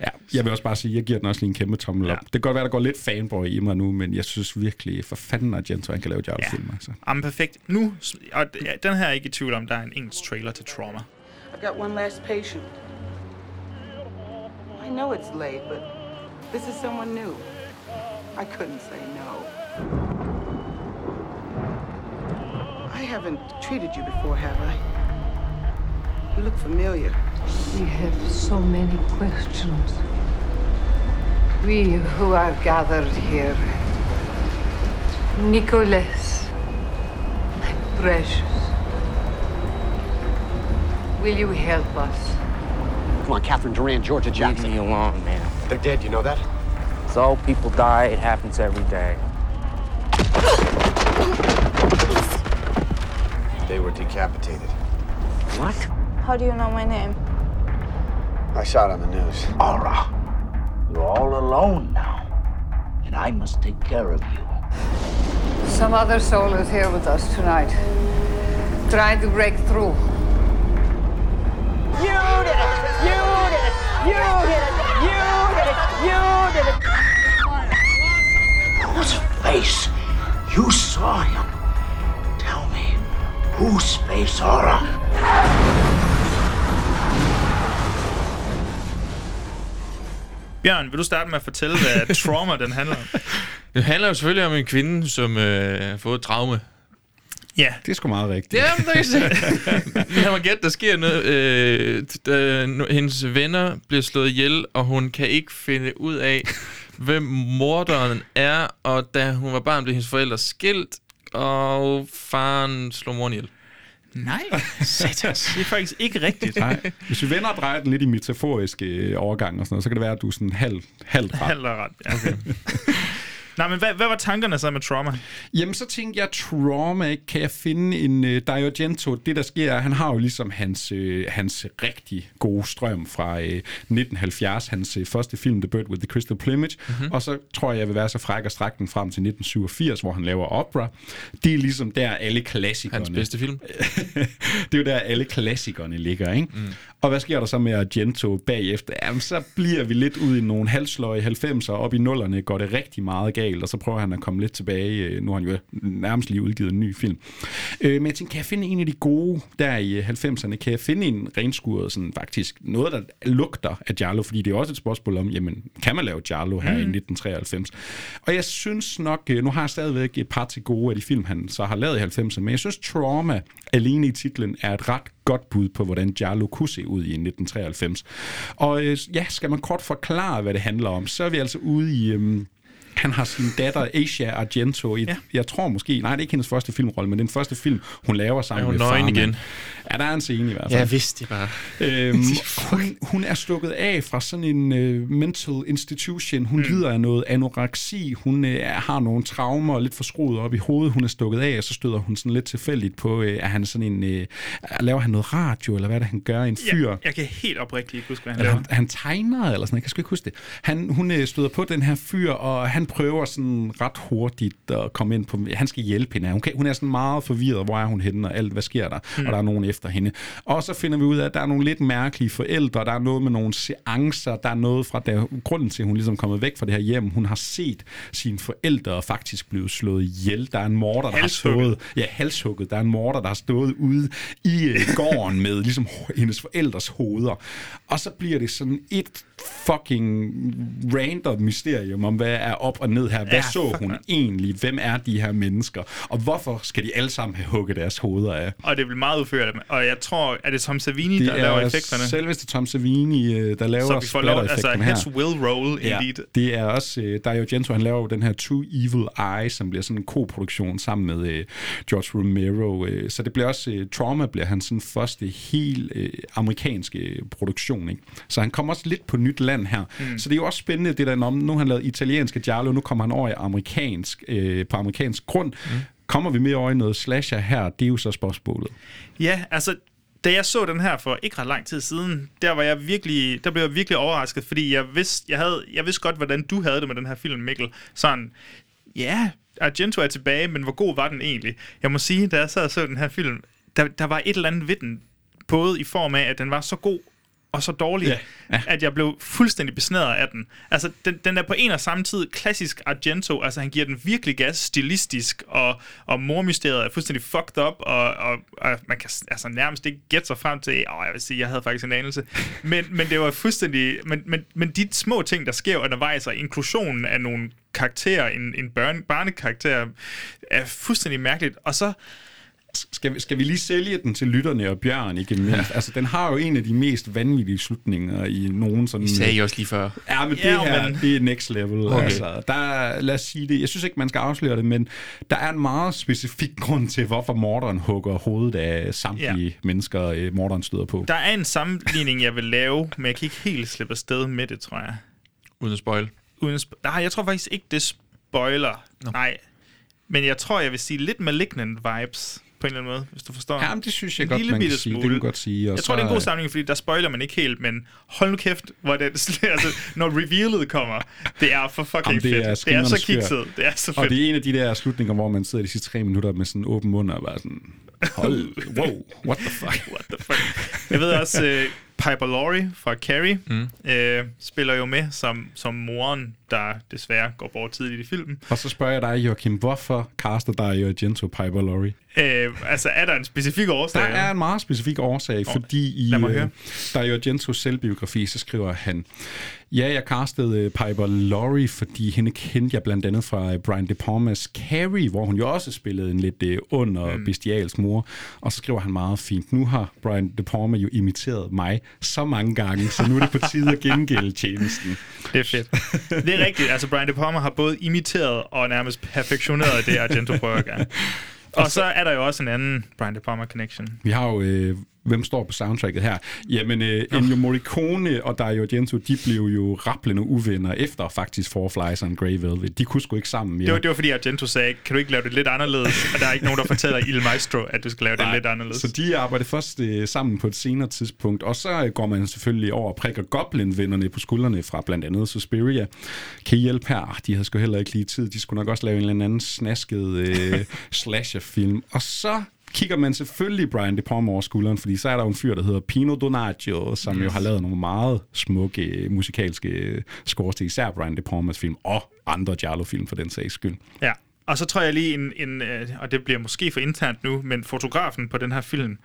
ja, jeg vil også bare sige, jeg giver den også lige en kæmpe tommel op. Ja. Det kan godt være, der går lidt fanboy i mig nu, men jeg synes virkelig, for fanden Argento, han kan lave Jarl-film. Altså. Jamen, perfekt. Nu, og ja, den her er jeg ikke i tvivl om, der er en engelsk trailer til Trauma. I've got one last patient. I know it's late, but this is someone new. I couldn't say no. I haven't treated you before, have I? You look familiar. We have so many questions. We who are gathered here. Nicholas, my precious. Will you help us? Come on, Catherine Duran, Georgia Jackson. Leave me alone, man. They're dead, you know that? So people die. It happens every day. They were decapitated. What? How do you know my name? I saw it on the news. Aura, you're all alone now, and I must take care of you. Some other soul is here with us tonight. Trying to break through. You did it! You did it! You did it! Did it! You did it! Whose face? You saw him. Tell me, whose face, Aura? Bjørn, vil du starte med at fortælle, hvad Trauma den handler om? Det handler jo selvfølgelig om en kvinde, som øh, har fået et traume. Ja. Det er sgu meget rigtigt. Jamen, der kan se. Lad mig gætte, der sker noget. Øh, da, no- hendes venner bliver slået ihjel, og hun kan ikke finde ud af, hvem morderen er. Og da hun var barn, blev hendes forældre skilt, og faren slog moren ihjel. Nej, satans. Det er faktisk ikke rigtigt. Nej. Hvis vi vender og drejer den lidt i metaforiske øh, overgang og sådan noget, så kan det være, at du er sådan halv, halvt ret. Halvt ret, ja. Okay. Nej, men hvad, hvad var tankerne så med Trauma? Jamen, så tænkte jeg, Trauma, kan jeg finde en uh, Dario Argento? Det, der sker, er, han har jo ligesom hans, uh, hans rigtig gode strøm fra uh, 1970, hans uh, første film, The Bird with the Crystal Plumage, mm-hmm. og så tror jeg, jeg vil være så fræk og strække den frem til 1987, hvor han laver opera. Det er ligesom der, alle klassikerne... Hans bedste film. det er jo der, alle klassikerne ligger, ikke? Mm. Og hvad sker der så med Argento bagefter? Jamen, så bliver vi lidt ud i nogle halsløje 90'er, op i nullerne går det rigtig meget galt, og så prøver han at komme lidt tilbage. Nu har han jo nærmest lige udgivet en ny film. Øh, men jeg tænkte, kan jeg finde en af de gode der i 90'erne? Kan jeg finde en renskuret, sådan faktisk noget, der lugter af Giallo? Fordi det er også et spørgsmål om, jamen, kan man lave Giallo her mm. i 1993? Og jeg synes nok, øh, nu har jeg stadigvæk et par til gode af de film, han så har lavet i 90'erne, men jeg synes, Trauma alene i titlen er et ret godt bud på, hvordan Jarlo kunne se ud i 1993. Og øh, ja, skal man kort forklare, hvad det handler om, så er vi altså ude i... Øh, han har sin datter Asia Argento i, ja. jeg tror måske, nej, det er ikke hendes første filmrolle, men den første film, hun laver sammen er hun med faren. igen? Ja, der er en scene i hvert fald. Ja, vidste de bare. Øhm, hun, hun er stukket af fra sådan en uh, mental institution. Hun mm. lider af noget anoreksi. Hun uh, har nogle traumer og lidt forskruet op i hovedet. Hun er stukket af, og så støder hun sådan lidt tilfældigt på, uh, er han sådan en, uh, laver han noget radio, eller hvad er det, han gør? En fyr? Jeg, jeg kan helt oprigtigt ikke huske, hvad han laver. Han, han tegner, eller sådan, jeg kan sgu ikke huske det. Han, hun uh, støder på den her fyr, og han prøver sådan ret hurtigt at komme ind på, han skal hjælpe hende. Hun, kan, hun er sådan meget forvirret, hvor er hun henne, og alt, hvad sker der? Mm. Og der er nogen efter hende. Og så finder vi ud af, at der er nogle lidt mærkelige forældre, der er noget med nogle seancer, der er noget fra der, grunden til, at hun ligesom er kommet væk fra det her hjem. Hun har set sine forældre faktisk blive slået ihjel. Der er en morder, der har stået... Ja, halshugget. Der er en morder, der har stået ude i øh, gården med ligesom hendes forældres hoveder. Og så bliver det sådan et fucking random mysterium om, hvad er op og ned her. Hvad ja, så hun egentlig? Hvem er de her mennesker? Og hvorfor skal de alle sammen have hugget deres hoveder af? Og det bliver meget udført. Og jeg tror, er det Tom Savini, det der laver effekterne? Det er selveste Tom Savini, øh, der laver Så vi får lov, altså her. his will roll, ja, indeed. det er også, uh, Dario Gento, han laver jo den her Two Evil Eyes, som bliver sådan en koproduktion sammen med uh, George Romero. Uh, så det bliver også, uh, Trauma bliver han sådan første helt uh, amerikanske produktion. Ikke? Så han kommer også lidt på nyt land her. Mm. Så det er jo også spændende, det der om, nu har han lavet italienske Giallo, nu kommer han over i amerikansk, øh, på amerikansk grund. Mm. Kommer vi mere over i noget slasher her? Det er jo så spørgsmålet. Ja, altså, da jeg så den her for ikke ret lang tid siden, der var jeg virkelig, der blev jeg virkelig overrasket, fordi jeg vidste, jeg havde, jeg vidste godt, hvordan du havde det med den her film, Mikkel. Sådan, ja, Argento er tilbage, men hvor god var den egentlig? Jeg må sige, da jeg sad og så den her film, der, der var et eller andet ved den, både i form af, at den var så god, og så dårlig, Ja, ja. at jeg blev fuldstændig besnæret af den. Altså, den, den er på en og samme tid klassisk Argento, altså han giver den virkelig gas stilistisk, og, og mormysteriet er fuldstændig fucked up, og, og, og man kan altså nærmest ikke gætte sig frem til, åh, jeg vil sige, jeg havde faktisk en anelse, men, men det var fuldstændig, men, men, men de små ting, der sker undervejs, og inklusionen af nogle karakterer, en, en børn, barnekarakter, er fuldstændig mærkeligt, og så, Skal, vi- skal vi lige sælge den til lytterne og Bjørn igen? Ja. Altså, den har jo en af de mest vanvittige slutninger i nogen sådan... I sagde I også lige før. Ja, men det Ja, her, men- det er next level. Okay. Altså, der er, lad os sige det, jeg synes ikke, man skal afsløre det, men der er en meget specifik grund til, hvorfor morderen hugger hovedet af samtlige ja. mennesker, øh, morderen støder på. der er en sammenligning, jeg vil lave, men jeg kan ikke helt slippe afsted med det, tror jeg. Uden at spoil. Uden at sp- Nej, jeg tror faktisk ikke, det spoiler. No. Nej. Men jeg tror, jeg vil sige lidt Malignant vibes, på en eller anden måde, hvis du forstår. Ja, men det synes jeg En godt, lille man kan bitte sige. Det smule. kan man godt sige. Og Jeg tror, det er en god sammenligning, fordi der spoiler man ikke helt, men hold nu kæft, hvor det, altså, når revealet kommer, det er for fucking Jamen, det fedt. er det er så kikset. Det er så Og fedt. det er en af de der slutninger, hvor man sidder de sidste tre minutter med sådan en åben mund og bare sådan, hold, wow, what the fuck? What the fuck? Jeg ved også, uh, Piper Laurie fra Carrie mm. uh, spiller jo med som, som moren, der desværre går bort tidligt i filmen. Og så spørger jeg dig, Joachim, hvorfor caster dig Argento Piper Laurie? Uh, altså, er der en specifik årsag? Der er en meget specifik årsag, Nå, fordi i øh, der er jo Argentos selvbiografi, så skriver han, ja, jeg castede øh, Piper Laurie, fordi hende kendte jeg blandt andet fra øh, Brian De Palmas Carrie, hvor hun jo også spillede en lidt øh, ond og Mm. bestialsk mor. Og så skriver han meget fint, nu har Brian De Palma jo imiteret mig så mange gange, så nu er det på tide at gengælde tjenesten. Det er fedt. Det er rigtigt. Altså, Brian De Palma har både imiteret og nærmest perfektioneret det, Argento prøver at gøre. Og så er der jo også en anden Brian De Palma connection. Vi har jo, øh, hvem står på soundtracket her? Jamen, øh, Ennio Morricone og Dario Argento, de blev jo rapplende uvenner efter faktisk Four Flies and Grey Velvet. De kunne sgu ikke sammen mere. Det var, det var fordi Argento sagde, kan du ikke lave det lidt anderledes? Og der er ikke nogen, der fortæller Il Maestro, at du skal lave det Nej, lidt anderledes. Så de arbejder først øh, sammen på et senere tidspunkt, og så øh, går man selvfølgelig over og prikker Goblin-vennerne på skuldrene fra blandt andet Suspiria. Kan I hjælpe her? De havde sgu heller ikke lige tid. De skulle nok også lave en eller anden snasket øh, slasherfilm. Og så kigger man selvfølgelig Brian De Palma over skulderen, fordi så er der jo en fyr, der hedder Pino Donaggio, som yes. jo har lavet nogle meget smukke øh, musikalske øh, scores til især Brian De Palmas film, og andre Giallo-film for den sags skyld. Ja, og så tror jeg lige en, en øh, og det bliver måske for internt nu, men fotografen på den her film,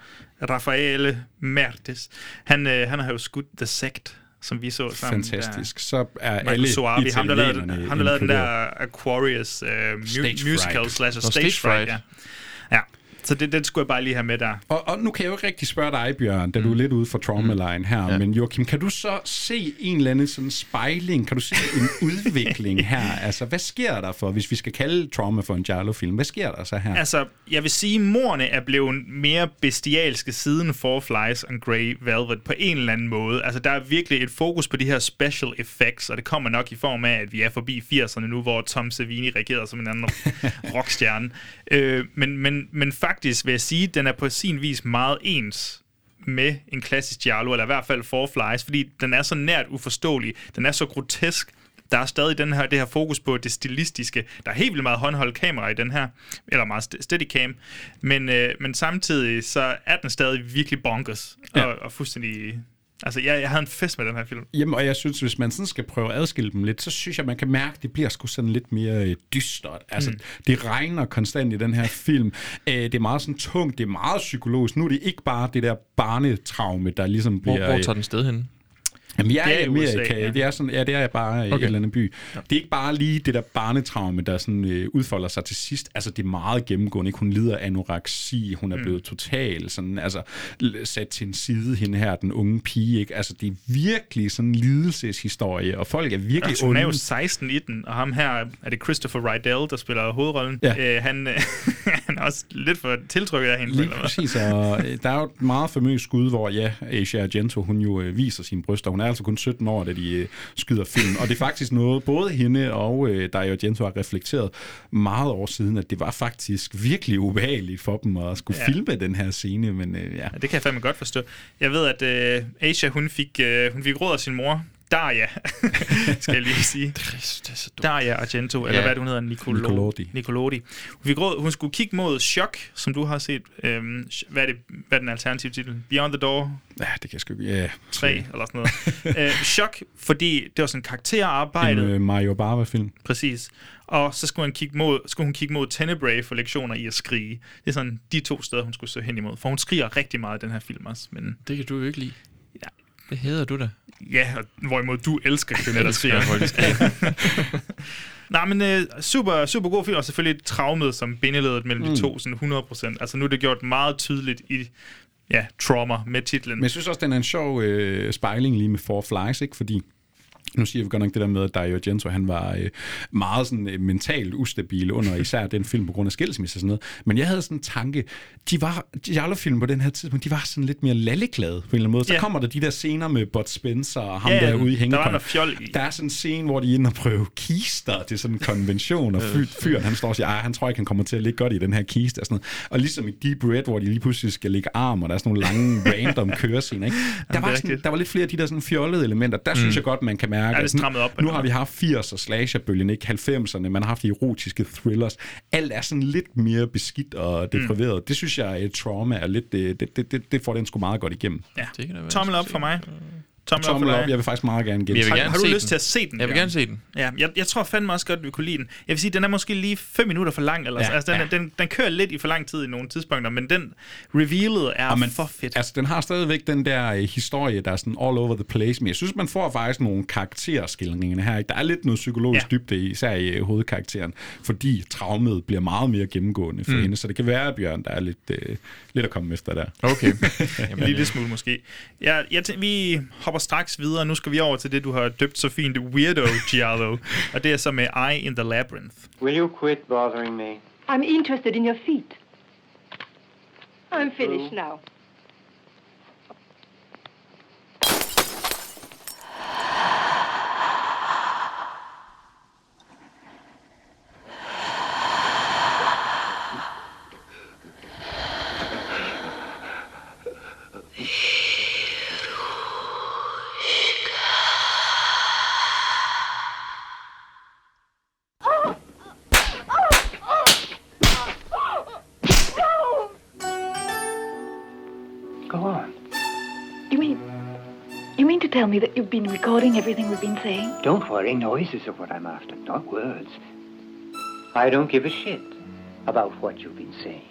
Rafaele Mertes, han, han har jo skudt The Sect, som vi så sammen. Fantastisk. Så er Michael alle Suavi, ham der lavede, ham, der lavede den der Aquarius uh, mu- musical slash stage, Stage fright. fright. Ja. ja, så det, det skulle jeg bare lige have med der. Og, og nu kan jeg jo ikke rigtig spørge dig, Bjørn, da du er lidt ude for trauma-line her, ja. men Joachim, kan du så se en eller anden sådan spejling? Kan du se en udvikling her? Altså, hvad sker der for, hvis vi skal kalde trauma for en Giallo-film? Hvad sker der så her? Altså, jeg vil sige, at morerne er blevet mere bestialske siden Four Flies and Grey Velvet på en eller anden måde. Altså, der er virkelig et fokus på de her special effects, og det kommer nok i form af, at vi er forbi 80'erne nu, hvor Tom Savini reagerede som en anden rockstjerne. Øh, men, men, men faktisk vil jeg sige, den er på sin vis meget ens med en klassisk Giallo, eller i hvert fald Four Flies, fordi den er så nært uforståelig, den er så grotesk, der er stadig den her, det her fokus på det stilistiske. Der er helt vildt meget håndholdt kamera i den her, eller meget st- steadicam, men, øh, men samtidig så er den stadig virkelig bonkers, Ja. og, og fuldstændig... Altså, jeg, jeg havde en fest med den her film. Jamen, og jeg synes, hvis man sådan skal prøve at adskille dem lidt, så synes jeg, man kan mærke, at det bliver sgu sådan lidt mere øh, dystert. Altså, mm. det regner konstant i den her film. Øh, det er meget sådan tungt, det er meget psykologisk. Nu er det ikke bare det der barnetraume, der ligesom Hvor, bliver... hvor øh, tager den sted hen? Jamen, jeg Det er i i USA, Amerika. ja. Det er sådan, ja, det er bare okay. i Okay. en eller anden by. Ja. Det er ikke bare lige det der barnetraume, der sådan, øh, udfolder sig til sidst. Altså, det er meget gennemgående. Ikke? Hun lider af anoreksi. Hun er Mm. blevet total sådan, altså, sat til en side, hende her, den unge pige. Ikke? Altså, det er virkelig sådan en lidelseshistorie, og folk er virkelig Altså, hun er jo onde. 16 i den, og ham her, er det Christopher Rydell, der spiller hovedrollen. Ja. Øh, han, han er også lidt for tiltrykket af hende. Lige præcis, og øh, der er jo et meget famøst skud, hvor ja, Asia Argento, hun jo øh, viser sine bryster. Hun er altså kun 17 år, da de øh, skyder film. Og det er faktisk noget, både hende og øh, Dario Argento har reflekteret meget år siden, at det var faktisk virkelig ubehageligt for dem at skulle ja. filme den her scene. Men øh, ja, Ja, det kan jeg fandme godt forstå. Jeg ved, at øh, Asia, hun fik, øh, hun fik råd af sin mor, Daria, skal jeg lige sige. Det er så dumt. Daria Argento, eller Ja. hvad er det, hun hedder? Nicolo- Nicolodi. Nicolodi. Hun fik råd, hun skulle kigge mod Chok, som du har set. Øhm, hvad, er det, hvad er den alternative titel? Beyond the Door ja det kan jeg sgu ikke... Ja, 3, eller sådan noget. øh, Chok, fordi det var sådan karakterarbejde. En øh, Mario Bava-film. Præcis. Og så skulle, han kigge mod, skulle hun kigge mod Tenebrae for lektioner i at skrige. Det er sådan de to steder, hun skulle søge hen imod. For hun skriger rigtig meget i den her film også. Men Det kan du jo ikke lide. Ja. Det hedder du da. Ja, og hvorimod du elsker de skriger. Nej, men øh, super, super god film, og selvfølgelig traumet som bindeledet mellem mm. de to, sådan 100%. Altså nu er det gjort meget tydeligt i ja, trauma med titlen. Men jeg synes også, den er en sjov øh, spejling lige med Four Flies, ikke? Fordi nu siger vi godt nok det der med, at Dario Argento, han var øh, meget sådan, øh, mentalt ustabil under især den film på grund af skilsmisse og sådan noget. Men jeg havde sådan en tanke, de var, Giallo-film på den her tidspunkt, de var sådan lidt mere lalleglade på en eller anden måde. Så Ja. kommer der de der scener med Bud Spencer og ham ja, der ude i der var hængekøjen. noget fjol i. Der er sådan en scene, hvor de er inde og prøve kister til sådan en konvention, og Øh. fyr, fyren han står og siger, "Ej, han tror ikke, han kommer til at ligge godt i den her kiste. Og, sådan noget. og ligesom i Deep Red, hvor de lige pludselig skal lægge arm, og der er sådan nogle lange random kørescener. Ikke? Der, er var sådan, rigtigt. der var lidt flere af de der sådan fjollede elementer. Der mm. synes jeg godt, man kan mærke, Ja, det at nu- op. nu har vi haft 80'er slasherbølgen, ikke 90'erne, man har haft de erotiske thrillers. Alt er sådan lidt mere beskidt og depriveret. Mm. Det synes jeg, at trauma er lidt, det, det, det, det, det får den sgu meget godt igennem. Ja. Det kan Tommel op for mig. Tommel, Tommel op op, jeg vil faktisk meget gerne gense. Har, har du lyst den. til at se den? Jeg vil gerne se den. Ja, jeg, jeg tror fandme også godt, vi kunne lide den. Jeg vil sige, den er måske lige 5 minutter for lang. Eller, Ja, ja, altså, den, ja. den, den kører lidt i for lang tid i nogle tidspunkter, men den revealet er Og man- for fedt. Altså, den har stadigvæk den der øh, historie, der er sådan all over the place, men jeg synes, man får faktisk nogle karakterskildringer her. Ikke? Der er lidt noget psykologisk Ja. ja. dybde, i, især i øh, hovedkarakteren, fordi traumet bliver meget mere gennemgående for mm. hende, så det kan være, Bjørn, der er lidt, øh, lidt at komme efter der. Okay. En lille smule måske. Ja, jeg tæ- vi hopper straks videre. Nu skal vi over til det, du har døbt så fint, Weirdo Giallo. og det er så med Eye in the Labyrinth. Will you quit bothering me? I'm interested in your feet. I'm finished now. Tell me that you've been recording everything we've been saying? Don't worry, noises are what I'm after, not words. I don't give a shit about what you've been saying.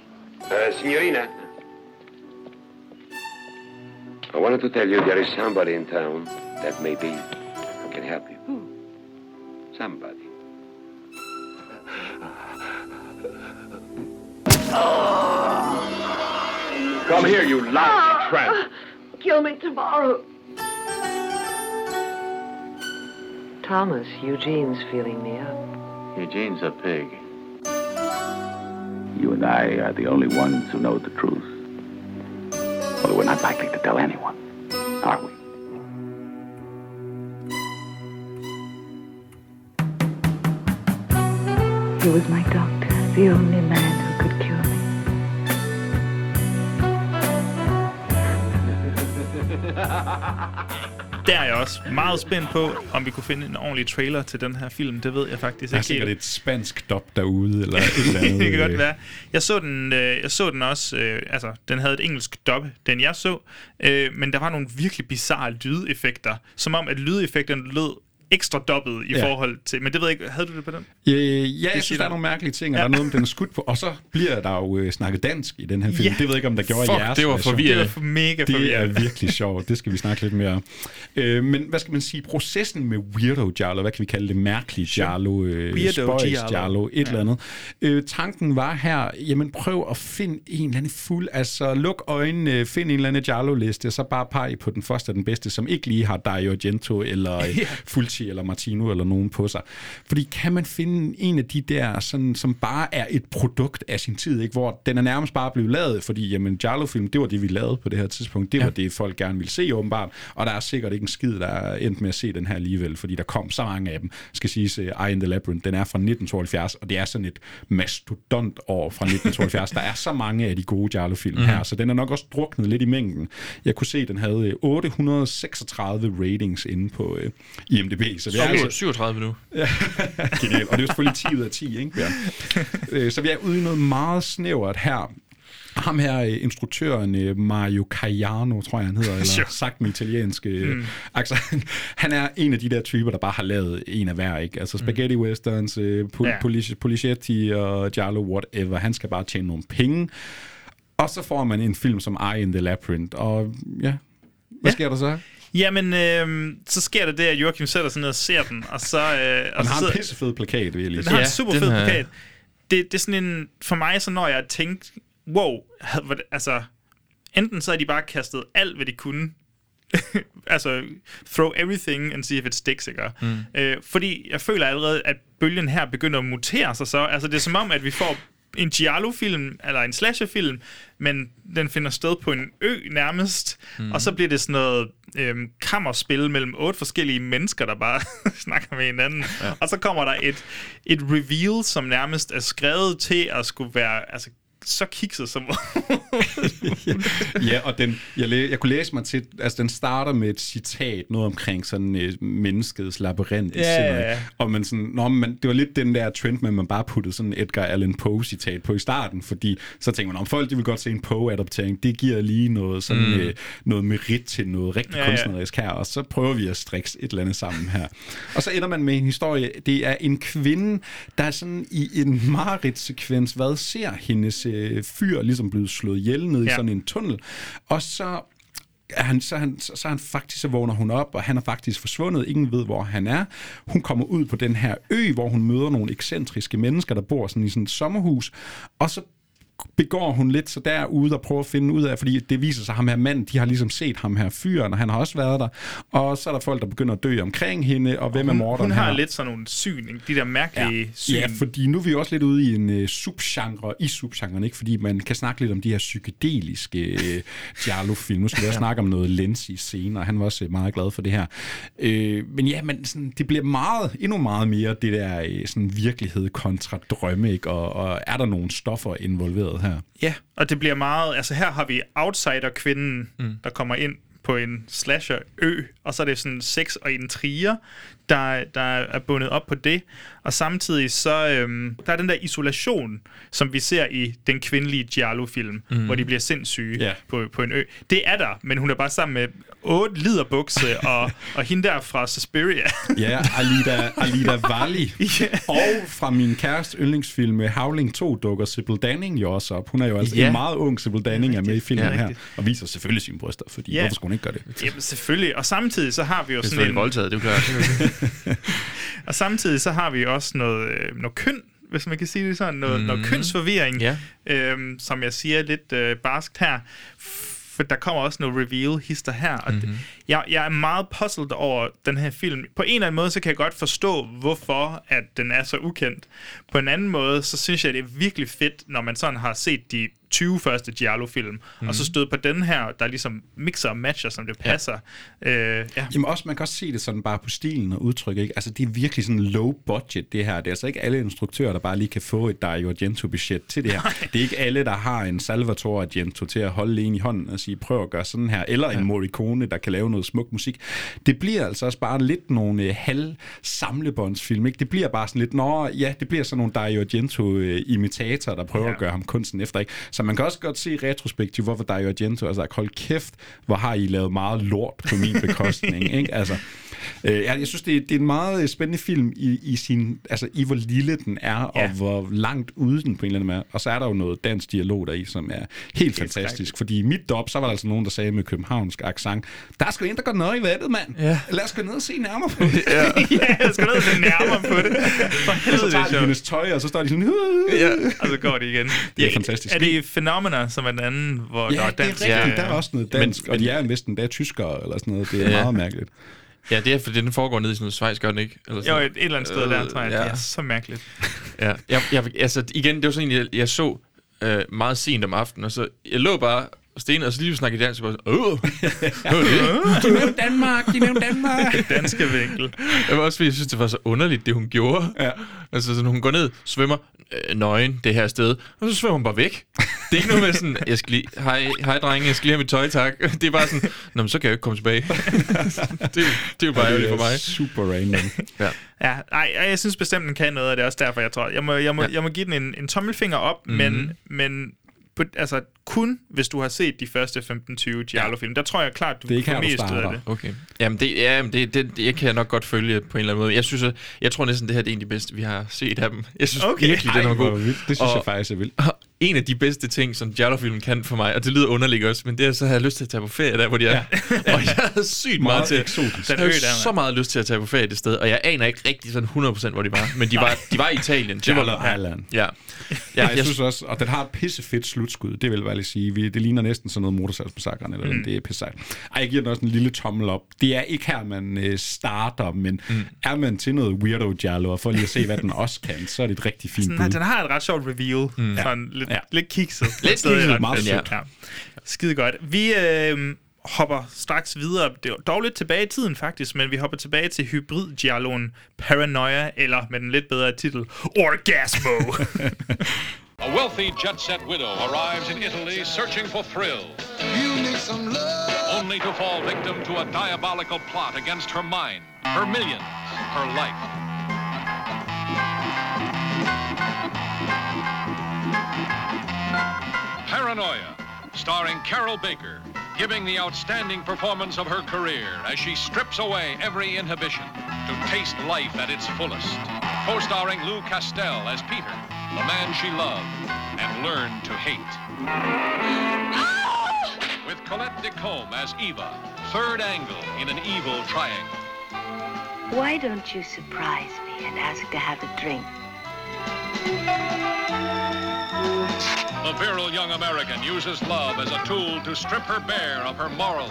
Uh, signorina. I wanted to tell you there is somebody in town that maybe can help you. Who? Somebody. Come here, you lousy tramp. Kill me tomorrow. Thomas, Eugene's feeling me up. Eugene's a pig. You and I are the only ones who know the truth. Although we're not likely to tell anyone, are we? He was my doctor, the only man Der er jeg også meget spændt på, om vi kunne finde en ordentlig trailer til den her film. Det ved jeg faktisk Der er ikke sikkert et spansk dop derude, eller et eller andet. det kan godt øh, være. Jeg så den, øh, jeg så den også, øh, altså den havde et engelsk dub, den jeg så, øh, men der var nogle virkelig bizarre lydeffekter, som om at lydeffekterne lød ekstra dobbelt i Ja. ja. forhold til, men det ved jeg ikke, havde du det på den? Øh, ja, jeg synes, der er nogle mærkelige ting, og Ja. der er noget, om den er skudt på. Og så bliver der jo øh, snakket dansk i den her film. Ja. Det ved jeg ikke, om der gjorde Fuck, jeres det var version. forvirrende. Det var mega Det er forvirrende. virkelig sjovt. Det skal vi snakke lidt mere om. Øh, men hvad skal man sige? Processen med Weirdo Giallo, hvad kan vi kalde det? Mærkelig Giallo, øh, Weirdo spøjs Giallo. Giallo, et Ja. eller andet. Øh, tanken var her, jamen prøv at finde en eller anden fuld, altså luk øjnene, find en eller anden Giallo-liste, så bare pege på den første og den bedste, som ikke lige har Dario Argento eller øh, Fulci Marti eller Martino eller nogen på sig. Fordi kan man finde en af de der, sådan, som bare er et produkt af sin tid, ikke? hvor den er nærmest bare blevet lavet, fordi jamen, Jarlo-film, det var det, vi lavede på det her tidspunkt. Det var det, folk gerne ville se åbenbart, og der er sikkert ikke en skid, der er endt med at se den her alligevel, fordi der kom så mange af dem. Skal siges, uh, Eye in the Labyrinth, den er fra 1972, og det er sådan et mastodont år fra 1972. der er så mange af de gode Jarlo-film Mhm. her, så den er nok også druknet lidt i mængden. Jeg kunne se, at den havde øh, 836 ratings inde på øh, IMDb. Så det er altså, 37 nu. Ja, genialt. Og det er jo selvfølgelig 10 ud af 10, ikke? Ja. Øh, Så vi er ude i noget meget snævert her. Ham her, øh, instruktøren øh, Mario Caiano, tror jeg han hedder, eller Sure. sagt med italiensk øh, Mm. accent. Han er en af de der typer, der bare har lavet en af hver, ikke? Altså spaghetti westerns, øh, pol- Ja. polici- Policetti og Giallo, whatever. Han skal bare tjene nogle penge. Og så får man en film som Eye in the Labyrinth, og ja, hvad sker der så? Jamen, øh, så sker der det, at Joachim sætter sig ned og ser den, og så... Øh, og Han så har en pissefed plakat, vil jeg lige Den har en super fed plakat. Det, det er sådan en... For mig, så når jeg tænkte, wow, det- altså... Enten så har de bare kastet alt, hvad de kunne. altså, throw everything and see if it sticks, ikke? Mm. Øh, fordi jeg føler allerede, at bølgen her begynder at mutere sig så. Altså, det er som om, at vi får en Giallo-film, eller en slasher-film, men den finder sted på en ø nærmest, mm. og så bliver det sådan noget øhm, kammerspil mellem otte forskellige mennesker, der bare snakker med hinanden. Ja. Og så kommer der et, et reveal, som nærmest er skrevet til at skulle være altså, så kikset som... ja, og den, jeg, læ- jeg kunne læse mig til, altså den starter med et citat, noget omkring sådan et menneskets labyrint Ja, ja, ja. Og man sådan, nå, men det var lidt den der trend med, at man bare puttede sådan Edgar Allan Poe citat på i starten, fordi så tænker man, om folk de vil godt se en Poe-adaptering, det giver lige noget, sådan, Mm. øh, noget merit til noget rigtig Ja, kunstnerisk her, og så prøver vi at strikke et eller andet sammen her. Og så ender man med en historie, det er en kvinde, der er sådan i en mareridtsekvens, hvad ser hendes øh, fyr ligesom blevet slået ihjel ned ja. i sådan en tunnel, og så han, så, han, så så han faktisk, så vågner hun op, og han er faktisk forsvundet. Ingen ved, hvor han er. Hun kommer ud på den her ø, hvor hun møder nogle ekscentriske mennesker, der bor sådan i sådan et sommerhus. Og så begår hun lidt så derude og prøver at finde ud af, fordi det viser sig, at ham her mand, de har ligesom set ham her fyren, og han har også været der. Og så er der folk, der begynder at dø omkring hende, og hvem er hun, morderen hun har her? lidt sådan nogle syn, ikke? de der mærkelige Ja. syn. ja, fordi nu er vi også lidt ude i en uh, subgenre, i subgenren, ikke? fordi man kan snakke lidt om de her psykedeliske uh, Giallo-film. Nu skal vi også Ja. snakke om noget Lenzi senere, han var også uh, meget glad for det her. Uh, men ja, men sådan, det bliver meget, endnu meget mere det der uh, sådan virkelighed kontra drømme, ikke? Og, og er der nogle stoffer involveret her? Ja, og det bliver meget... Altså her har vi outsider-kvinden, mm. der kommer ind på en slasher-ø, og så er det sådan sex og intriger, der, der er bundet op på det. Og samtidig så øhm, der er den der isolation, som vi ser i den kvindelige Giallo-film, Mm. hvor de bliver sindssyge Ja. på, på en ø. Det er der, men hun er bare sammen med otte liderbukse og, og hende der fra Suspiria. Ja, Alida, Alida Valli. Og fra min kæreste yndlingsfilm Howling 2 dukker Sybil Danning jo også op. Hun er jo altså ja. en meget ung Sybil Danning er med i filmen Ja, her. Og viser selvfølgelig sine bryster, fordi ja. hvorfor skulle hun ikke gøre det? Jamen selvfølgelig, og samtidig så har vi jo sådan en... voldtaget, det er klart. Og samtidig så har vi også noget, øh, noget køn, hvis man kan sige det sådan, noget, mm. noget Mhm. kønsforvirring, Ja. øhm, som jeg siger lidt øh, barskt her. For der kommer også noget reveal-hister her, og mm-hmm. jeg, jeg er meget puzzled over den her film. På en eller anden måde, så kan jeg godt forstå, hvorfor at den er så ukendt. På en anden måde, så synes jeg, det er virkelig fedt, når man sådan har set de 20 første Giallo-film, mm-hmm. og så stød på den her, der ligesom mixer og matcher, som det passer. Ja. Øh, ja. Jamen også, man kan også se det sådan bare på stilen og udtryk, ikke? Altså, det er virkelig sådan low budget, det her. Det er altså ikke alle instruktører, der bare lige kan få et Dario Argento-budget til det her. Det er ikke alle, der har en Salvatore Argento til at holde en i hånden og sige, prøv at gøre sådan her. Eller en Morricone, der kan lave noget smuk musik. Det bliver altså også bare lidt nogle øh, halv samlebåndsfilm, ikke? Det bliver bare sådan lidt, nå, ja, det bliver sådan nogle Dario Argento-imitatorer, der prøver Ja. ja. at gøre ham kunsten efter, ikke? Så man kan også godt se retrospektivt, hvorfor Dario Argento har sagt, hold kæft, hvor har I lavet meget lort på min bekostning, ikke? Altså, øh, jeg, jeg synes, det er, det er en meget spændende film i, i sin, altså i hvor lille den er, ja. og hvor langt ude den på en eller anden måde. Og så er der jo noget dansk dialog deri, som er helt fantastisk, fordi i mit dop, så var der altså nogen, der sagde med københavnsk accent, der er sgu en, der går noget i vandet, mand. Ja. Lad os gå ned og se nærmere på det. Ja. ja, jeg skal ned og se nærmere på det. For helvede, så det er tager de sjovt. hendes tøj, og så står de sådan... Ja. Og så går det igen. Det er fantastisk. Er det Phenomena, som er den anden, hvor der Ja, er det er dansk? rigtigt. Ja, Ja, ja. Der er også noget dansk, men, og de er næsten der er tyskere, eller sådan noget. Det er Ja. ja. meget mærkeligt. Ja, det er, fordi den foregår nede i sådan noget Schweiz, gør den ikke? Eller Jo, sådan et, et eller andet sted Øh, der, tror jeg. ja. Det er så mærkeligt. Ja, jeg, jeg, altså igen, det var sådan, jeg, jeg så øh, meget sent om aftenen, og så jeg lå bare og stenede, og så lige snakkede dansk, og så, åh? De nævnte Danmark, de nævnte Danmark. Danske vinkel. Jeg var også fordi, jeg synes, det var så underligt, det hun gjorde. Ja. Altså, sådan, hun går ned, svømmer øh, nøgen det her sted, og så svømmer hun bare væk. Det er ikke noget med sådan, jeg skal lige, hej, hej drenge, jeg skal lige have mit tøj, tak. Det er bare sådan, nå, men så kan jeg jo ikke komme tilbage. det, det er jo bare ærgerligt for mig. Super random. Ja. Ja, ej, ej, jeg synes bestemt, den kan noget, og det er også derfor, jeg tror, jeg må, jeg må, ja. jeg må give den en, en tommelfinger op, mm-hmm. men, men på, altså, kun hvis du har set de første 15-20 Giallo-film. Der tror jeg klart, du Det er ikke får mest ud af det. Okay. Jamen, det, ja, men det, det, det, jeg kan jeg nok godt følge på en eller anden måde. Jeg synes, at, jeg tror næsten, det her det er en af de bedste, vi har set af dem. Jeg synes Okay. virkelig, den er hvor god. Det synes Og- jeg faktisk er vildt. Og en af de bedste ting, som Giallo-filmen kan for mig, og det lyder underligt også, men det er, så har jeg lyst til at tage på ferie der, hvor de er. Ja. og jeg havde sygt meget, Meget til eksotisk. Jeg Den der, så meget lyst til at tage på ferie det sted, og jeg aner ikke rigtig sådan 100% hvor de var, men de var, de var i Italien. Det var, Island. Ja. Ja, Ja, jeg, synes også, og den har et pissefedt slutskud, det vil jeg bare lige sige. Vi, det ligner næsten sådan noget motorsalgsmassakren, eller mm. det er pisse sejt. Ej, jeg giver den også en lille tommel op. Det er ikke her, man øh, starter, men mm. er man til noget weirdo giallo, og for lige at se, hvad den også kan, så er det et rigtig fint Sådan, bud. den har et ret sjovt reveal. Mm. Sådan lidt, Ja. lidt kikset. Lidt kikset, meget sødt. Ja. Skide godt. Vi øh, hopper straks videre. Det er dog lidt tilbage i tiden faktisk, men vi hopper tilbage til hybrid gialloen Paranoia, eller med den lidt bedre titel, Orgasmo. A wealthy jet set widow arrives in Italy searching for thrill. Only to fall victim to a diabolical plot against her mind, her millions, her life. Paranoia, starring Carol Baker, giving the outstanding performance of her career as she strips away every inhibition to taste life at its fullest. Co-starring Lou Castell as Peter, the man she loved and learned to hate. With Colette Decombe as Eva, third angle in an evil triangle. Why don't you surprise me and ask to have a drink? The virile young American uses love as a tool to strip her bare of her morals.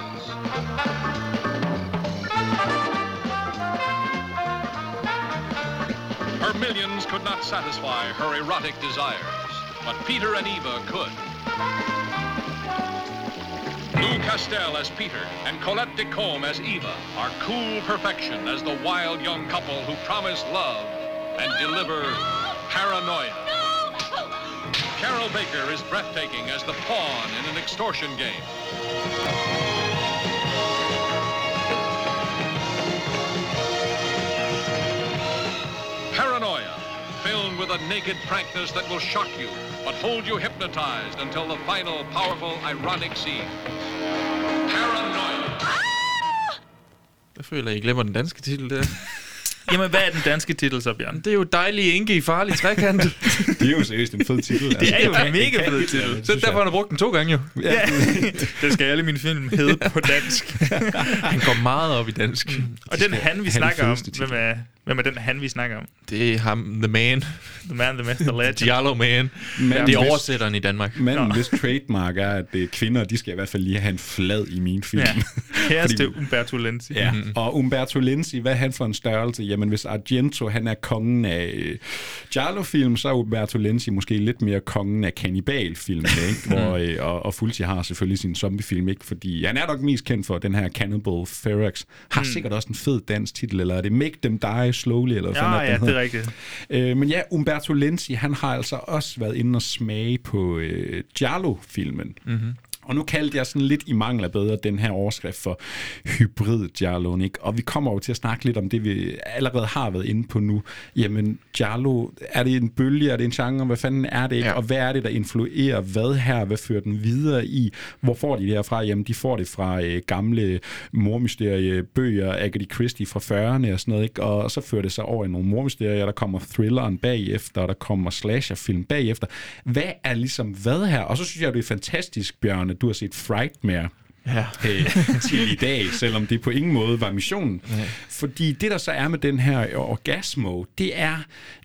Her millions could not satisfy her erotic desires, but Peter and Eva could. Lou Castell as Peter and Colette de Decombe as Eva are cool perfection as the wild young couple who promise love and deliver paranoia. Carol Baker is breathtaking as the pawn in an extortion game. Paranoia, filmed with a naked frankness that will shock you, but hold you hypnotized until the final, powerful, ironic scene. Paranoia. Ah! Jeg føler, at I glemmer den danske titel der. Jamen, hvad er den danske titel så, Bjørn? Det er jo dejlige Inge i farlig trekant. Det er jo seriøst en fed titel. altså. Det er jo en mega fed titel. Så derfor jeg. har han brugt den to gange jo. Ja. det skal alle mine film hedde på dansk. Han går meget op i dansk. Og den han, vi snakker om, hvem er, hvem er den han, vi snakker om? Det er ham, the man. The man, the the legend. Giallo man. Men det er hvis- oversætteren i Danmark. Manden, hvis trademark er, at det er kvinder, de skal i hvert fald lige have en flad i min film. Ja. Kæreste Fordi- Umberto Lenzi. Ja, og Umberto Lenzi, hvad er han for en størrelse? Jamen, hvis Argento, han er kongen af øh, Giallo-film, så er Umberto Lenzi måske lidt mere kongen af kannibalfilm, ikke? Hvor, øh, og, og Fulci har selvfølgelig sin zombiefilm, ikke? Fordi han er nok mest kendt for den her Cannibal Ferox. Har Mm. sikkert også en fed dansk titel, eller er det Make Them Die Slowly, eller hvad fanden Ja, ja, det er rigtigt. Øh, men ja, Umberto Lenzi, han har altså også været inde og smage på øh, Giallo-filmen. Mhm. Og nu kaldte jeg sådan lidt i mangel af bedre den her overskrift for hybrid Giallo, ikke? Og vi kommer jo til at snakke lidt om det, vi allerede har været inde på nu. Jamen, Giallo, er det en bølge, er det en genre, hvad fanden er det ikke? Ja. Og hvad er det, der influerer hvad her? Hvad fører den videre i? Hvor får de det her fra? Jamen, de får det fra øh, gamle mormysteriebøger, Agatha Christie fra 40'erne og sådan noget, ikke? Og så fører det sig over i nogle mormysterier, der kommer thrilleren bagefter, og der kommer slasherfilm bagefter. Hvad er ligesom hvad her? Og så synes jeg, det er fantastisk, Bjørn, at du har set Frightmare. Ja. øh, til i dag, selvom det på ingen måde var missionen. Nej. Fordi det, der så er med den her orgasmo, det er,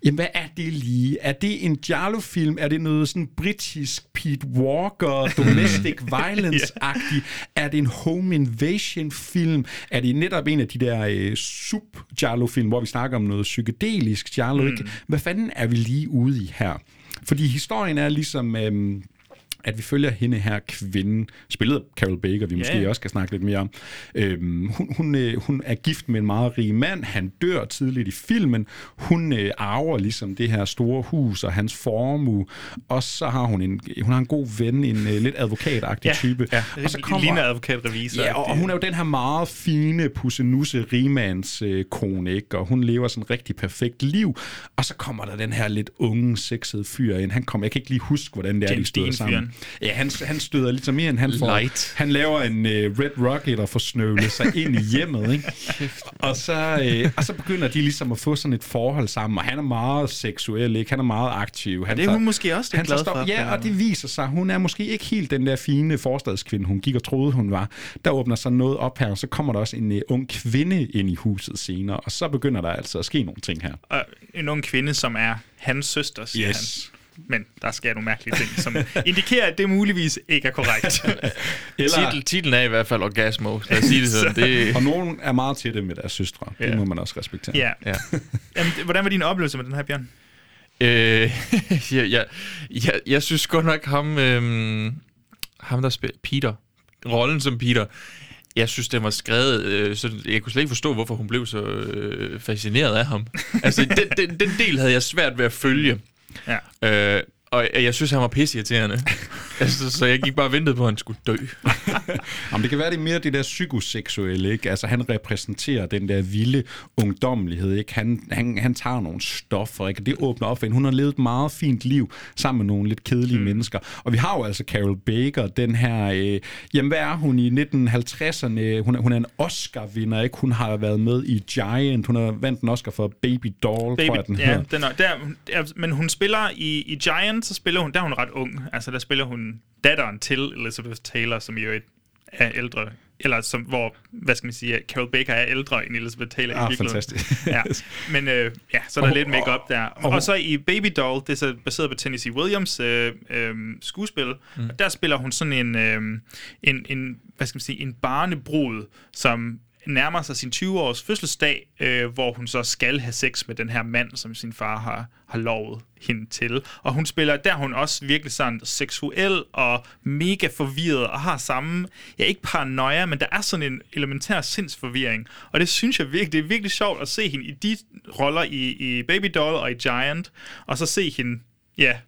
jamen hvad er det lige? Er det en Giallo-film? Er det noget sådan britisk Pete Walker, domestic violence-agtig? Er det en home invasion-film? Er det netop en af de der øh, sub-Giallo-film, hvor vi snakker om noget psykedelisk Giallo? Mm. Hvad fanden er vi lige ude i her? Fordi historien er ligesom... Øhm, at vi følger hende her kvinde, spillet af Carol Baker, vi måske også skal snakke lidt mere om. Øhm, hun, hun, øh, hun er gift med en meget rig mand, han dør tidligt i filmen, hun øh, arver ligesom det her store hus og hans formue, og så har hun en, hun har en god ven, en øh, lidt advokatagtig Ja, type. ja. og så kommer, ligner advokatrevisor. Ja, og, og hun er jo den her meget fine pussenusse rigmands øh, kone, ikke? Og hun lever sådan et rigtig perfekt liv. Og så kommer der den her lidt unge, sexede fyr ind. Han kommer, jeg kan ikke lige huske, hvordan det er, de James støder sammen. Ja, han, han støder lidt mere, end han får. Light. Han laver en øh, Red Rocket og får snøvlet sig ind i hjemmet, ikke? og, så, øh, og så begynder de ligesom at få sådan et forhold sammen, og han er meget seksuel, ikke? Han er meget aktiv. Han det er hun måske også lidt han glad stop- for, Ja, og det viser sig, hun er måske ikke helt den der fine forstadskvinde, hun gik og troede, hun var. Der åbner sig noget op her, og så kommer der også en uh, ung kvinde ind i huset senere, og så begynder der altså at ske nogle ting her. Og en ung kvinde, som er hans søster, siger Yes. han. Men der sker nogle mærkelige ting, som indikerer, at det muligvis ikke er korrekt. Titel, titlen er i hvert fald Orgasmo. Lad os sige det sådan. Det, Og nogen er meget til det med deres søstre. Det Ja. må man også respektere. ja. ja. Jamen, det- hvordan var din oplevelse med den her, Bjørn? Øh, jeg, jeg, jeg, jeg synes godt nok ham, øhm, ham der spiller Peter, rollen som Peter, jeg synes, den var skrevet, øh, så jeg kunne slet ikke forstå, hvorfor hun blev så øh, fascineret af ham. Altså, den, den, den del havde jeg svært ved at følge. Ja. Øh, og jeg synes, han var pisseirriterende. altså, så jeg gik bare og ventede på, at han skulle dø. Jamen, det kan være, det er mere det der psykoseksuelle, ikke? Altså, han repræsenterer den der vilde ungdommelighed, ikke? Han, han, han tager nogle stoffer, ikke? Og det åbner op for hende. Hun har levet et meget fint liv sammen med nogle lidt kedelige mm. mennesker. Og vi har jo altså Carol Baker, den her... Øh, jamen, hvad er hun i 1950'erne? Hun er, hun er en Oscar-vinder, ikke? Hun har været med i Giant. Hun har vandt en Oscar for Baby Doll, Baby, tror jeg, den ja, hedder. den er, der, der, men hun spiller i, i Giant, så spiller hun, der er hun ret ung. Altså, der spiller hun datteren til Elizabeth Taylor, som jo er ældre eller som, hvor, hvad skal man sige, Carol Baker er ældre end Elizabeth Taylor Ah, i virkeligheden. fantastisk. ja. Men øh, ja, så er der Og- lidt make-up der. og- Og, og så i Baby Doll, det er så baseret på Tennessee Williams øh, øh, skuespil, mm. og der spiller hun sådan en, øh, en, en, hvad skal man sige, en barnebrud, som nærmer sig sin 20-års fødselsdag, øh, hvor hun så skal have sex med den her mand, som sin far har, har lovet hende til. Og hun spiller, der hun også virkelig sådan seksuel og mega forvirret, og har samme, ja ikke paranoia, men der er sådan en elementær sindsforvirring. Og det synes jeg virkelig, det er virkelig sjovt at se hende i de roller i, i Baby Doll og i Giant, og så se hende, ja,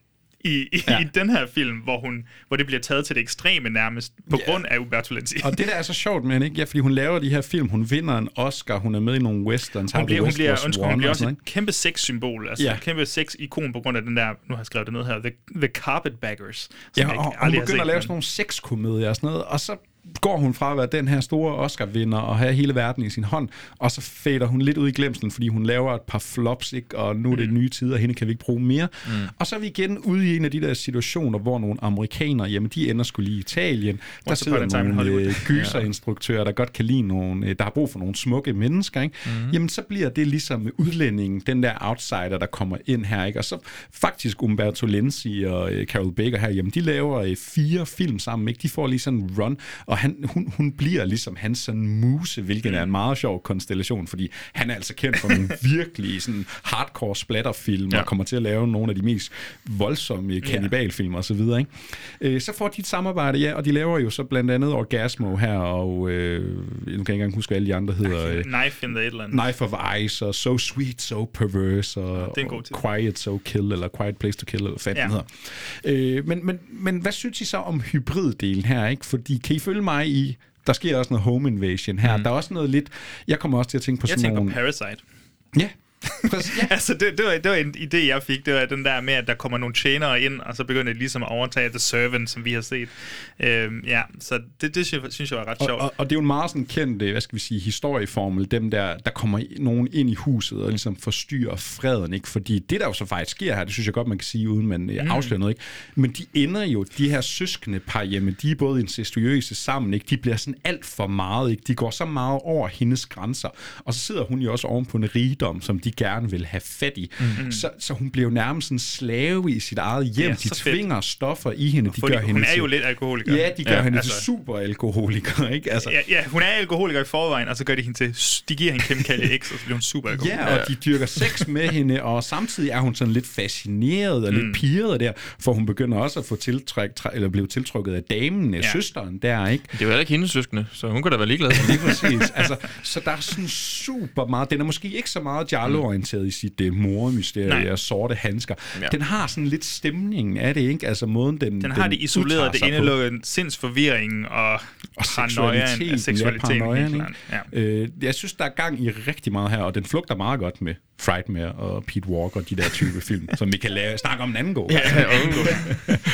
i, i, ja. i den her film, hvor, hun, hvor det bliver taget til det ekstreme nærmest, på Ja. grund af Umberto Lenzi. Og det der er så sjovt med hende, ikke? Ja, fordi hun laver de her film, hun vinder en Oscar, hun er med i nogle westerns. hun bliver, hun bliver, undskyld, hun bliver og også sådan et kæmpe sexsymbol, altså Ja. et kæmpe sex-ikon på grund af den der, nu har jeg skrevet det ned her, The, the Carpetbaggers. Ja, og, og hun begynder at lave sådan nogle sexkomedier og sådan noget, og så går hun fra at være den her store Oscar-vinder og have hele verden i sin hånd, og så fader hun lidt ud i glemselen, fordi hun laver et par flops, ikke? og nu er det nye tider, og hende kan vi ikke bruge mere. Mm. Og så er vi igen ude i en af de der situationer, hvor nogle amerikanere, jamen de ender skulle lige i Italien, der Once sidder nogle øh, gyserinstruktører, der godt kan lide nogle, øh, der har brug for nogle smukke mennesker, ikke? Mm. jamen så bliver det ligesom med udlændingen, den der outsider, der kommer ind her, ikke? og så faktisk Umberto Lenzi og øh, Carol Baker her, jamen de laver fire film sammen, ikke? de får lige sådan en run, og han, hun, hun bliver ligesom hans sådan muse, hvilket er en meget sjov konstellation, fordi han er altså kendt for nogle virkelig sådan hardcore splatterfilm, ja. Ja. og kommer til at lave nogle af de mest voldsomme kannibalfilm og så videre. Ikke? Øh, så får de et samarbejde, ja, og de laver jo så blandt andet Orgasmo her, og øh, nu kan jeg ikke engang huske, alle de andre hedder. Øh, Knife in the andet. Knife of Ice, og So Sweet, So Perverse, og, god og. Quiet, So Kill, eller Quiet Place to Kill, eller hvad Ja. ja. hedder. Øh, men, men, men hvad synes I så om hybriddelen her? Ikke? Fordi kan I følge mig i, der sker også noget home invasion her. Mm. Der er også noget lidt, jeg kommer også til at tænke på Jeg sådan tænker på nogle... Parasite. Ja, altså, det, det, var, det var en idé, jeg fik. Det var den der med, at der kommer nogle tjenere ind, og så begynder de ligesom at overtage The Servant, som vi har set. Øhm, ja, så det, det synes, jeg, var ret Og, sjovt. og, og det er jo en meget sådan kendt, øh, hvad skal vi sige, historieformel, dem der, der kommer nogen ind i huset og ligesom forstyrrer freden, ikke? Fordi det, der jo så faktisk sker her, det synes jeg godt, man kan sige, uden man Mm. mm. afslører noget, ikke? Men de ender jo, de her søskende par hjemme, de er både incestuøse sammen, ikke? De bliver sådan alt for meget, ikke? De går så meget over hendes grænser. Og så sidder hun jo også oven på en rigdom, som de gerne vil have fat i. Mhm. Mm. Så, så hun bliver jo nærmest en slave i sit eget hjem. Ja, de så fedt. tvinger stoffer i hende. De Fordi gør hun hende er jo til- lidt alkoholiker. Ja, de gør Ja, hende altså- til superalkoholiker, ikke? Altså, Ja, ja, hun er alkoholiker i forvejen, og så gør de hende til... De giver hende kemikalie X, og så bliver hun super alkoholiker. Ja, og de dyrker sex med hende, og samtidig er hun sådan lidt fascineret og lidt Mm. pirret der, for hun begynder også at få tiltræk, træ- eller blive tiltrukket af damen, ja. søsteren der, ikke? Det er jo heller ikke hendes søskende, så hun kan da være ligeglad. Lige præcis. Altså, så der er sådan super meget... Den er måske ikke så meget Jarlo-orienteret i sit uh, mormysterie Nej. og sorte handsker. Ja. Den har sådan lidt stemningen af det, ikke? Altså måden, den Den har det isoleret, det indelukker sindsforvirringen og, og paranoiaen seksualiteten, ja, paranoiaen. Ja. Øh, jeg synes, der er gang i rigtig meget her, og den flugter meget godt med Frightmare og Pete Walker, de der type film, som vi kan lave, snakke om en anden god. Ja,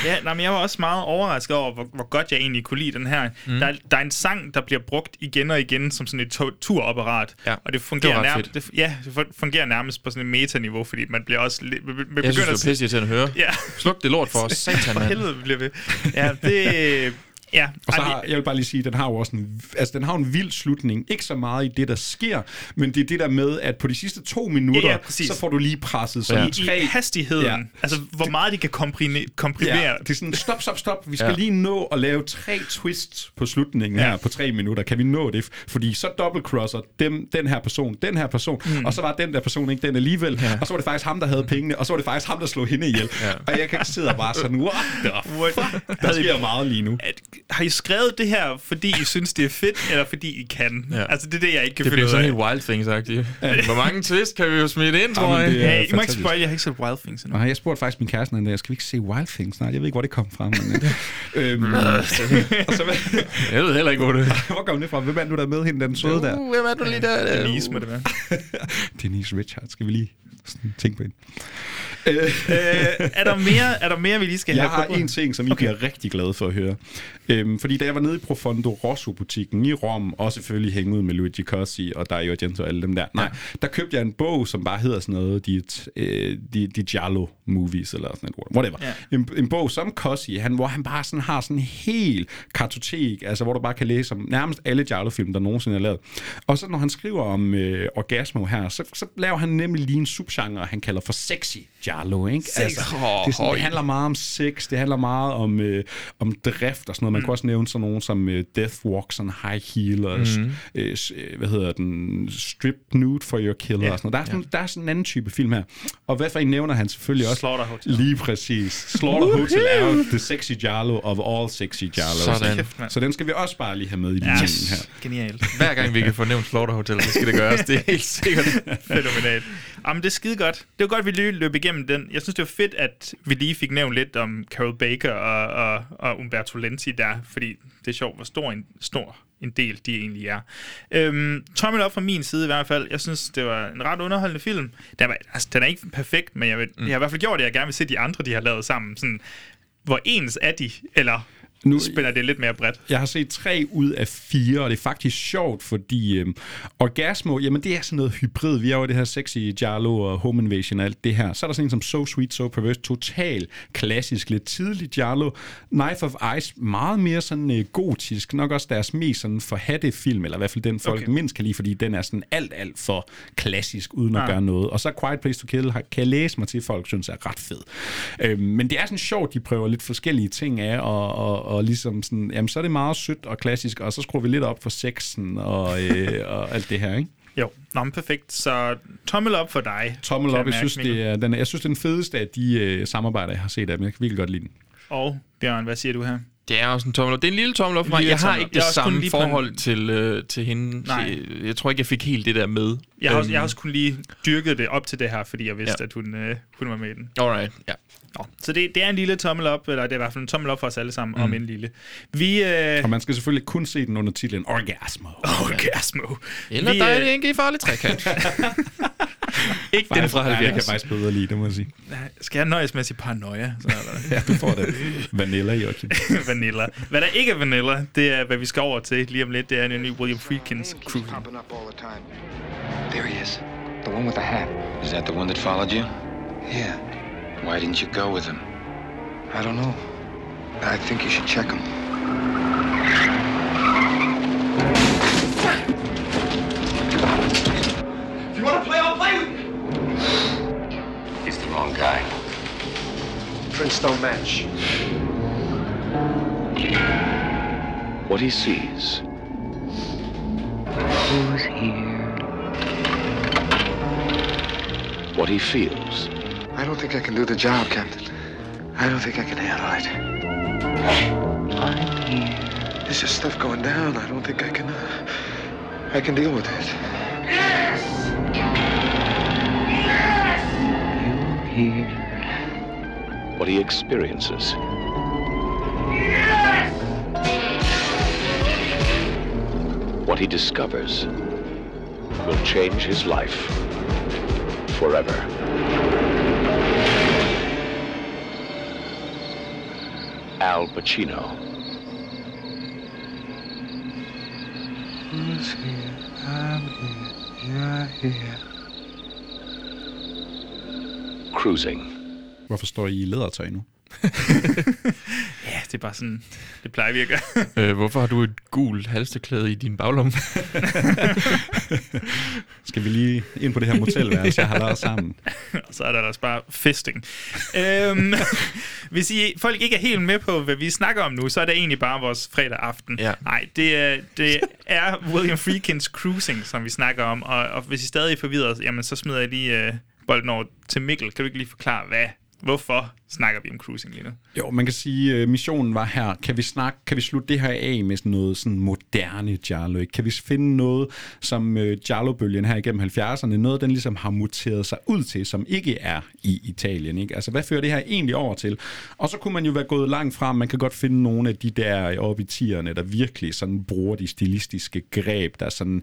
ja nej, men jeg var også meget overrasket over, hvor, hvor godt jeg egentlig kunne lide den her. Mm. Der, er- der er en sang, der bliver brugt igen og igen som sådan et to- turapparat, ja. og det fungerer, Det nærmest, det, ja, det fu- fungerer nærmest på sådan et metaniveau, fordi man bliver også... lidt- Man, man Jeg synes, begynder det er pisse at høre. Ja. Sluk det lort for os. Satan, For helvede, vi bliver ved. Ja, det... Ja, Og så har, jeg vil bare lige sige, at den har jo også en, altså, den har en vild slutning. Ikke så meget i det, der sker, men det er det der med, at på de sidste to minutter, Ja, ja, ja, ja, præcis. så får du lige presset sådan i, tre... i hastigheden, ja. Ja. altså hvor meget de kan komprimere. komprimere. Ja, det er sådan, stop, stop, stop. Vi skal Ja. ja. lige nå at lave tre twists på slutningen ja. her på tre minutter. Kan vi nå det? Fordi så dobbeltcrosser dem, den her person, den her person, Mm. mm. og så var den der person ikke den alligevel. Ja. Og så var det faktisk ham, der havde pengene, og så var det faktisk ham, der slog hende ihjel. Ja. Og jeg kan ikke sidde og bare sådan, what the fuck? Der sker meget lige nu. At, har I skrevet det her, fordi I synes, det er fedt, eller fordi I kan? Ja. Altså, det er det, jeg ikke kan Det finde bliver ud sådan af. helt Wild Things, sagt. Hvor mange twist kan vi jo smide ind, tror jeg? Ja, I må ikke spoil, jeg har ikke set Wild Things endnu. Nej, jeg spurgte faktisk min kæreste den der, skal vi ikke se Wild Things? Nej, jeg ved ikke, hvor det kom fra. Men, øh, øhm, og så, jeg ved heller ikke, hvor det Hvor kom det fra? Hvem er du der med hende, den søde der? Uh, hvem er du lige der? Denise må det være. Denise Richards, skal vi lige sådan tænke på hende. Øh, er, der mere, er der mere, vi lige skal jeg have har på bordet? en ting, som I okay. bliver rigtig glade for at høre. Øhm, fordi da jeg var nede i Profondo Rosso-butikken i Rom, og selvfølgelig hænge ud med Luigi Cossi og Dario Argento og alle dem der, nej, der købte jeg en bog, som bare hedder sådan noget, de, øh, de, de Giallo Movies, eller sådan noget, whatever. Ja. Ja. En, en bog som Cossi, han, hvor han bare sådan har sådan en hel kartotek, altså hvor du bare kan læse om nærmest alle Giallo-film, der nogensinde er lavet. Og så når han skriver om øh, Orgasmo her, så, så laver han nemlig lige en subgenre, han kalder for sexy Giallo, ikke? Sex. Altså, det, er sådan, det handler meget om sex, det handler meget om, øh, om drift og sådan noget. Man mm. kan også nævne sådan nogen som øh, Death Walks on High Heel, og Mhm. mm. øh, øh, hvad hedder den, Strip Nude for Your Killer Ja. og sådan noget. Der er, sådan, der er sådan en anden type film her. Og hvad for en nævner han selvfølgelig også? Slaughter Hotel. Lige præcis. Slaughter Hotel er jo the sexy Giallo of all sexy Giallos. Sådan. Kæft. Så den skal vi også bare lige have med i Ja, yes. her. genialt. Hver gang vi kan få nævnt Slaughter Hotel, så skal det gøres. Det er helt sikkert. Fænomenalt. Jamen, det er skide godt. Det var godt, vi lige løb igennem den. Jeg synes, det var fedt, at vi lige fik nævnt lidt om Carol Baker og, og, og Umberto Lenzi der, fordi det er sjovt, hvor stor en, stor en del de egentlig er. Øhm, tommel op fra min side i hvert fald. Jeg synes, det var en ret underholdende film. Den, var, altså, den er ikke perfekt, men jeg, vil, mm. jeg har i hvert fald gjort det, jeg gerne vil se de andre, de har lavet sammen. Sådan, hvor ens er de, eller nu, spænder det lidt mere bredt. Jeg har set tre ud af fire, og det er faktisk sjovt, fordi øhm, Orgasmo, jamen det er sådan noget hybrid. Vi er jo det her sexy Giallo og Home Invasion og alt det her. Så er der sådan en som So Sweet, So Perverse, total klassisk, lidt tidlig Giallo. Knife of Ice, meget mere sådan øh, gotisk, nok også deres mest sådan forhatte film, eller i hvert fald den folk Okay. mindst kan lide, fordi den er sådan alt, alt for klassisk, uden at gøre noget. Og så Quiet Place to Kill har- kan jeg læse mig til, folk synes er ret fed. Øhm, men det er sådan sjovt, de prøver lidt forskellige ting af, og, og, og ligesom sådan, jamen så er det meget sødt og klassisk, og så skruer vi lidt op for sexen og, øh, og alt det her, ikke? Jo, Nå, men perfekt. Så tommel op for dig. Tommel op, jeg mærke, synes, Mikkel. det er, den, jeg synes, det er den fedeste af de øh, samarbejder, jeg har set af dem. Jeg kan virkelig godt lide den. Og Bjørn, hvad siger du her? Det er også en tommel op. Det er en lille tommel op for mig. Jeg har ikke det Jeg samme på en- forhold til, øh, til hende. Nej. Så jeg tror ikke, jeg fik helt det der med. Jeg har, også, Øhm, jeg har også kun lige dyrket det op til det her, fordi jeg vidste, Ja. at hun, øh, hun var med i den. Alright, ja. Nå, så det, det er en lille tommel op, eller det er i hvert fald en tommel op for os alle sammen, mm. Om en lille. Vi... Øh, Og man skal selvfølgelig kun se den under titlen Orgasmo. Orgasmo. Eller Vi, dig, øh, det er ikke i farlig trekant. Ikke den fra Nej, det 70. kan jeg faktisk bedre lide, det må jeg sige. Nej, Skal jeg nøjes med at sige paranoia? Så er der... Ja, du får det. Vanilla, Joachim. vanilla. Hvad der ikke er vanilla, det er, hvad vi skal over til lige om lidt. Det er en ny William Friedkins cruising. There he is. The one with the hat. Is that the one that followed you? Yeah. Why didn't you go with him? I don't know. I think you should check him. If you want to play, I'll play with you. He's the wrong guy. Prints don't match. What he sees. Who's here? What he feels. I don't think I can do the job, Captain. I don't think I can handle it. I'm here. There's just stuff going down. I don't think I can. Uh, I can deal with it. Yes! Yes! You here? What he experiences. Yes! What he discovers will change his life forever. Al Pacino. Who's here? I'm here. You're here. Cruising. Hvorfor står I i lædertøj nu? Ja, det er bare sådan, det plejer vi at gøre. Øh, hvorfor har du et gult halsteklæde i din baglomme? Skal vi lige ind på det her motelværelse, jeg har lavet sammen? Og så er der også bare fisting. øhm, hvis I, folk ikke er helt med på, hvad vi snakker om nu, så er det egentlig bare vores fredag aften. Ja. Nej, det er, det er William Friedkins Cruising, som vi snakker om. Og, og hvis I stadig er forvirret, jamen så smider jeg lige øh, bolden over til Mikkel. Kan du ikke lige forklare, hvad, hvorfor snakker vi om cruising lige nu? Jo, man kan sige, at missionen var her. Kan vi snakke, kan vi slutte det her af med sådan noget sådan moderne Jarlo? Ikke? Kan vi finde noget, som uh, Jarlo-bølgen her igennem 70'erne, noget, den ligesom har muteret sig ud til, som ikke er i Italien? Ikke? Altså, hvad fører det her egentlig over til? Og så kunne man jo være gået langt frem. Man kan godt finde nogle af de der oppe i tierne, der virkelig sådan bruger de stilistiske greb, der sådan,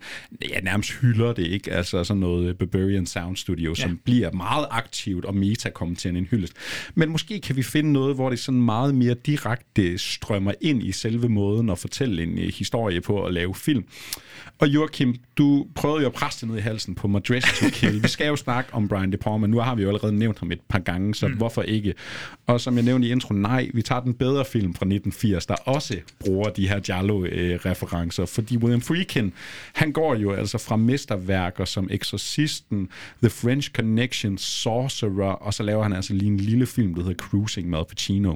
ja, nærmest hylder det, ikke? Altså sådan noget Barbarian Sound Studio, som Ja. bliver meget aktivt og meta kommer til en hyldest. Men måske kan vi finde noget, hvor det sådan meget mere direkte strømmer ind i selve måden at fortælle en øh, historie på at lave film. Og Joachim, du prøvede jo at presse det ned i halsen på Madras to Kill. Vi skal jo snakke om Brian De Palma. Nu har vi jo allerede nævnt ham et par gange, så mm. hvorfor ikke? Og som jeg nævnte i intro, nej, vi tager den bedre film fra 1980, der også bruger de her Giallo-referencer. Fordi William Friedkin, han går jo altså fra mesterværker som Exorcisten, The French Connection, Sorcerer, og så laver han altså lige en lille film, der hedder Cruising med Al Pacino.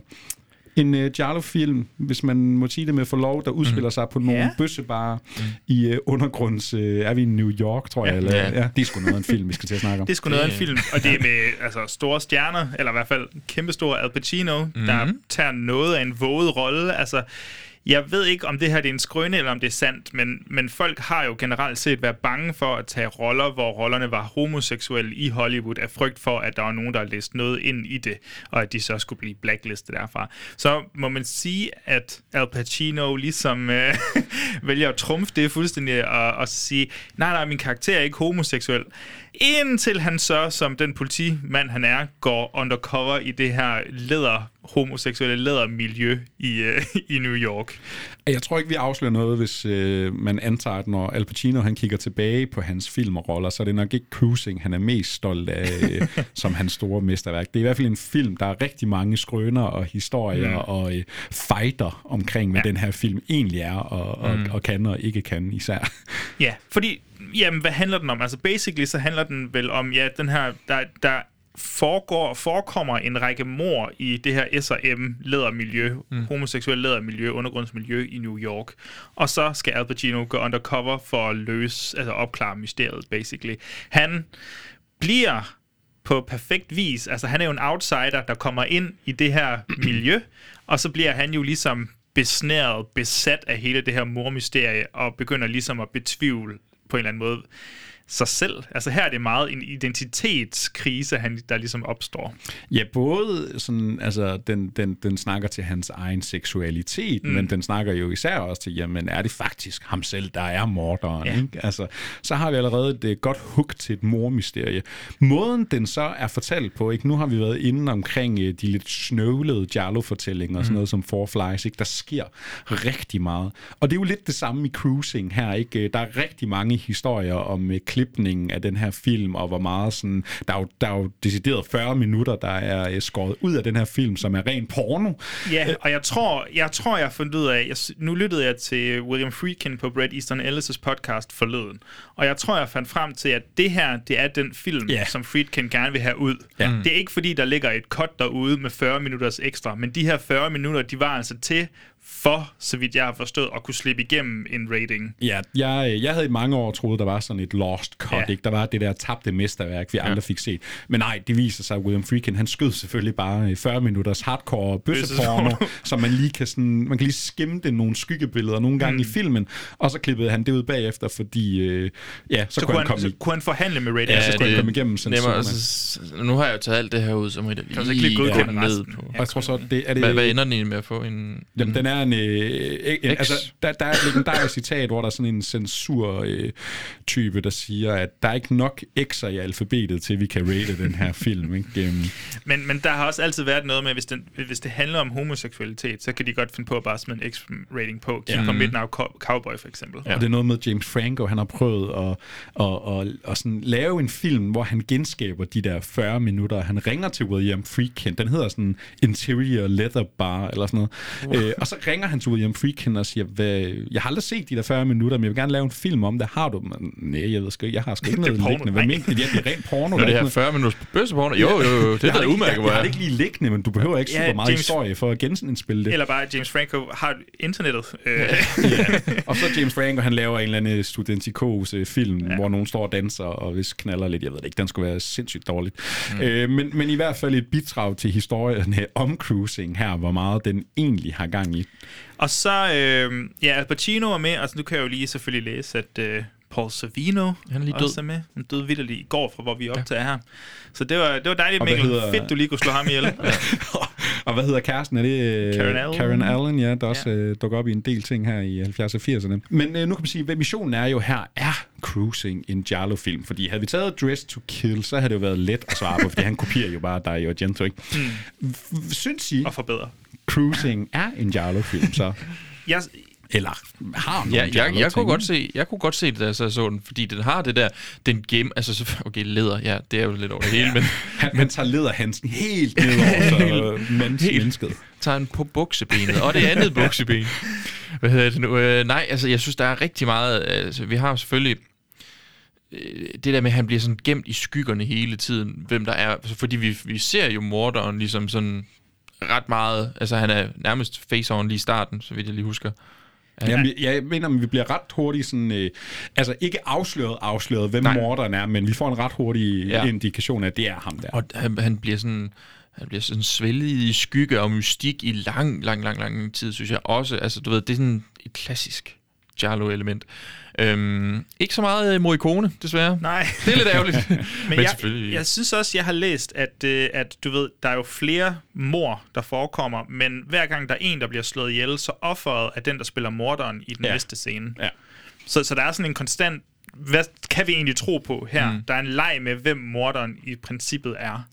En uh, Giallo-film, hvis man må sige det med forlov, der udspiller mm. sig på nogle yeah. bøssebarer mm. i uh, undergrunds... Uh, er vi i New York, tror jeg? Ja. Eller, Ja. ja. Det er sgu noget af en film, vi skal til at snakke om. Det er sgu noget af en film, og det er med altså, store stjerner, eller i hvert fald kæmpestore Al Pacino, mm-hmm. der tager noget af en våget rolle. Altså, jeg ved ikke, om det her det er en skrøne, eller om det er sandt, men, men folk har jo generelt set været bange for at tage roller, hvor rollerne var homoseksuelle i Hollywood, af frygt for, at der var nogen, der læst noget ind i det, og at de så skulle blive blacklistet derfra. Så må man sige, at Al Pacino ligesom øh, vælger at trumfe det fuldstændig, og, og sige, nej, nej, min karakter er ikke homoseksuel. Indtil han så, som den politimand han er, går undercover i det her leder homoseksuelle lædermiljø i, øh, i New York. Jeg tror ikke, vi afslører noget, hvis øh, man antager, at når Al Pacino han kigger tilbage på hans film og roller, så er det nok ikke Cruising, han er mest stolt af øh, som hans store mesterværk. Det er i hvert fald en film, der er rigtig mange skrøner og historier Mm. mm. og øh, fighter omkring, hvad ja. den her film egentlig er og, og, mm. og kan og ikke kan især. Ja, fordi, jamen, hvad handler den om? Altså, basically, så handler den vel om, ja, den her, der, der foregår, forekommer en række mor i det her S&M lædermiljø, mm. homoseksuelle lædermiljø, undergrundsmiljø i New York. Og så skal Al Pacino gå undercover for at løse, altså opklare mysteriet, basically. Han bliver på perfekt vis, altså han er jo en outsider, der kommer ind i det her miljø, og så bliver han jo ligesom besnæret, besat af hele det her mormysterie, og begynder ligesom at betvivle på en eller anden måde, sig selv. Altså her er det meget en identitetskrise, han, der ligesom opstår. Ja, både sådan, altså, den, den, den snakker til hans egen seksualitet, mm. men den snakker jo især også til, jamen, er det faktisk ham selv, der er morderen? Ja. Ikke? Altså, så har vi allerede et øh, godt hook til et mormysterie. Måden, den så er fortalt på, ikke? nu har vi været inde omkring øh, de lidt snøvlede Jarlo-fortællinger, og sådan Mm. noget som Four Flies, ikke? der sker rigtig meget. Og det er jo lidt det samme i Cruising her, ikke? Der er rigtig mange historier om øh, klipningen af den her film, og hvor meget sådan, der er jo, der er jo decideret 40 minutter, der er øh, skåret ud af den her film, som er ren porno. Ja, og jeg tror, jeg tror, jeg har fundet ud af, jeg, nu lyttede jeg til William Friedkin på Brett Easton Ellis' podcast forleden, og jeg tror, jeg fandt frem til, at det her, det er den film, Ja. som Friedkin gerne vil have ud. Ja. Det er ikke fordi, der ligger et cut derude med 40 minutters ekstra, men de her 40 minutter, de var altså til for, så vidt jeg har forstået, at kunne slippe igennem en rating. Ja, jeg, øh, jeg havde i mange år troet, der var sådan et lost cut, Ja. ikke? Der var det der tabte mesterværk, vi ja. aldrig fik set. Men nej, det viser sig, at William Friedkin, han skød selvfølgelig bare øh, 40 minutters hardcore bøsseporno, så man lige kan, sådan, man kan lige skimte nogle skyggebilleder nogle gange mm. i filmen, og så klippede han det ud bagefter, fordi, øh, ja, så, Så, kunne han komme så kunne han forhandle med rating. Ja, så skulle han komme igennem nemmere, censuren. altså, s- nu har jeg jo taget alt det her ud, så må jeg da Kan så ikke lige lige godkende ned på. Og jeg tror så, det er det... Hvad, hvad ender den egentlig med at få en... Jamen, den er en... Øh, en X. altså, der, der er et legendarisk citat, hvor der er sådan en censur-type, der siger, at der er ikke nok X'er i alfabetet, til vi kan rate den her film. Ikke? Øhm, Men, men der har også altid været noget med, hvis, den, hvis det handler om homoseksualitet, så kan de godt finde på at bare smide en X-rating på. Kig Ja. på Mhm. Midnight Cow- Cowboy for eksempel. Ja. Og det er noget med James Franco, han har prøvet at, at, at, at sådan lave en film, hvor han genskaber de der 40 minutter. Han ringer til William Friedkin, den hedder sådan Interior Leather Bar, eller sådan noget. Uh. Øh, og så ringer han til William Friedkin og siger, Hvad, jeg har aldrig set de der 40 minutter, men jeg vil gerne lave en film om det. Har du? Men, nej, jeg ved sgu ikke. Jeg har sgu ikke Det noget porno, liggende. Hvad mener? Ja, det er rent porno. Nå, det er her ikke 40 minutters bøsseporno? Jo, jo, jo, det Jeg er da udmærket, jeg, hvor jeg har er. det ikke lige liggende, men du behøver ikke Ja, super meget James- historie for at genindspille det. Eller bare, James Franco har internettet. Øh, Og så James Franco, han laver en eller anden studentikose film, ja. hvor nogen står og danser og hvis knaller lidt. Jeg ved det ikke, den skulle være sindssygt dårligt. Mm. Øh, men, men i hvert fald et bidrag til historien om cruising her, hvor meget den egentlig har gang i. og så, øh, ja, Al Pacino er med. Altså, nu kan jeg jo lige selvfølgelig læse, at øh, Paul Savino Han er lige også død. er med. Han døde vildt i går, fra hvor vi optager her. Så det var, det var dejligt, Og Mikkel. hedder- Fedt, du lige kunne slå ham ihjel. Og hvad hedder kæresten? Er det øh, Karen Allen. Karen Allen, ja, der også øh, dukker op i en del ting her i 70'erne og 80'erne. Men øh, nu kan man sige, hvad missionen er jo her, er cruising en Giallo-film. Fordi havde vi taget Dress to Kill, så havde det jo været let at svare på, fordi han kopierer jo bare Dario Argento, ikke? Mm. Synes I, og forbedre. Cruising er en Giallo-film, så? Jeg, Eller har nogle Ja, jeg, jeg, Giallo-ting, kunne godt se, jeg kunne godt se det, da jeg så så den, fordi den har det der, den game, altså så- okay, leder, ja, det er jo lidt over det hele, men Han, han tager lederhansen helt nedover, så mens, Helt. mennesket. tager en på buksebenet, og det andet bukseben. Hvad hedder det nu? Øh, nej, altså jeg synes, der er rigtig meget, altså vi har selvfølgelig øh, det der med, at han bliver sådan gemt i skyggerne hele tiden, hvem der er, altså, fordi vi, vi ser jo morderen ligesom sådan ret meget, altså han er nærmest face-on lige i starten, så vidt jeg lige husker. Ja. Jamen, jeg mener, at vi bliver ret hurtigt sådan... Øh, altså ikke afsløret, afsløret, hvem Nej. morderen er, men vi får en ret hurtig Ja. indikation af, at det er ham der. Og han, han bliver sådan han bliver sådan svælget i skygge og mystik i lang, lang, lang, lang tid, synes jeg også. Altså, du ved, det er sådan et klassisk Jarlo-element. Øhm, ikke så meget øh, Morricone, desværre. Nej. Det er lidt ærgerligt. Men, Men jeg, selvfølgelig. jeg synes også, jeg har læst, at, øh, at du ved, der er jo flere mor, der forekommer, men hver gang der er en, der bliver slået ihjel, så offeret er den, der spiller morderen i den Ja. næste scene. Ja. Så, så der er sådan en konstant, hvad kan vi egentlig tro på her? Mm. Der er en leg med, hvem morderen i princippet er.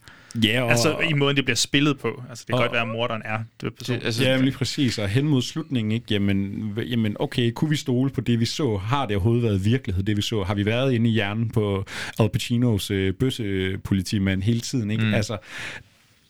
Ja, og, Altså i måden, det bliver spillet på. Altså det kan Og- godt være, at morderen er det person. Det- altså- Ja, men lige præcis. Og hen mod slutningen, ikke? Jamen, jamen, okay, kunne vi stole på det, vi så? Har det overhovedet været virkelighed, det vi så? Har vi været inde i hjernen på Al Pacinos øh, bøssepolitimand hele tiden, ikke? Mm. Altså,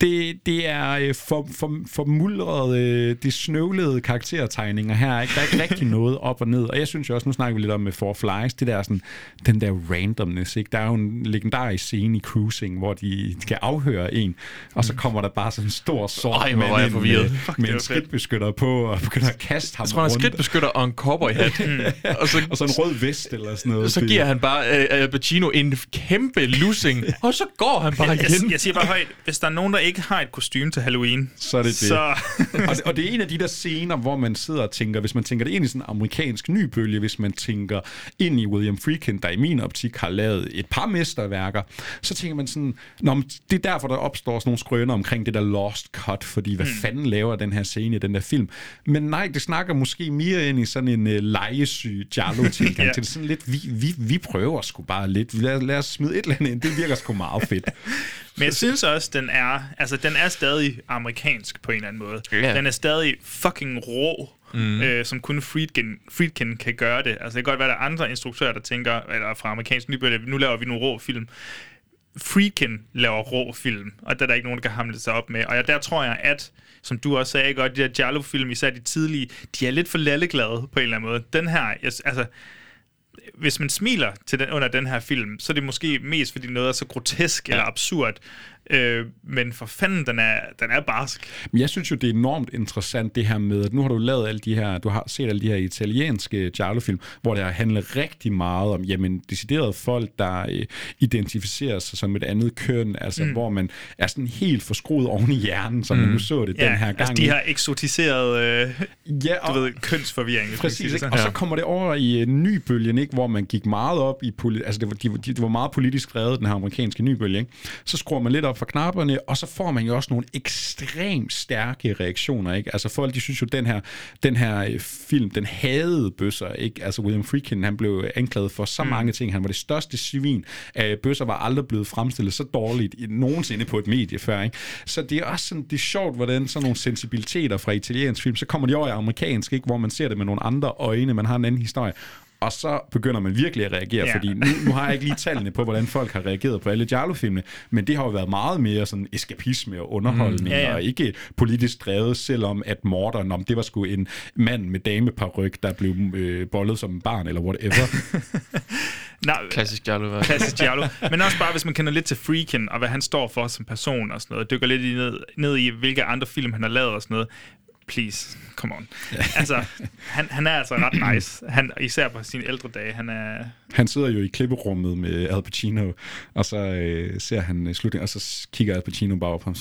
det, det er øh, for, for, for muldret, øh, det snøvlede karaktertegninger her. Ikke? Der er ikke rigtig noget op og ned. Og jeg synes jo også, nu snakker vi lidt om med Four Flies, det der sådan, den der randomness. Ikke? Der er jo en legendarisk scene i Cruising, hvor de skal afhøre en, og så kommer der bare sådan en stor sort Ej, mand jeg med, Fuck, med en skridtbeskytter på, og begynder at kaste ham Jeg tror, han er rundt. skridtbeskytter og en cowboyhat. og så, Og så en rød vest eller sådan noget. så Det- giver han bare øh, Al Pacino en kæmpe lussing, og så går han bare jeg, igen. jeg siger bare højt, hvis der er nogen, der ikke ikke har et kostume til Halloween, så er det det. Så... og, det og det er en af de der scener, hvor man sidder og tænker, hvis man tænker det ind i sådan en amerikansk nybølge, hvis man tænker ind i William Friedkin, der i min optik har lavet et par mesterværker, så tænker man sådan, Nå, men det er derfor, der opstår sådan nogle skrøner omkring det der lost cut, fordi hvad mm. fanden laver den her scene i den der film? Men nej, det snakker måske mere ind i sådan en uh, legesyg Jarlo-tilgang Ja. til det. Sådan lidt, vi, vi, vi prøver sgu bare lidt. Lad, lad os smide et eller andet ind. Det virker sgu meget fedt. Men jeg synes også, den er, altså, den er stadig amerikansk på en eller anden måde. Ja. Den er stadig fucking rå, Mm. øh, som kun Friedkin, Friedkin kan gøre det. Altså, det kan godt være, at der er andre instruktører, der tænker, eller fra amerikansk nybølge, nu laver vi nogle rå film. Friedkin laver rå film, og der er der ikke nogen, der kan hamle sig op med. Og jeg, der tror jeg, at, som du også sagde godt, de der Giallo-film, især de tidlige, de er lidt for lalleglade på en eller anden måde. Den her, jeg, altså, hvis man smiler til den, under den her film, så er det måske mest, fordi noget er så grotesk ja. eller absurd. Øh, men for fanden, den er, den er barsk. Men jeg synes jo, det er enormt interessant det her med, at nu har du lavet alle de her, du har set alle de her italienske Giallo-film, hvor det har handlet rigtig meget om, jamen, deciderede folk, der øh, identificerer sig som et andet køn, altså Mm. hvor man er sådan helt forskruet oven i hjernen, som mm. man nu så det ja, den her gang. Altså, de har eksotiseret, øh, ja, du ved, kønsforvirring. Præcis, ikke? og så kommer det over i en ny bølge, ikke? hvor man gik meget op i, altså det var, de, de, det var meget politisk drevet, den her amerikanske nybølge. Ikke? Så skruer man lidt op for knapperne, og så får man jo også nogle ekstremt stærke reaktioner. Ikke? Altså folk, de synes jo, den her, den her øh, film, den hadede bøsser. Ikke? Altså William Friedkin, han blev anklaget for så Mm. mange ting. Han var det største svin. Øh, bøsser var aldrig blevet fremstillet så dårligt i, nogensinde på et medie før. Ikke? Så det er også sådan, det er sjovt, hvordan sådan nogle sensibiliteter fra italiensk film, så kommer de over i amerikansk, ikke? hvor man ser det med nogle andre øjne, man har en anden historie. Og så begynder man virkelig at reagere, Ja. fordi nu, nu har jeg ikke lige tallene på, hvordan folk har reageret på alle Giallo-filmene, men det har jo været meget mere sådan eskapisme og underholdning, Mm. Ja, ja, og ikke politisk drevet, selvom at morderen, om det var sgu en mand med dameparyk, der blev øh, bollet som en barn, eller whatever. Nej, Klassisk Giallo. Klassisk Giallo. Men også bare, hvis man kender lidt til Freakin, og hvad han står for som person og sådan noget, dykker lidt ned, ned i, hvilke andre film han har lavet og sådan noget. Please, come on. Altså, han, han er altså ret nice. Han, især på sine ældre dage. Han er... Han sidder jo i klipperummet med Al Pacino, og så øh, ser han øh, slutningen, og så kigger Al Pacino bare op på ham.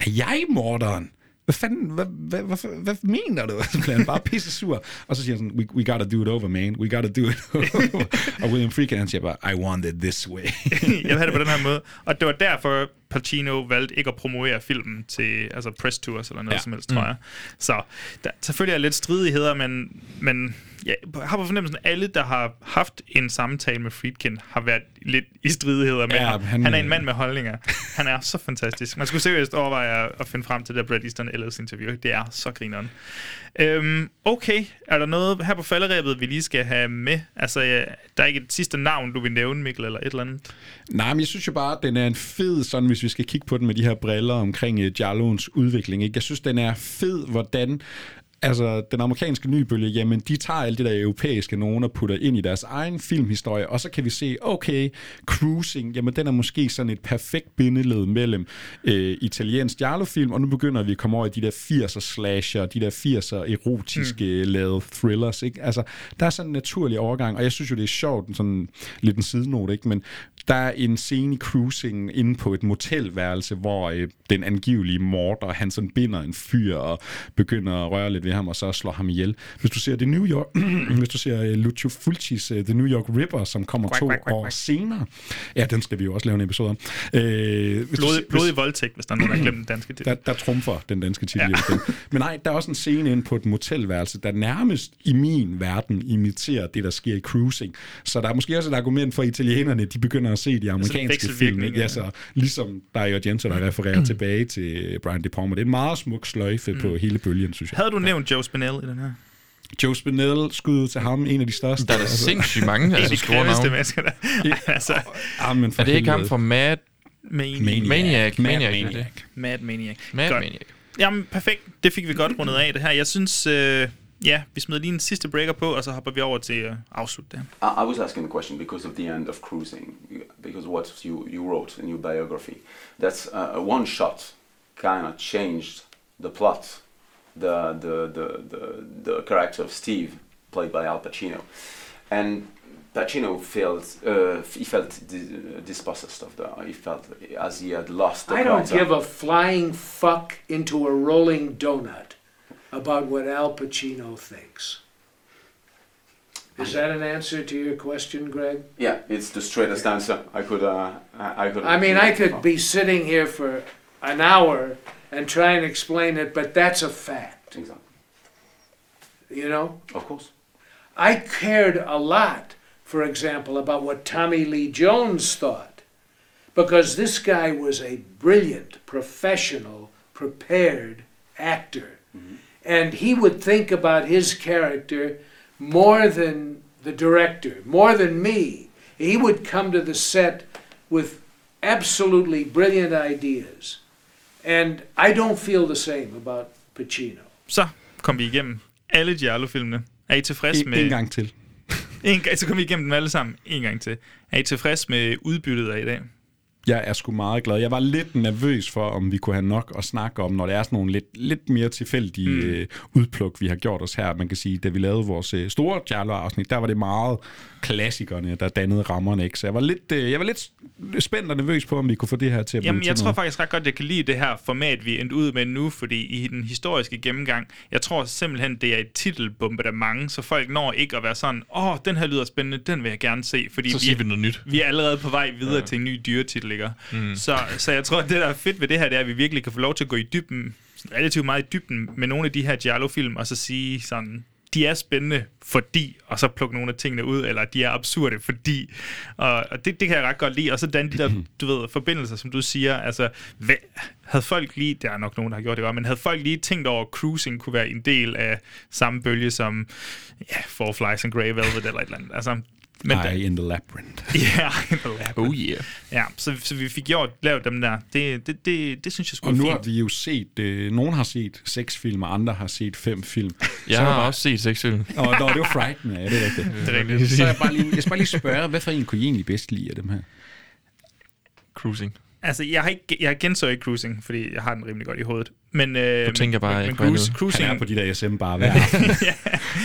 Er jeg morderen? Hvad fanden, hvad, hvad, hvad, hvad, mener du? Så bliver han bare pisse sur. Og så siger han sådan, we, we gotta do it over, man. We gotta do it over. og William Friedkin, han siger bare, I want it this way. jeg vil have det på den her måde. Og det var derfor, Pacino valgte ikke at promovere filmen til altså press tours eller noget ja. Som helst, tror Mm. jeg. Så der, selvfølgelig er lidt stridigheder, men, men jeg har på fornemmelsen, at alle, der har haft en samtale med Friedkin, har været lidt i stridigheder med Ja, ham. Han, han- er en mand med holdninger. Han er så fantastisk. Man skulle seriøst overveje at- at finde frem til det der Brad Easton Ellis interview. Det er så grineren. Øhm, okay, er der noget her på falderæbet, vi lige skal have med? Altså, ja, der er ikke et sidste navn, du vil nævne, Mikkel, eller et eller andet? Nej, men jeg synes jo bare, at den er en fed, sådan hvis vi skal kigge på den med de her briller omkring uh, Jarloens udvikling. Ikke? Jeg synes, den er fed, hvordan altså, den amerikanske nybølge, jamen, de tager alt det der europæiske nogen og putter ind i deres egen filmhistorie, og så kan vi se, okay, Cruising, jamen, den er måske sådan et perfekt bindeled mellem øh, italiensk Giallo-film, og nu begynder vi at komme over i de der 80'er slasher, de der 80'er erotiske mm. lavede thrillers, ikke? Altså, der er sådan en naturlig overgang, og jeg synes jo, det er sjovt, sådan lidt en sidenote, ikke? Men der er en scene i Cruising inde på et motelværelse, hvor øh, den angivelige morder, han sådan binder en fyr og begynder at røre lidt ved ham, og så slår ham ihjel. Hvis du ser det New York, hvis du ser uh, Lucio Fulcis uh, The New York Ripper, som kommer Quack, to quack, quack, år quack. senere, ja, den skal vi jo også lave en episode om. Øh, hvis du Blodig, ser- blodig voldtægt, hvis der er nogen, der har glemt den danske titel. der, der trumfer den danske titel. Ja. Men nej, der er også en scene inde på et motelværelse, der nærmest i min verden imiterer det, der sker i cruising. Så der er måske også et argument for italienerne, de begynder at se de amerikanske film. Ikke? Ja, så ligesom Dario Argento, der refererer tilbage til Brian De Palma. Det er en meget smuk sløjfe mm. på hele bølgen, synes jeg. Havde du nævnt Joe Spinell i den her? Joe Spinell, skud ud til ham, en af de største. Der er da sindssygt mange, altså de store navne. mennesker, der. altså, Ah, men for Er det ikke ham fra Mad... Maniac. Maniac. Maniac. Mad Maniac. Maniac. er. Mad Maniac. Mad Godt. Maniac. Jamen, perfekt. Det fik vi godt rundet af, det her. Jeg synes, øh, ja, vi smider lige en sidste breaker på, og så hopper vi over til at afslutte det. I I was asking the question because of the end of cruising, because what you, you wrote in your biography, that's uh, a one shot kind of changed the plot, the, the, the, the, the character of Steve, played by Al Pacino. And Pacino felt uh, he felt dispossessed of the. He felt as he had lost the I don't character. give a flying fuck into a rolling donut about what Al Pacino thinks. Is that an answer to your question, Greg? Yeah, it's the straightest answer I could. Uh, I I could. I mean, I could be sitting here for an hour and try and explain it, but that's a fact. Exactly. You know? Of course. I cared a lot, for example, about what Tommy Lee Jones thought, because this guy was a brilliant, professional, prepared actor. And he would think about his character more than the director, more than me. He would come to the set with absolutely brilliant ideas. And I don't feel the same about Pacino. Så kom vi igennem alle Giallo-filmene. Er I tilfreds En, med... en gang til. En gang, så kom vi igennem dem alle sammen en gang til. Er I tilfreds med udbyttet af i dag? Jeg er sgu meget glad. Jeg var lidt nervøs for, om vi kunne have nok at snakke om, når det er sådan nogle lidt, lidt mere tilfældige mm. øh, udpluk, vi har gjort os her. Man kan sige, da vi lavede vores øh, store Jarlo-afsnit, der var det meget klassikerne, der dannede rammerne. Ikke? Så jeg var, lidt, øh, jeg var lidt spændt og nervøs på, om vi kunne få det her til at blive Jamen, til jeg tror noget. faktisk ret godt, at jeg kan lide det her format, vi er endt ud med nu, fordi i den historiske gennemgang, jeg tror simpelthen, det er et titelbombardement, så folk når ikke at være sådan, åh, oh, den her lyder spændende, den vil jeg gerne se, fordi Så siger vi noget nyt. vi er allerede på vej videre ja. til en ny dyretitel, ikke? Mm. Så, så jeg tror, at det, der er fedt ved det her, det er, at vi virkelig kan få lov til at gå i dybden, relativt meget i dybden med nogle af de her Giallo-film, og så sige sådan, de er spændende, fordi, og så plukke nogle af tingene ud, eller de er absurde, fordi, og, og det, det kan jeg ret godt lide, og så den de der, du ved, forbindelser, som du siger, altså, hvad, havde folk lige, der er nok nogen, der har gjort det godt, men havde folk lige tænkt over, at cruising kunne være en del af samme bølge som, ja, Four Flies and Grey Velvet, eller et eller andet, altså, Men Eye in the Labyrinth. Ja, Eye in the Labyrinth. Oh yeah. Ja, så, så vi fik gjort, lavet dem der. Det, det, det, det synes jeg skulle Og nu fint. har vi jo set, øh, nogen har set seks film, og andre har set fem film. Jeg Så har bare- også set seks film. Nå, nå, det var Frighten, ja, det er rigtigt. Det er rigtigt. Så jeg, bare lige, jeg skal bare lige spørge, hvad for en kunne I egentlig bedst lide af dem her? Cruising. Altså, jeg har ikke, jeg genså ikke cruising, fordi jeg har den rimelig godt i hovedet. Men, øh, Du tænker bare men, ikke, er cruise, cruising... Han er på de der SM bare hver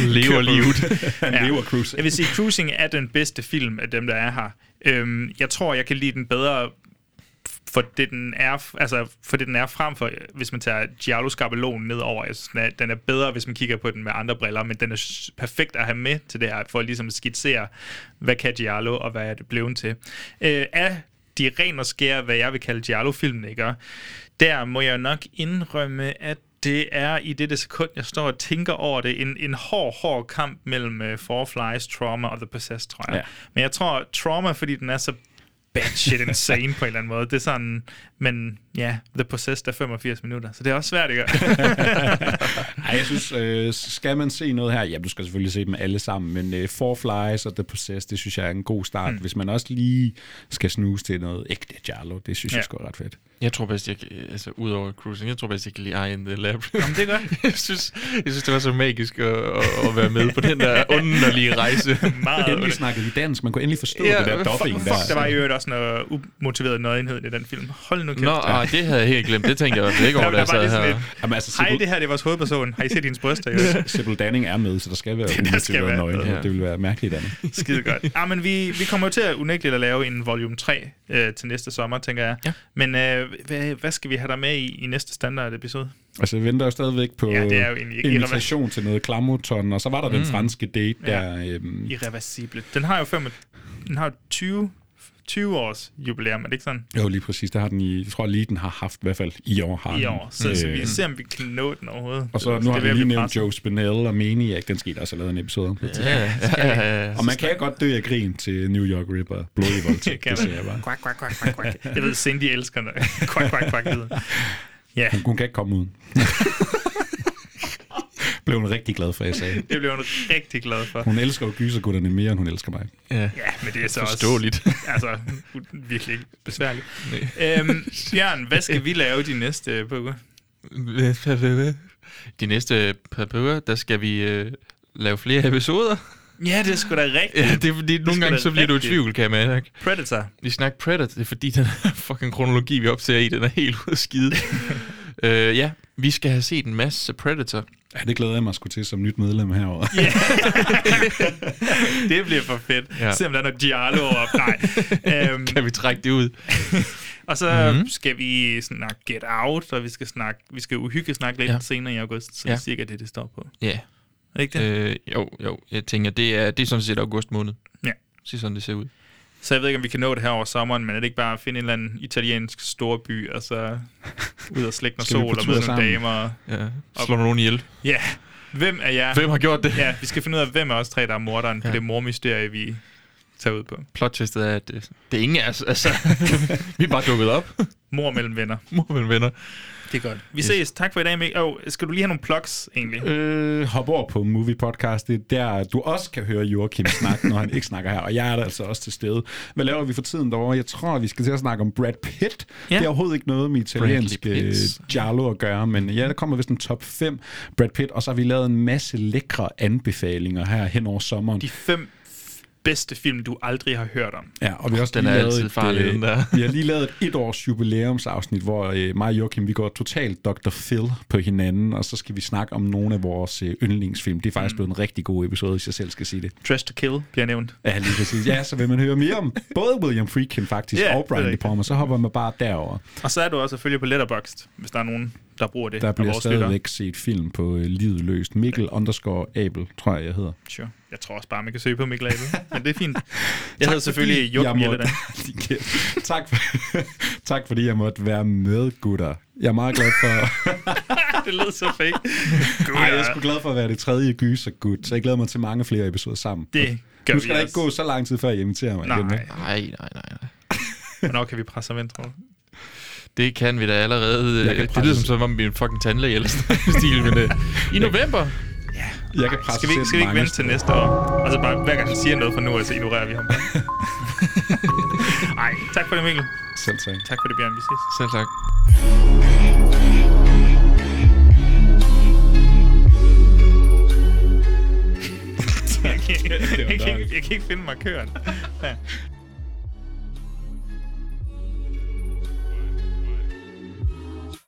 Lever livet. Han lever cruising. Jeg vil sige, Cruising er den bedste film af dem, der er her. Øhm, jeg tror, jeg kan lide den bedre for det, den er, altså for det, den er frem for, hvis man tager Giallo Skabelon ned over. Jeg synes, den er, den er bedre, hvis man kigger på den med andre briller, men den er perfekt at have med til det her, for ligesom at skitsere, hvad kan Giallo, og hvad er det blevet til. Øh, af de ren og skære, hvad jeg vil kalde Giallo-filmen, ikke? der må jeg nok indrømme, at det er i det sekund, jeg står og tænker over det, en, en hård, hård kamp mellem uh, Four Flies, Trauma og The Possessed, tror jeg. Ja. Men jeg tror, Trauma, fordi den er så bad shit insane på en eller anden måde. Det er sådan, men ja, The Possessed er 85 minutter, så det er også svært, ikke? Ej, jeg synes, øh, skal man se noget her, ja, du skal selvfølgelig se dem alle sammen, men øh, Four Flies og The Possessed, det synes jeg er en god start. Mm. Hvis man også lige skal snuse til noget ægte Jarlo, det synes ja. jeg sgu er ret fedt. Jeg tror bedst, jeg kan, altså udover cruising, jeg tror bedst, jeg kan lide Eye in the Labyrinth. Jamen, det er godt. jeg, synes, jeg synes, det var så magisk at, at, være med på den der underlige rejse. Meget Endelig snakkede vi dansk, man kunne endelig forstå Ja, det der fuck- dubbing Fuck, der. der var i øvrigt også noget umotiveret nøgenhed i den film. Hold nu kæft. Nå, ah, det havde jeg helt glemt. Det tænkte jeg i hvert fald ikke over, Der da jeg sad her. lidt, Jamen, altså, Hej, det her det er vores hovedperson. Har I set hendes bryster? ikke? Sibyl Danning er med, så der skal være Der skal være nøgenhed. noget. Det ville være mærkeligt andet. Skide godt. Ja, men vi, vi kommer jo til at unægteligt at lave en volume 3 øh, til næste sommer, tænker jeg. Ja. Men øh, hvad, hvad skal vi have der med i, i næste standard episode? Altså, jeg venter jo stadigvæk på Ja, det er jo invitation til noget klamoton, og så var der mm. den franske date Ja. der. Øhm, Irreversible. Den har jo, fem, den har jo 20, 20 års jubilæum, er det ikke sådan? jo, lige præcis. Der har den i, jeg tror lige, den har haft i hvert fald i år. Har I den. år. Så, øh, så vi Øh, ser, om vi kan nå den overhovedet. Og så Det nu er har vi lige nævnt presset. Joe Spinell og Maniac. Den skete også lavet en episode om. Ja, ja, ja, ja. Og man kan godt dø af grin til New York Ripper. Blodig voldtægt, det siger jeg bare. Quack, quack, quack, quack, quack. Jeg ved, Cindy elsker den. Quack, quack, quack. Ja, Hun, hun kan ikke komme ud. Blev hun rigtig glad for, jeg sagde. det blev hun rigtig glad for. Hun elsker jo gysergutterne mere, end hun elsker mig. Ja. Ja, men det er så Forståeligt. også... Altså, virkelig ikke besværligt. Øhm, Bjørn, hvad skal vi lave de næste på uger? De næste par uger, der skal vi øh, lave flere episoder. Ja, det er sgu da rigtigt. Ja, det er fordi, nogle sgu gange så bliver du i rigtigt. tvivl, kan jeg mærke. Predator. Vi snakker Predator, det er fordi den her fucking kronologi, vi optager i, den er helt ude af skide. øh, ja, vi skal have set en masse Predator. Ja, det glæder jeg mig sgu til som nyt medlem herovre. det bliver for fedt. Ja. Se om der er noget Giallo op. Nej. Øhm, Kan vi trække det ud? og så Mhm. mm-hmm. skal vi snakke Get Out, og vi skal snakke, vi skal uhygge snakke lidt Ja. senere i august, så ja. det er cirka det, det står på. Ja. Er det ikke det? Øh, jo, jo. Jeg tænker, det er, det er sådan set august måned. Ja. Så sådan, det ser ud. Så jeg ved ikke, om vi kan nå det her over sommeren, men er det ikke bare at finde en eller anden italiensk storby, og så ud og slække noget sol og møde nogle damer? Ja. Slå nogen ihjel. Ja. Hvem er jeg? Hvem har gjort det? Ja, vi skal finde ud af, hvem af os tre, der er morderen ja. På det mormysterie, vi tager ud på. Plot-twistet er, at det, det er ingen af os. Altså, vi er bare dukket op. Mor mellem venner. Mor mellem venner. Det er godt. Vi ses. Tak for i dag, Mikkel. Oh, skal du lige have nogle plugs, egentlig? Øh, hop over på Movie Podcast. Det er der, du også kan høre Joachim snakke, når han ikke snakker her. Og jeg er der altså også til stede. Hvad laver vi for tiden derovre? Jeg tror, vi skal til at snakke om Brad Pitt. Ja. Det er overhovedet ikke noget med italiensk giallo at gøre, men ja, der kommer vist en top 5 Brad Pitt, og så har vi lavet en masse lækre anbefalinger her hen over sommeren. De fem bedste film, du aldrig har hørt om. Ja, og vi har også Den lige er lavet et, farlig, øh, den der. vi har lige lavet et et års jubilæumsafsnit, hvor øh, mig og Joachim, vi går totalt Dr. Phil på hinanden, og så skal vi snakke om nogle af vores øh, yndlingsfilm. Det er faktisk mm. blevet en rigtig god episode, hvis jeg selv skal sige det. Dress to Kill bliver nævnt. Ja, lige præcis. Ja, så vil man høre mere om både William Friedkin faktisk, Ja, og Brian De Palma, så hopper man bare derover. Og så er du også følge på Letterboxd, hvis der er nogen, der bruger det. Der bliver stadigvæk set film på øh, Livet Løst. Mikkel underscore Abel, tror jeg, jeg hedder. Sure. Jeg tror også bare, man kan søge på Mikkel Abel. Men det er fint. Jeg hedder selvfølgelig Joachim jeg Jelledan. måtte- tak, for, tak fordi jeg måtte være med, gutter. Jeg er meget glad for... det lød så fake. Ej, jeg er sgu glad for at være det tredje gyser gut, så jeg glæder mig til mange flere episoder sammen. Det gør nu vi skal der ikke gå så lang tid, før jeg inviterer mig Nej. igen. ikke? Nej, nej, nej, nej. Hvornår kan vi presse ham ind, tror du? Det kan vi da allerede. Jeg kan Det lyder presse- som om vi er en fucking tandlæge eller sådan stil, men uh, i november. Jeg kan presse Skal vi, skal vi ikke vente til næste år? Og så bare, hver gang han siger noget fra nu så ignorerer vi ham bare. Ej, tak for det, Mikkel. Selv tak. Tak for det, Bjørn. Vi ses. Selv tak. jeg, kan, jeg, kan, jeg, kan, ikke- jeg kan ikke finde markøren. Ja.